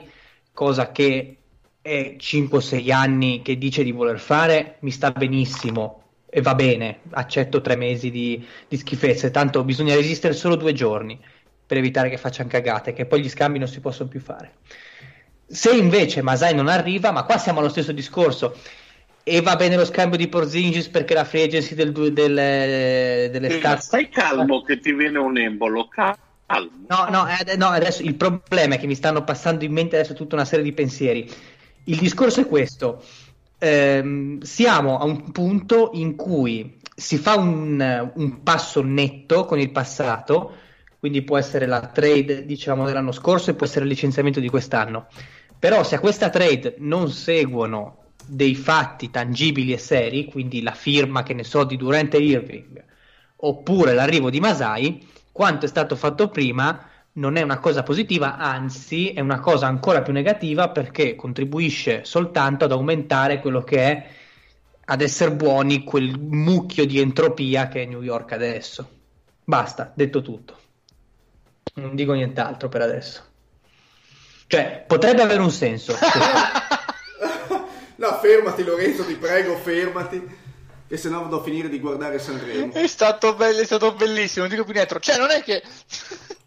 cosa che è 5-6 anni che dice di voler fare, mi sta benissimo e va bene, accetto tre mesi di, di schifezze, tanto bisogna resistere solo due giorni per evitare che facciano cagate, che poi gli scambi non si possono più fare. Se invece Masai non arriva, ma qua siamo allo stesso discorso, e va bene lo scambio di Porzingis perché la free agency del, del, delle Eh, star- Stai calmo che ti viene un embolo, calmo. No, no, eh, no, adesso il problema è che mi stanno passando in mente adesso tutta una serie di pensieri. Il discorso è questo: Ehm, siamo a un punto in cui si fa un, un passo netto con il passato, quindi può essere la trade, diciamo, dell'anno scorso e può essere il licenziamento di quest'anno. Però se a questa trade non seguono dei fatti tangibili e seri, quindi la firma, che ne so, di Durante Irving, oppure l'arrivo di Masai, quanto è stato fatto prima non è una cosa positiva, anzi è una cosa ancora più negativa perché contribuisce soltanto ad aumentare quello che è, ad essere buoni, quel mucchio di entropia che è New York adesso. Basta, detto tutto. Non dico nient'altro per adesso. Cioè, potrebbe avere un senso. No, fermati Lorenzo, ti prego, fermati. Che se no vado a finire di guardare Sanremo. È stato, bello, è stato bellissimo, non dico più niente. Cioè, non è che...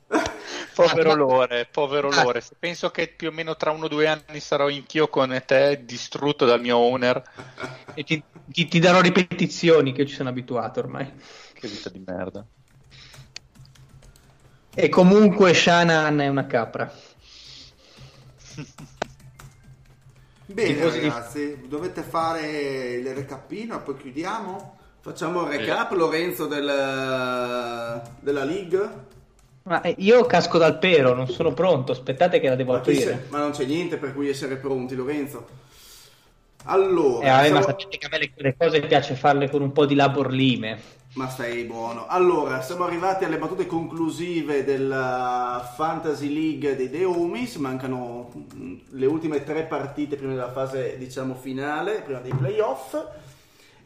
povero Lore, povero Ah. Lore. Penso che più o meno tra uno o due anni sarò anch'io con te distrutto dal mio owner. E ti, ti, ti darò ripetizioni che ci sono abituato ormai. Che vita di merda. E comunque Shannon è una capra. Bene Tifosi di- ragazzi, dovete fare il recapino e poi chiudiamo? Facciamo il recap, Lorenzo, del- della League? Ma eh, io casco dal pero, non sono pronto, aspettate che la devo Ma, aprire. se- ma non c'è niente per cui essere pronti, Lorenzo. Allora, Eh, ma sapete che a me le, le cose piace farle con un po' di labor lime. Ma stai buono. Allora, siamo arrivati alle battute conclusive della Fantasy League dei Homies. Mancano mm, le ultime tre partite prima della fase, diciamo, finale, prima dei playoff.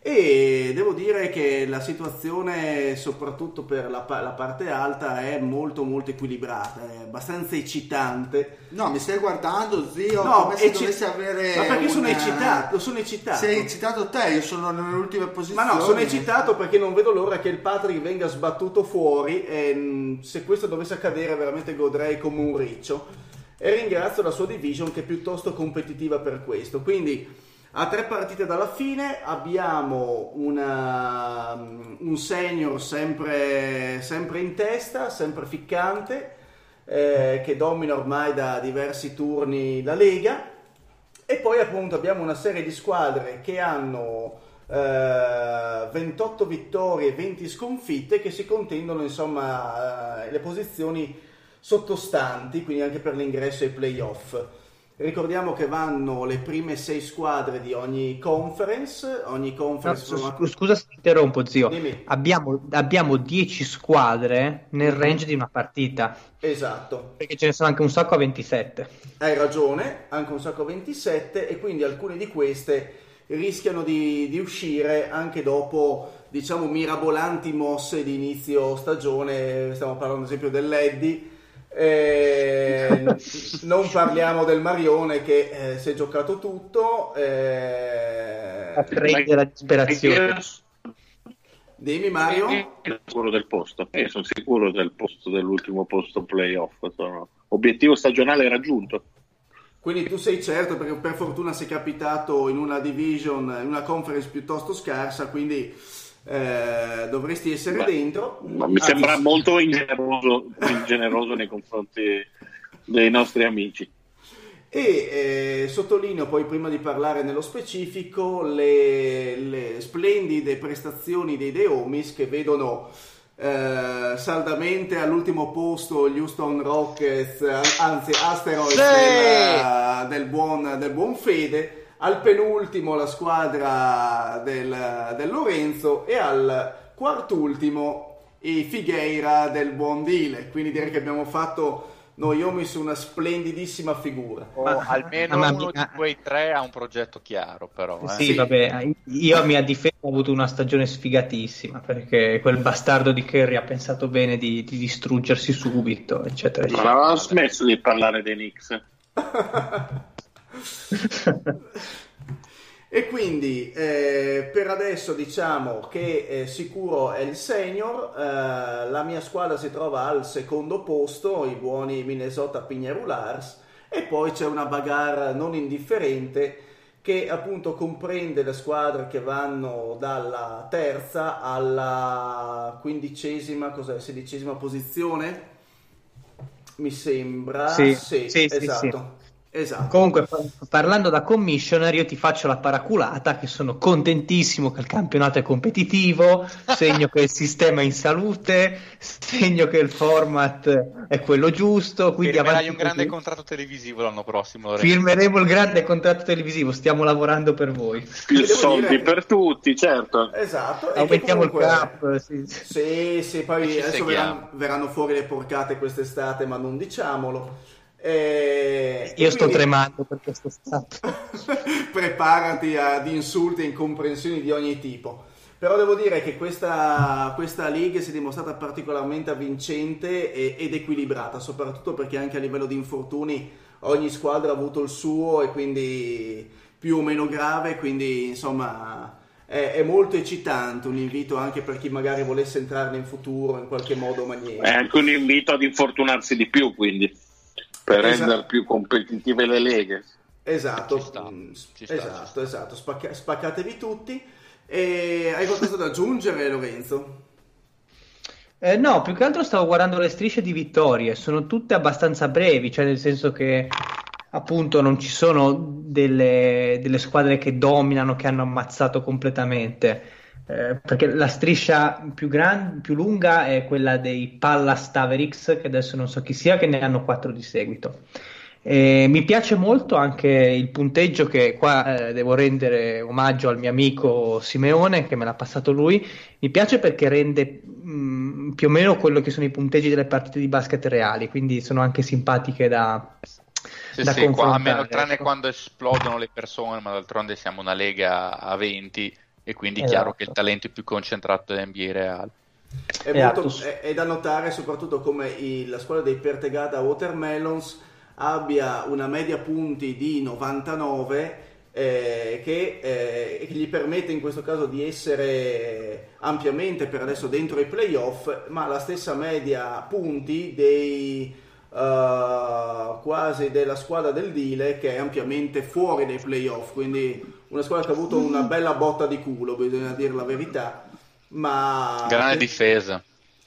E devo dire che la situazione, soprattutto per la, la parte alta, è molto molto equilibrata, è abbastanza eccitante. No, mi stai guardando, zio, No, come se ecci- dovessi avere Ma perché sono una- eccitato? Sono eccitato. Sei eccitato te, io sono nelle ultime posizioni. Ma no, sono eccitato perché non vedo l'ora che il Patrick venga sbattuto fuori e mh, se questo dovesse accadere veramente godrei come un riccio. E ringrazio la sua division che è piuttosto competitiva per questo. Quindi a tre partite dalla fine abbiamo una- un senior sempre, sempre in testa, sempre ficcante, eh, che domina ormai da diversi turni la Lega. E poi appunto abbiamo una serie di squadre che hanno eh, 28 vittorie e 20 sconfitte che si contendono insomma eh, le posizioni sottostanti, quindi anche per l'ingresso ai playoff. Ricordiamo che vanno le prime sei squadre di ogni conference, ogni No, conference sono- scu- scusa se interrompo, zio. Abbiamo, abbiamo 10 squadre nel range di una partita. Esatto. Perché ce ne sono anche un sacco a 27. Hai ragione, anche un sacco 27 e quindi alcune di queste rischiano di, di uscire anche dopo, diciamo, mirabolanti mosse di inizio stagione, stiamo parlando ad esempio dell'Eddy, eh, non parliamo del Marione che eh, si è giocato tutto, eh, A trade della disperazione. dimmi Mario. Sono sicuro del posto. Io sono sicuro del posto dell'ultimo posto playoff. Sono... Obiettivo stagionale raggiunto. Quindi tu sei certo perché per fortuna sei capitato in una division, in una conference piuttosto scarsa, quindi eh, dovresti essere Beh, dentro. Ma mi sembra molto ingeneroso, ingeneroso nei confronti dei nostri amici. E eh, sottolineo poi prima di parlare nello specifico le, le splendide prestazioni dei The Homies che vedono eh, saldamente all'ultimo posto gli Houston Rockets, anzi Asteroids Sì! del, del buon, del buon Fede, al penultimo la squadra del, del Lorenzo e al quartultimo i Figueira del buon Dile. Quindi direi che abbiamo fatto noi Homies una splendidissima figura. O Ma- almeno ma- uno di quei tre ha un progetto chiaro, però. eh. Sì, Sì. vabbè, io a mia difesa ho avuto una stagione sfigatissima perché quel bastardo di Kerry ha pensato bene di, di distruggersi subito, eccetera, eccetera. avevamo smesso di parlare dei Knicks. E quindi eh, per adesso diciamo che eh, sicuro è il senior, eh, la mia squadra si trova al secondo posto, i buoni Minnesota Pignarulars, e poi c'è una bagarre non indifferente che appunto comprende le squadre che vanno dalla terza alla quindicesima, cos'è, sedicesima posizione? Mi sembra. Sì, sì, sì, esatto. Esatto. Comunque, par- parlando da commissioner, io ti faccio la paraculata che sono contentissimo che il campionato è competitivo, segno che il sistema è in salute, segno che il format è quello giusto, quindi Firmerai avanti un grande contratto televisivo l'anno prossimo. Lorenzo. Firmeremo il grande contratto televisivo, stiamo lavorando per voi. Più soldi dire- per tutti, certo. Esatto. e Aumentiamo comunque- il cap. sì, sì. Sì, sì, poi ci adesso verranno, verranno fuori le porcate quest'estate, ma non diciamolo. Eh, Io e sto quindi tremando per questo stato. Preparati ad insulti e incomprensioni di ogni tipo. Però devo dire che questa, questa league si è dimostrata particolarmente avvincente e- ed equilibrata, soprattutto perché anche a livello di infortuni ogni squadra ha avuto il suo e quindi più o meno grave, quindi insomma è, è molto eccitante, un invito anche per chi magari volesse entrarne in futuro in qualche modo o maniera. È anche un invito ad infortunarsi di più, quindi, per Esatto. rendere più competitive le leghe. Esatto, Ci sta, mm, ci sta, esatto, esatto. Spacca- spaccatevi tutti. E hai qualcosa da aggiungere, Lorenzo? Eh, no, più che altro stavo guardando le strisce di vittorie, sono tutte abbastanza brevi, cioè nel senso che appunto non ci sono delle, delle squadre che dominano, che hanno ammazzato completamente. Eh, perché la striscia più, gran- più lunga è quella dei Pallas Taverix, che adesso non so chi sia, che ne hanno quattro di seguito. E mi piace molto anche il punteggio che qua eh, devo rendere omaggio al mio amico Simeone che me l'ha passato lui. Mi piace perché rende mh, più o meno quello che sono i punteggi delle partite di basket reali, quindi sono anche simpatiche da, Sì, da sì, qua, confrontare. almeno tranne ecco. quando esplodono le persone, ma d'altronde siamo una lega a 20 e quindi è Esatto. chiaro che il talento è più concentrato dell'NBA reale. È, Esatto. molto- è- è da notare soprattutto come i- la squadra dei Pertegada Watermelons abbia una media punti di 99 eh, che, eh, che gli permette in questo caso di essere ampiamente per adesso dentro i playoff, ma la stessa media punti dei eh, quasi della squadra del Dile che è ampiamente fuori dai playoff, quindi una squadra che ha avuto una bella botta di culo, bisogna dire la verità. Ma Grande difesa.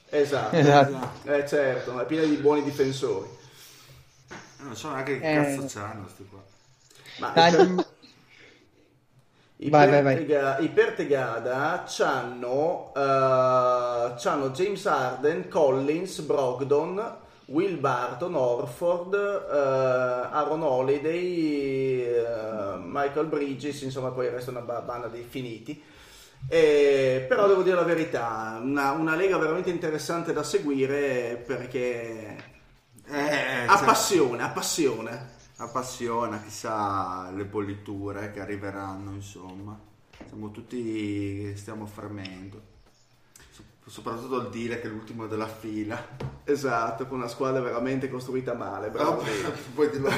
Esatto, Esatto. Eh, certo, è piena di buoni difensori. Non so neanche che Eh. cazzo c'hanno sti qua. Ma Dai, i, non- i Vai, vai, vai. Pertega- i Pertegada c'hanno, eh, c'hanno James Harden, Collins, Brogdon, Will Barton, Orford, eh, Aaron Holiday, eh, Michael Bridges, insomma poi resta una ba- banda di finiti. Eh, però devo dire la verità, una, una lega veramente interessante da seguire perché Eh, appassiona, appassiona. appassiona, chissà le bolliture che arriveranno, insomma. Siamo tutti, stiamo fremendo. So- Soprattutto il dire che è l'ultimo della fila. Esatto, con una squadra veramente costruita male, Però bravo. poi dirlo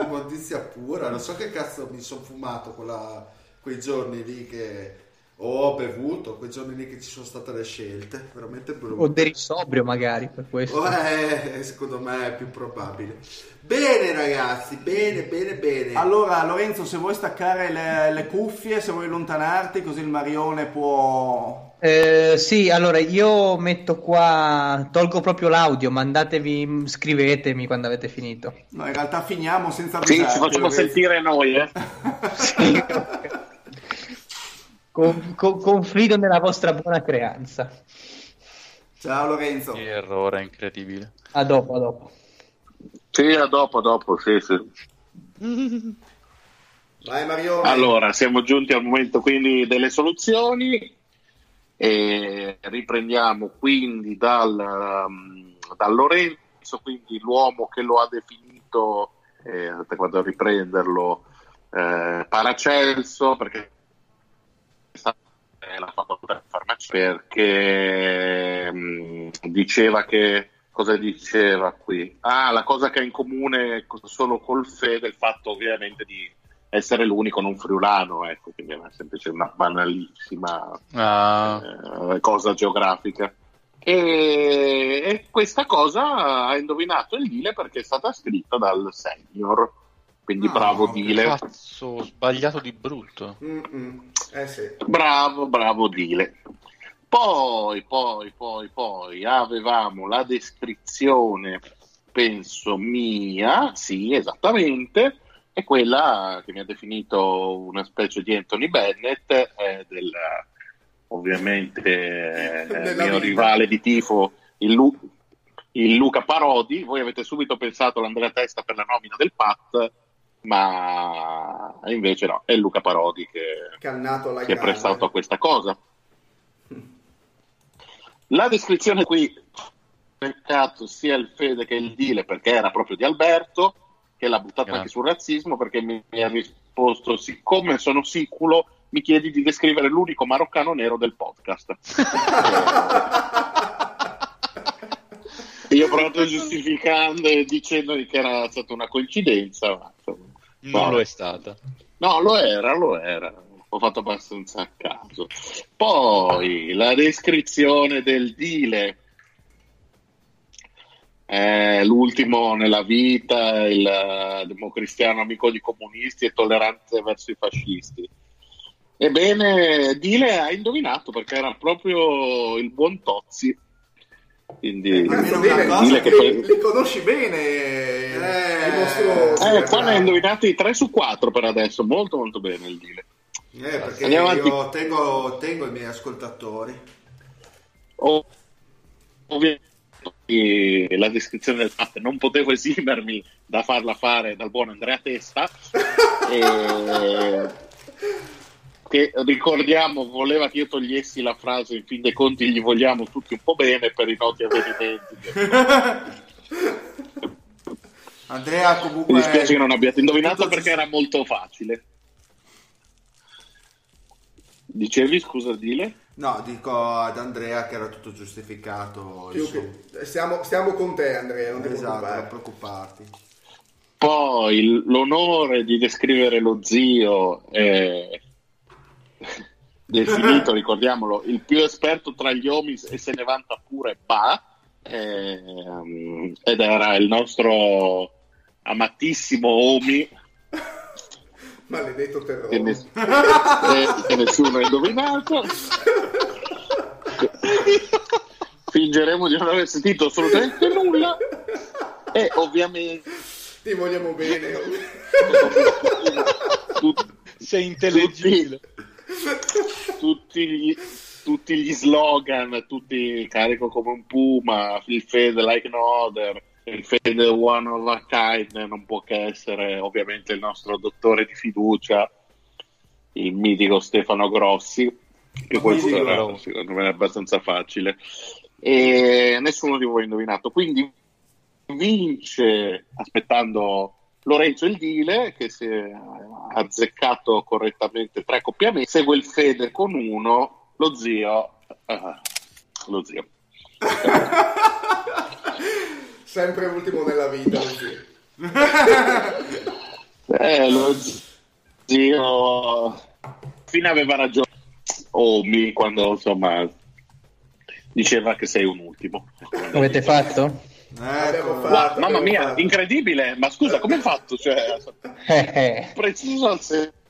immondizia pura. Non so che cazzo mi sono fumato quella- quei giorni lì che ho bevuto, quei giorni lì che ci sono state le scelte. Veramente O brutte. eri sobrio magari per questo. Eh, secondo me è più probabile. Bene ragazzi, bene, bene, bene. Allora, Lorenzo, se vuoi staccare le, le cuffie, se vuoi allontanarti, così il Marione può. Eh, sì, allora io metto qua, tolgo proprio l'audio, mandatevi, scrivetemi quando avete finito. No, in realtà finiamo senza Sì, avvisarti. ci facciamo sentire noi, eh. Sì, Con- con- confido nella vostra buona creanza. Ciao Lorenzo. Che errore incredibile. A dopo, a dopo. Sì, a dopo, a dopo, sì, sì. Vai Marione. Allora, siamo giunti al momento quindi delle soluzioni e riprendiamo quindi dal, um, dal Lorenzo, quindi l'uomo che lo ha definito, eh, vado a riprenderlo, eh, Paracelso, perché la facoltà di farmacia, perché mm, diceva che cosa diceva qui? Ah, la cosa che ha in comune solo col Fede è il fatto ovviamente di essere l'unico non friulano, ecco, quindi è una, semplice, una banalissima Ah, eh, cosa geografica. E, e questa cosa ha indovinato il Dile perché è stata scritta dal senior. Quindi Ah, bravo. Dile. cazzo, ho sbagliato di brutto. Eh sì. Bravo, bravo Dile. Poi, poi, poi, poi avevamo la descrizione, penso mia, sì, esattamente, è quella che mi ha definito una specie di Anthony Bennett, eh, del, ovviamente eh, mio vita. rivale di tifo, il, Lu- il Luca Parodi. Voi avete subito pensato all'Andrea Testa per la nomina del PAT, ma invece no, è Luca Parodi che, alla si è prestato a questa cosa. La descrizione qui, peccato sia il Fede che il Dile, perché era proprio di Alberto, che l'ha buttato Grazie. anche sul razzismo, perché mi, mi ha risposto, siccome sono siculo, mi chiedi di descrivere l'unico maroccano nero del podcast. Io provato giustificando e dicendo che era stata una coincidenza, ma insomma, Non lo è stata. No, lo era, lo era. Ho fatto abbastanza a caso. Poi la descrizione del Dile. È l'ultimo nella vita, il eh, democristiano amico di comunisti e tollerante verso i fascisti. Ebbene, Dile ha indovinato perché era proprio il buon Tozzi. Quindi, Cazzo, Dile che che poi- li conosci bene eh, il nostro Eh, qua ne ha indovinati 3 su 4 per adesso, molto molto bene il Dile. Eh, perché Andiamo avanti. io tengo, tengo i miei ascoltatori. O- ovviamente la descrizione del fatto non potevo esimermi da farla fare dal buon Andrea Testa. E- che ricordiamo voleva che io togliessi la frase in fin dei conti gli vogliamo tutti un po' bene per i noti avvenimenti Andrea mi comunque... dispiace che non abbiate indovinato perché era molto facile. Dicevi scusa Dile? No, dico ad Andrea che era tutto giustificato. che- stiamo, stiamo con te Andrea non ti Esatto, preoccupare non preoccuparti. Poi l'onore di descrivere lo zio è definito, ricordiamolo, il più esperto tra gli omis e se ne vanta pure Ba, ehm, ed era il nostro amatissimo Omi maledetto che, terrore ness- eh, che nessuno ha indovinato. Fingeremo di non aver sentito assolutamente nulla e ovviamente ti vogliamo bene tut- Sei intelligibile. tutti gli, tutti gli slogan, tutti carico come un puma, il fede like no other, il fede one of a kind, non può che essere ovviamente il nostro dottore di fiducia, il mitico Stefano Grossi, che questo Mitico. era secondo me abbastanza facile. E nessuno di voi ha indovinato, quindi vince aspettando Lorenzo il Dile che si è azzeccato correttamente tre accoppiamenti, segue il Fede con uno, lo zio, eh, lo zio. sempre ultimo nella vita così. Eh, lo zio fine aveva ragione Omi quando insomma diceva che sei un ultimo. Avete fatto? Ecco, fatto, Wow, mamma mia, fatto. incredibile! Ma scusa, come hai fatto? Cioè, Eh, preciso al se- Per-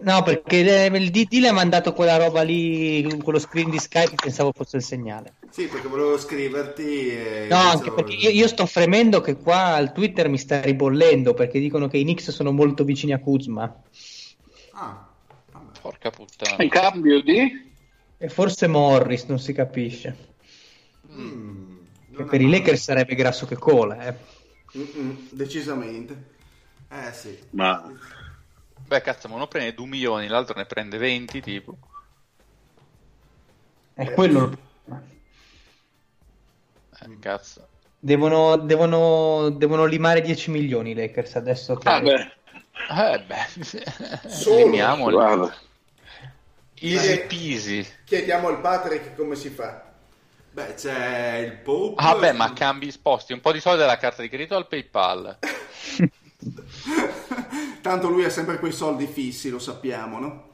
No, perché eh, il D le ha mandato quella roba lì, quello screen di Skype, pensavo fosse il segnale. Sì, perché volevo scriverti e... No, anche perché io, io sto fremendo che qua al Twitter mi sta ribollendo perché dicono che i Knicks sono molto vicini a Kuzma. Ah, vabbè. Porca puttana. in cambio di E forse Morris, non si capisce. Mm, Che non per i. Lakers sarebbe grasso che cola, eh. Mm-mm, decisamente Eh sì. ma Beh, cazzo, ma uno prende 2 milioni, l'altro ne prende 20, tipo. È quello il problema. Eh, cazzo. Devono, devono, devono limare 10 milioni i Lakers adesso. Che... ah, beh, Eh, beh, Solo. eliminiamoli. guarda. Easy peasy. chiediamo al Patrick come si fa Beh, c'è il Pope. Ah, beh, ma cambi, sposti un po' di soldi dalla carta di credito al PayPal. tanto lui ha sempre quei soldi fissi lo sappiamo no?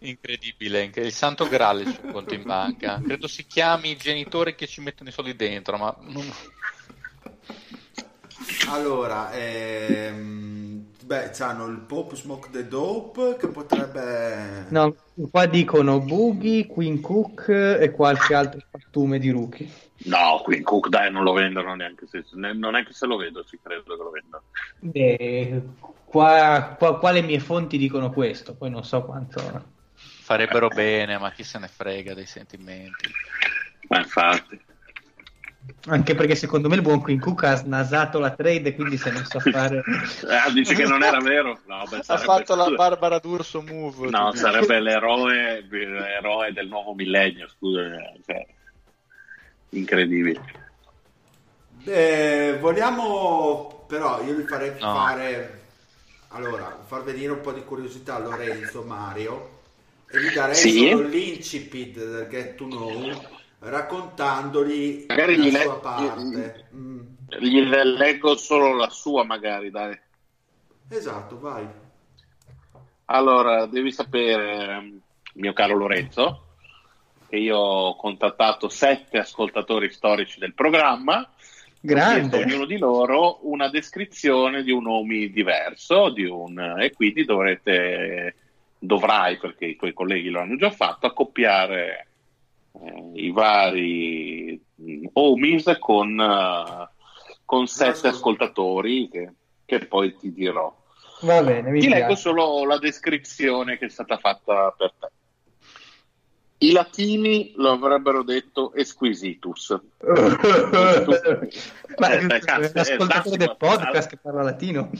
Incredibile, inc- il santo graal il suo conto in banca. Credo si chiami i genitori che ci mettono i soldi dentro, ma non- Allora, ehm, beh, c'hanno il Pope Smoke the Dope che potrebbe... No, qua dicono Boogie, Queen Cook e qualche altro pattume di rookie. No, qui in Cook dai non lo vendono neanche se, ne- non è che se lo vedo, ci credo che lo vendano. Eh, qua, qua, qua le mie fonti dicono questo, poi non so quanto. farebbero bene, ma chi se ne frega dei sentimenti. Ma infatti. Anche perché secondo me il buon Queen Cook ha snasato la trade, quindi se non sa fare. Ah, dici che non era vero? No, beh, Ha fatto la Barbara D'Urso move. No, sarebbe l'eroe, l'eroe del nuovo millennio, scusa. cioè, incredibile. Eh, vogliamo, però, io gli farei No. fare, allora, far venire un po' di curiosità a Lorenzo, Mario, e gli darei Sì. solo l'incipit del Get to Know, raccontandogli Magari la gli sua le- parte. Mm, Gli leggo solo la sua, magari, dai. Esatto, vai. Allora, devi sapere, mio caro Lorenzo, che io ho contattato sette ascoltatori storici del programma. Grande. ognuno di loro una descrizione di un OMI diverso di un, e quindi dovrete dovrai, perché i tuoi colleghi lo hanno già fatto, accoppiare eh, i vari mm, homies con, eh, con sette ascoltatori che, che poi ti dirò. Va bene, mi Ti leggo solo la descrizione che è stata fatta per te. I latini lo avrebbero detto esquisitus. Ma Eh, l'ascoltatore del podcast che parla latino.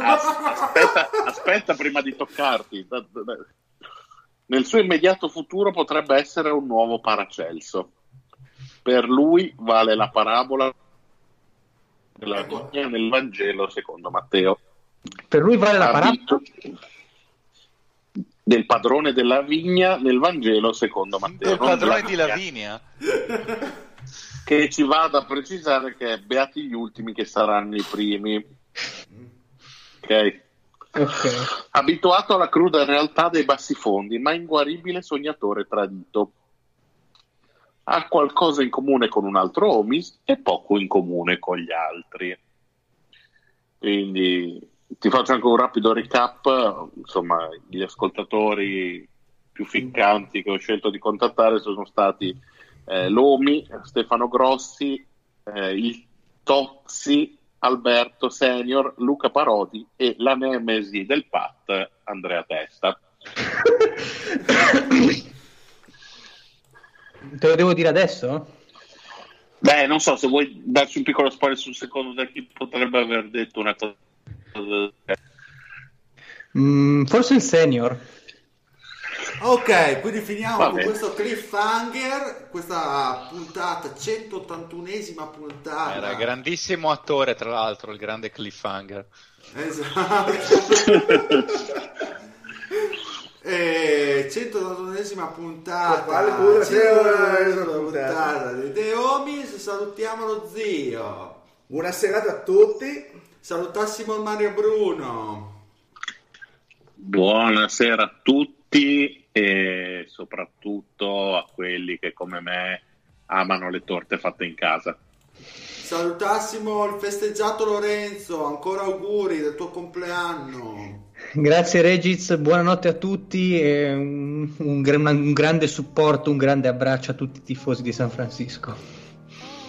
As- aspetta, aspetta prima di toccarti. Nel suo immediato futuro potrebbe essere un nuovo Paracelso. Per lui vale la parabola della vigna nel Vangelo secondo Matteo. Per lui vale la parabola. Del padrone della vigna nel Vangelo secondo Matteo. Il non padrone di Lavinia. che ci vada a precisare che è beati gli ultimi che saranno i primi. Ok. Ok. Abituato alla cruda realtà dei bassi fondi, ma inguaribile sognatore tradito. Ha qualcosa in comune con un altro Omis e poco in comune con gli altri. Quindi ti faccio anche un rapido recap. Insomma, gli ascoltatori più ficcanti che ho scelto di contattare sono stati eh, Lomi, Stefano Grossi, eh, il Tozzi, Alberto Senior, Luca Parodi e la nemesi del Pat, Andrea Testa. Te lo devo dire adesso? Beh, non so se vuoi darci un piccolo spoiler sul secondo da chi potrebbe aver detto una cosa. Mm, forse il senior. Ok, quindi finiamo Va con bene. questo cliffhanger, questa puntata, 181esima puntata. Era grandissimo attore, tra l'altro, il grande cliffhanger. Esatto. Eh, 181esima puntata. Quale pure 181esima 181esima puntata di The Homies. Salutiamo lo zio. Buona serata a tutti. Salutassimo Mario Bruno. Buonasera a tutti e soprattutto a quelli che come me amano le torte fatte in casa. Salutassimo il festeggiato Lorenzo. Ancora auguri del tuo compleanno. Grazie Regiz, buonanotte a tutti e un, un un grande supporto, un grande abbraccio a tutti i tifosi di San Francisco.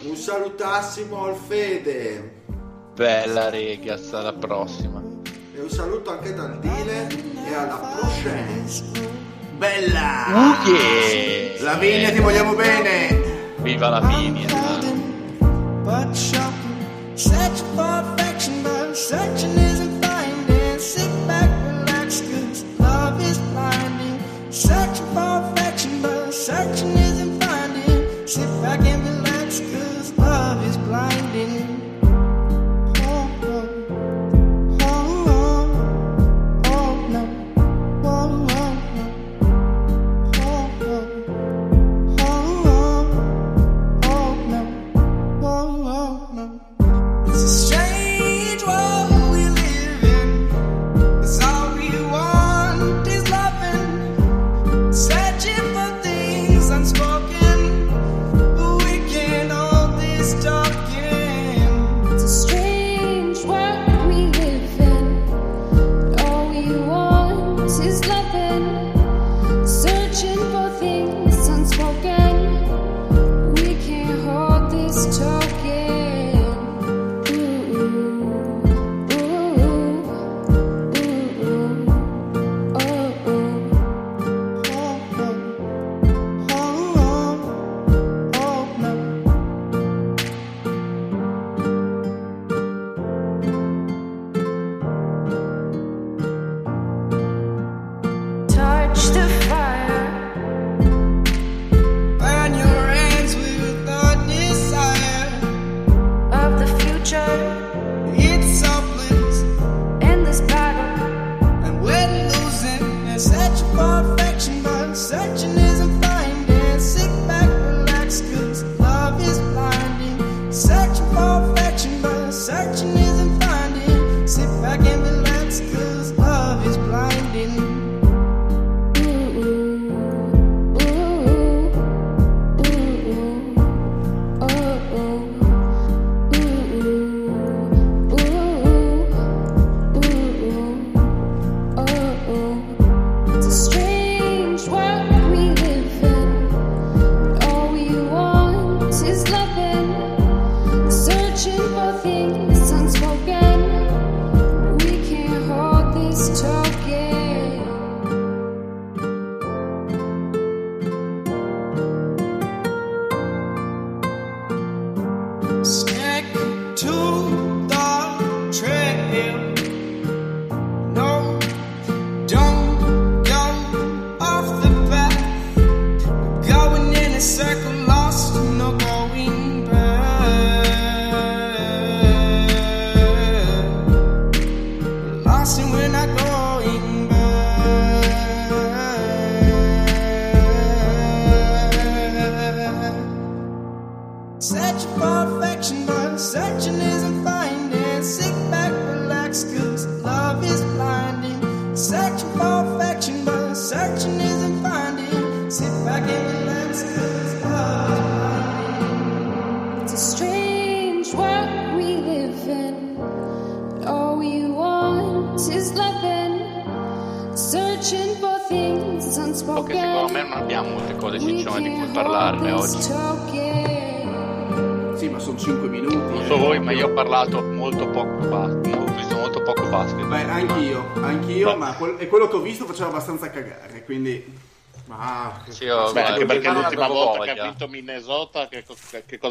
Un salutassimo al Fede. Bella ragazzi, alla prossima. E un saluto anche dal Dile e alla prochaine. Bella! Uh, yeah! Lavinia, ti vogliamo bene! Viva Lavinia! but shocking. Search for affection, but searching isn't finding. Sit back, relax, cause love is blinding. Searching for affection, but searching isn't finding. Sit back and relax, cause love is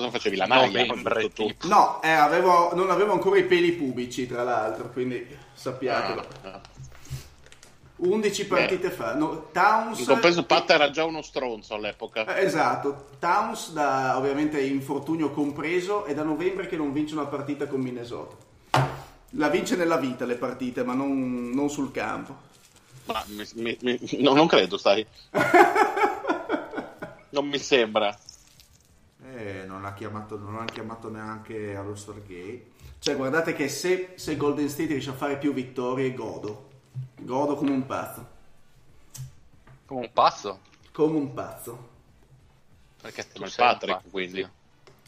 cosa facevi? La naia? Novembre. No, eh, avevo- non avevo ancora i peli pubici, tra l'altro, quindi sappiatelo. Ah, 11 partite fa. No, Towns... In compenso Pat era già uno stronzo all'epoca. Eh, Esatto, Towns da ovviamente infortunio compreso è da novembre che non vince una partita con Minnesota. La vince nella vita le partite, ma non, non sul campo. Ma mi- mi- mi- no, non credo, stai. non mi sembra. Eh, non l'ha chiamato, non l'ha chiamato neanche allo Stargate. Cioè, guardate che se, se Golden State riesce a fare più vittorie, godo. Godo come un pazzo. Come un pazzo. Come un pazzo. Perché tu Come sei un Patrick, pazzo, quindi.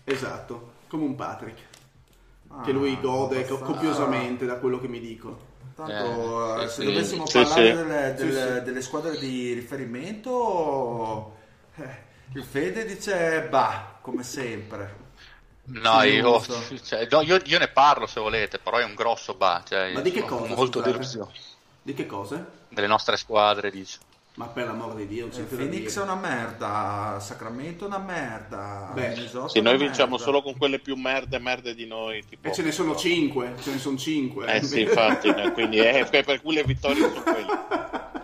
Esatto, come un Patrick. Ah, che lui gode co- abbastanza- copiosamente da quello che mi dicono. Tanto, Eh, eh, sì, se sì. dovessimo Sì, parlare sì. Delle, Sì, delle- sì. delle squadre di riferimento, eh, il Fede dice bah, come sempre. No, io, cioè, no, io, io ne parlo se volete, però è un grosso ba. Cioè, Ma di che cosa? Molto delusione. Di che cose? Delle nostre squadre, dice. Ma per l'amor di Dio, c'è Phoenix è una merda, Sacramento è una merda, Beh, Sì, noi vinciamo merda. solo con quelle più merde merde di noi. Tipo. E ce ne sono 5, ce ne sono 5. Eh sì, infatti, quindi è per per cui le vittorie sono quelle.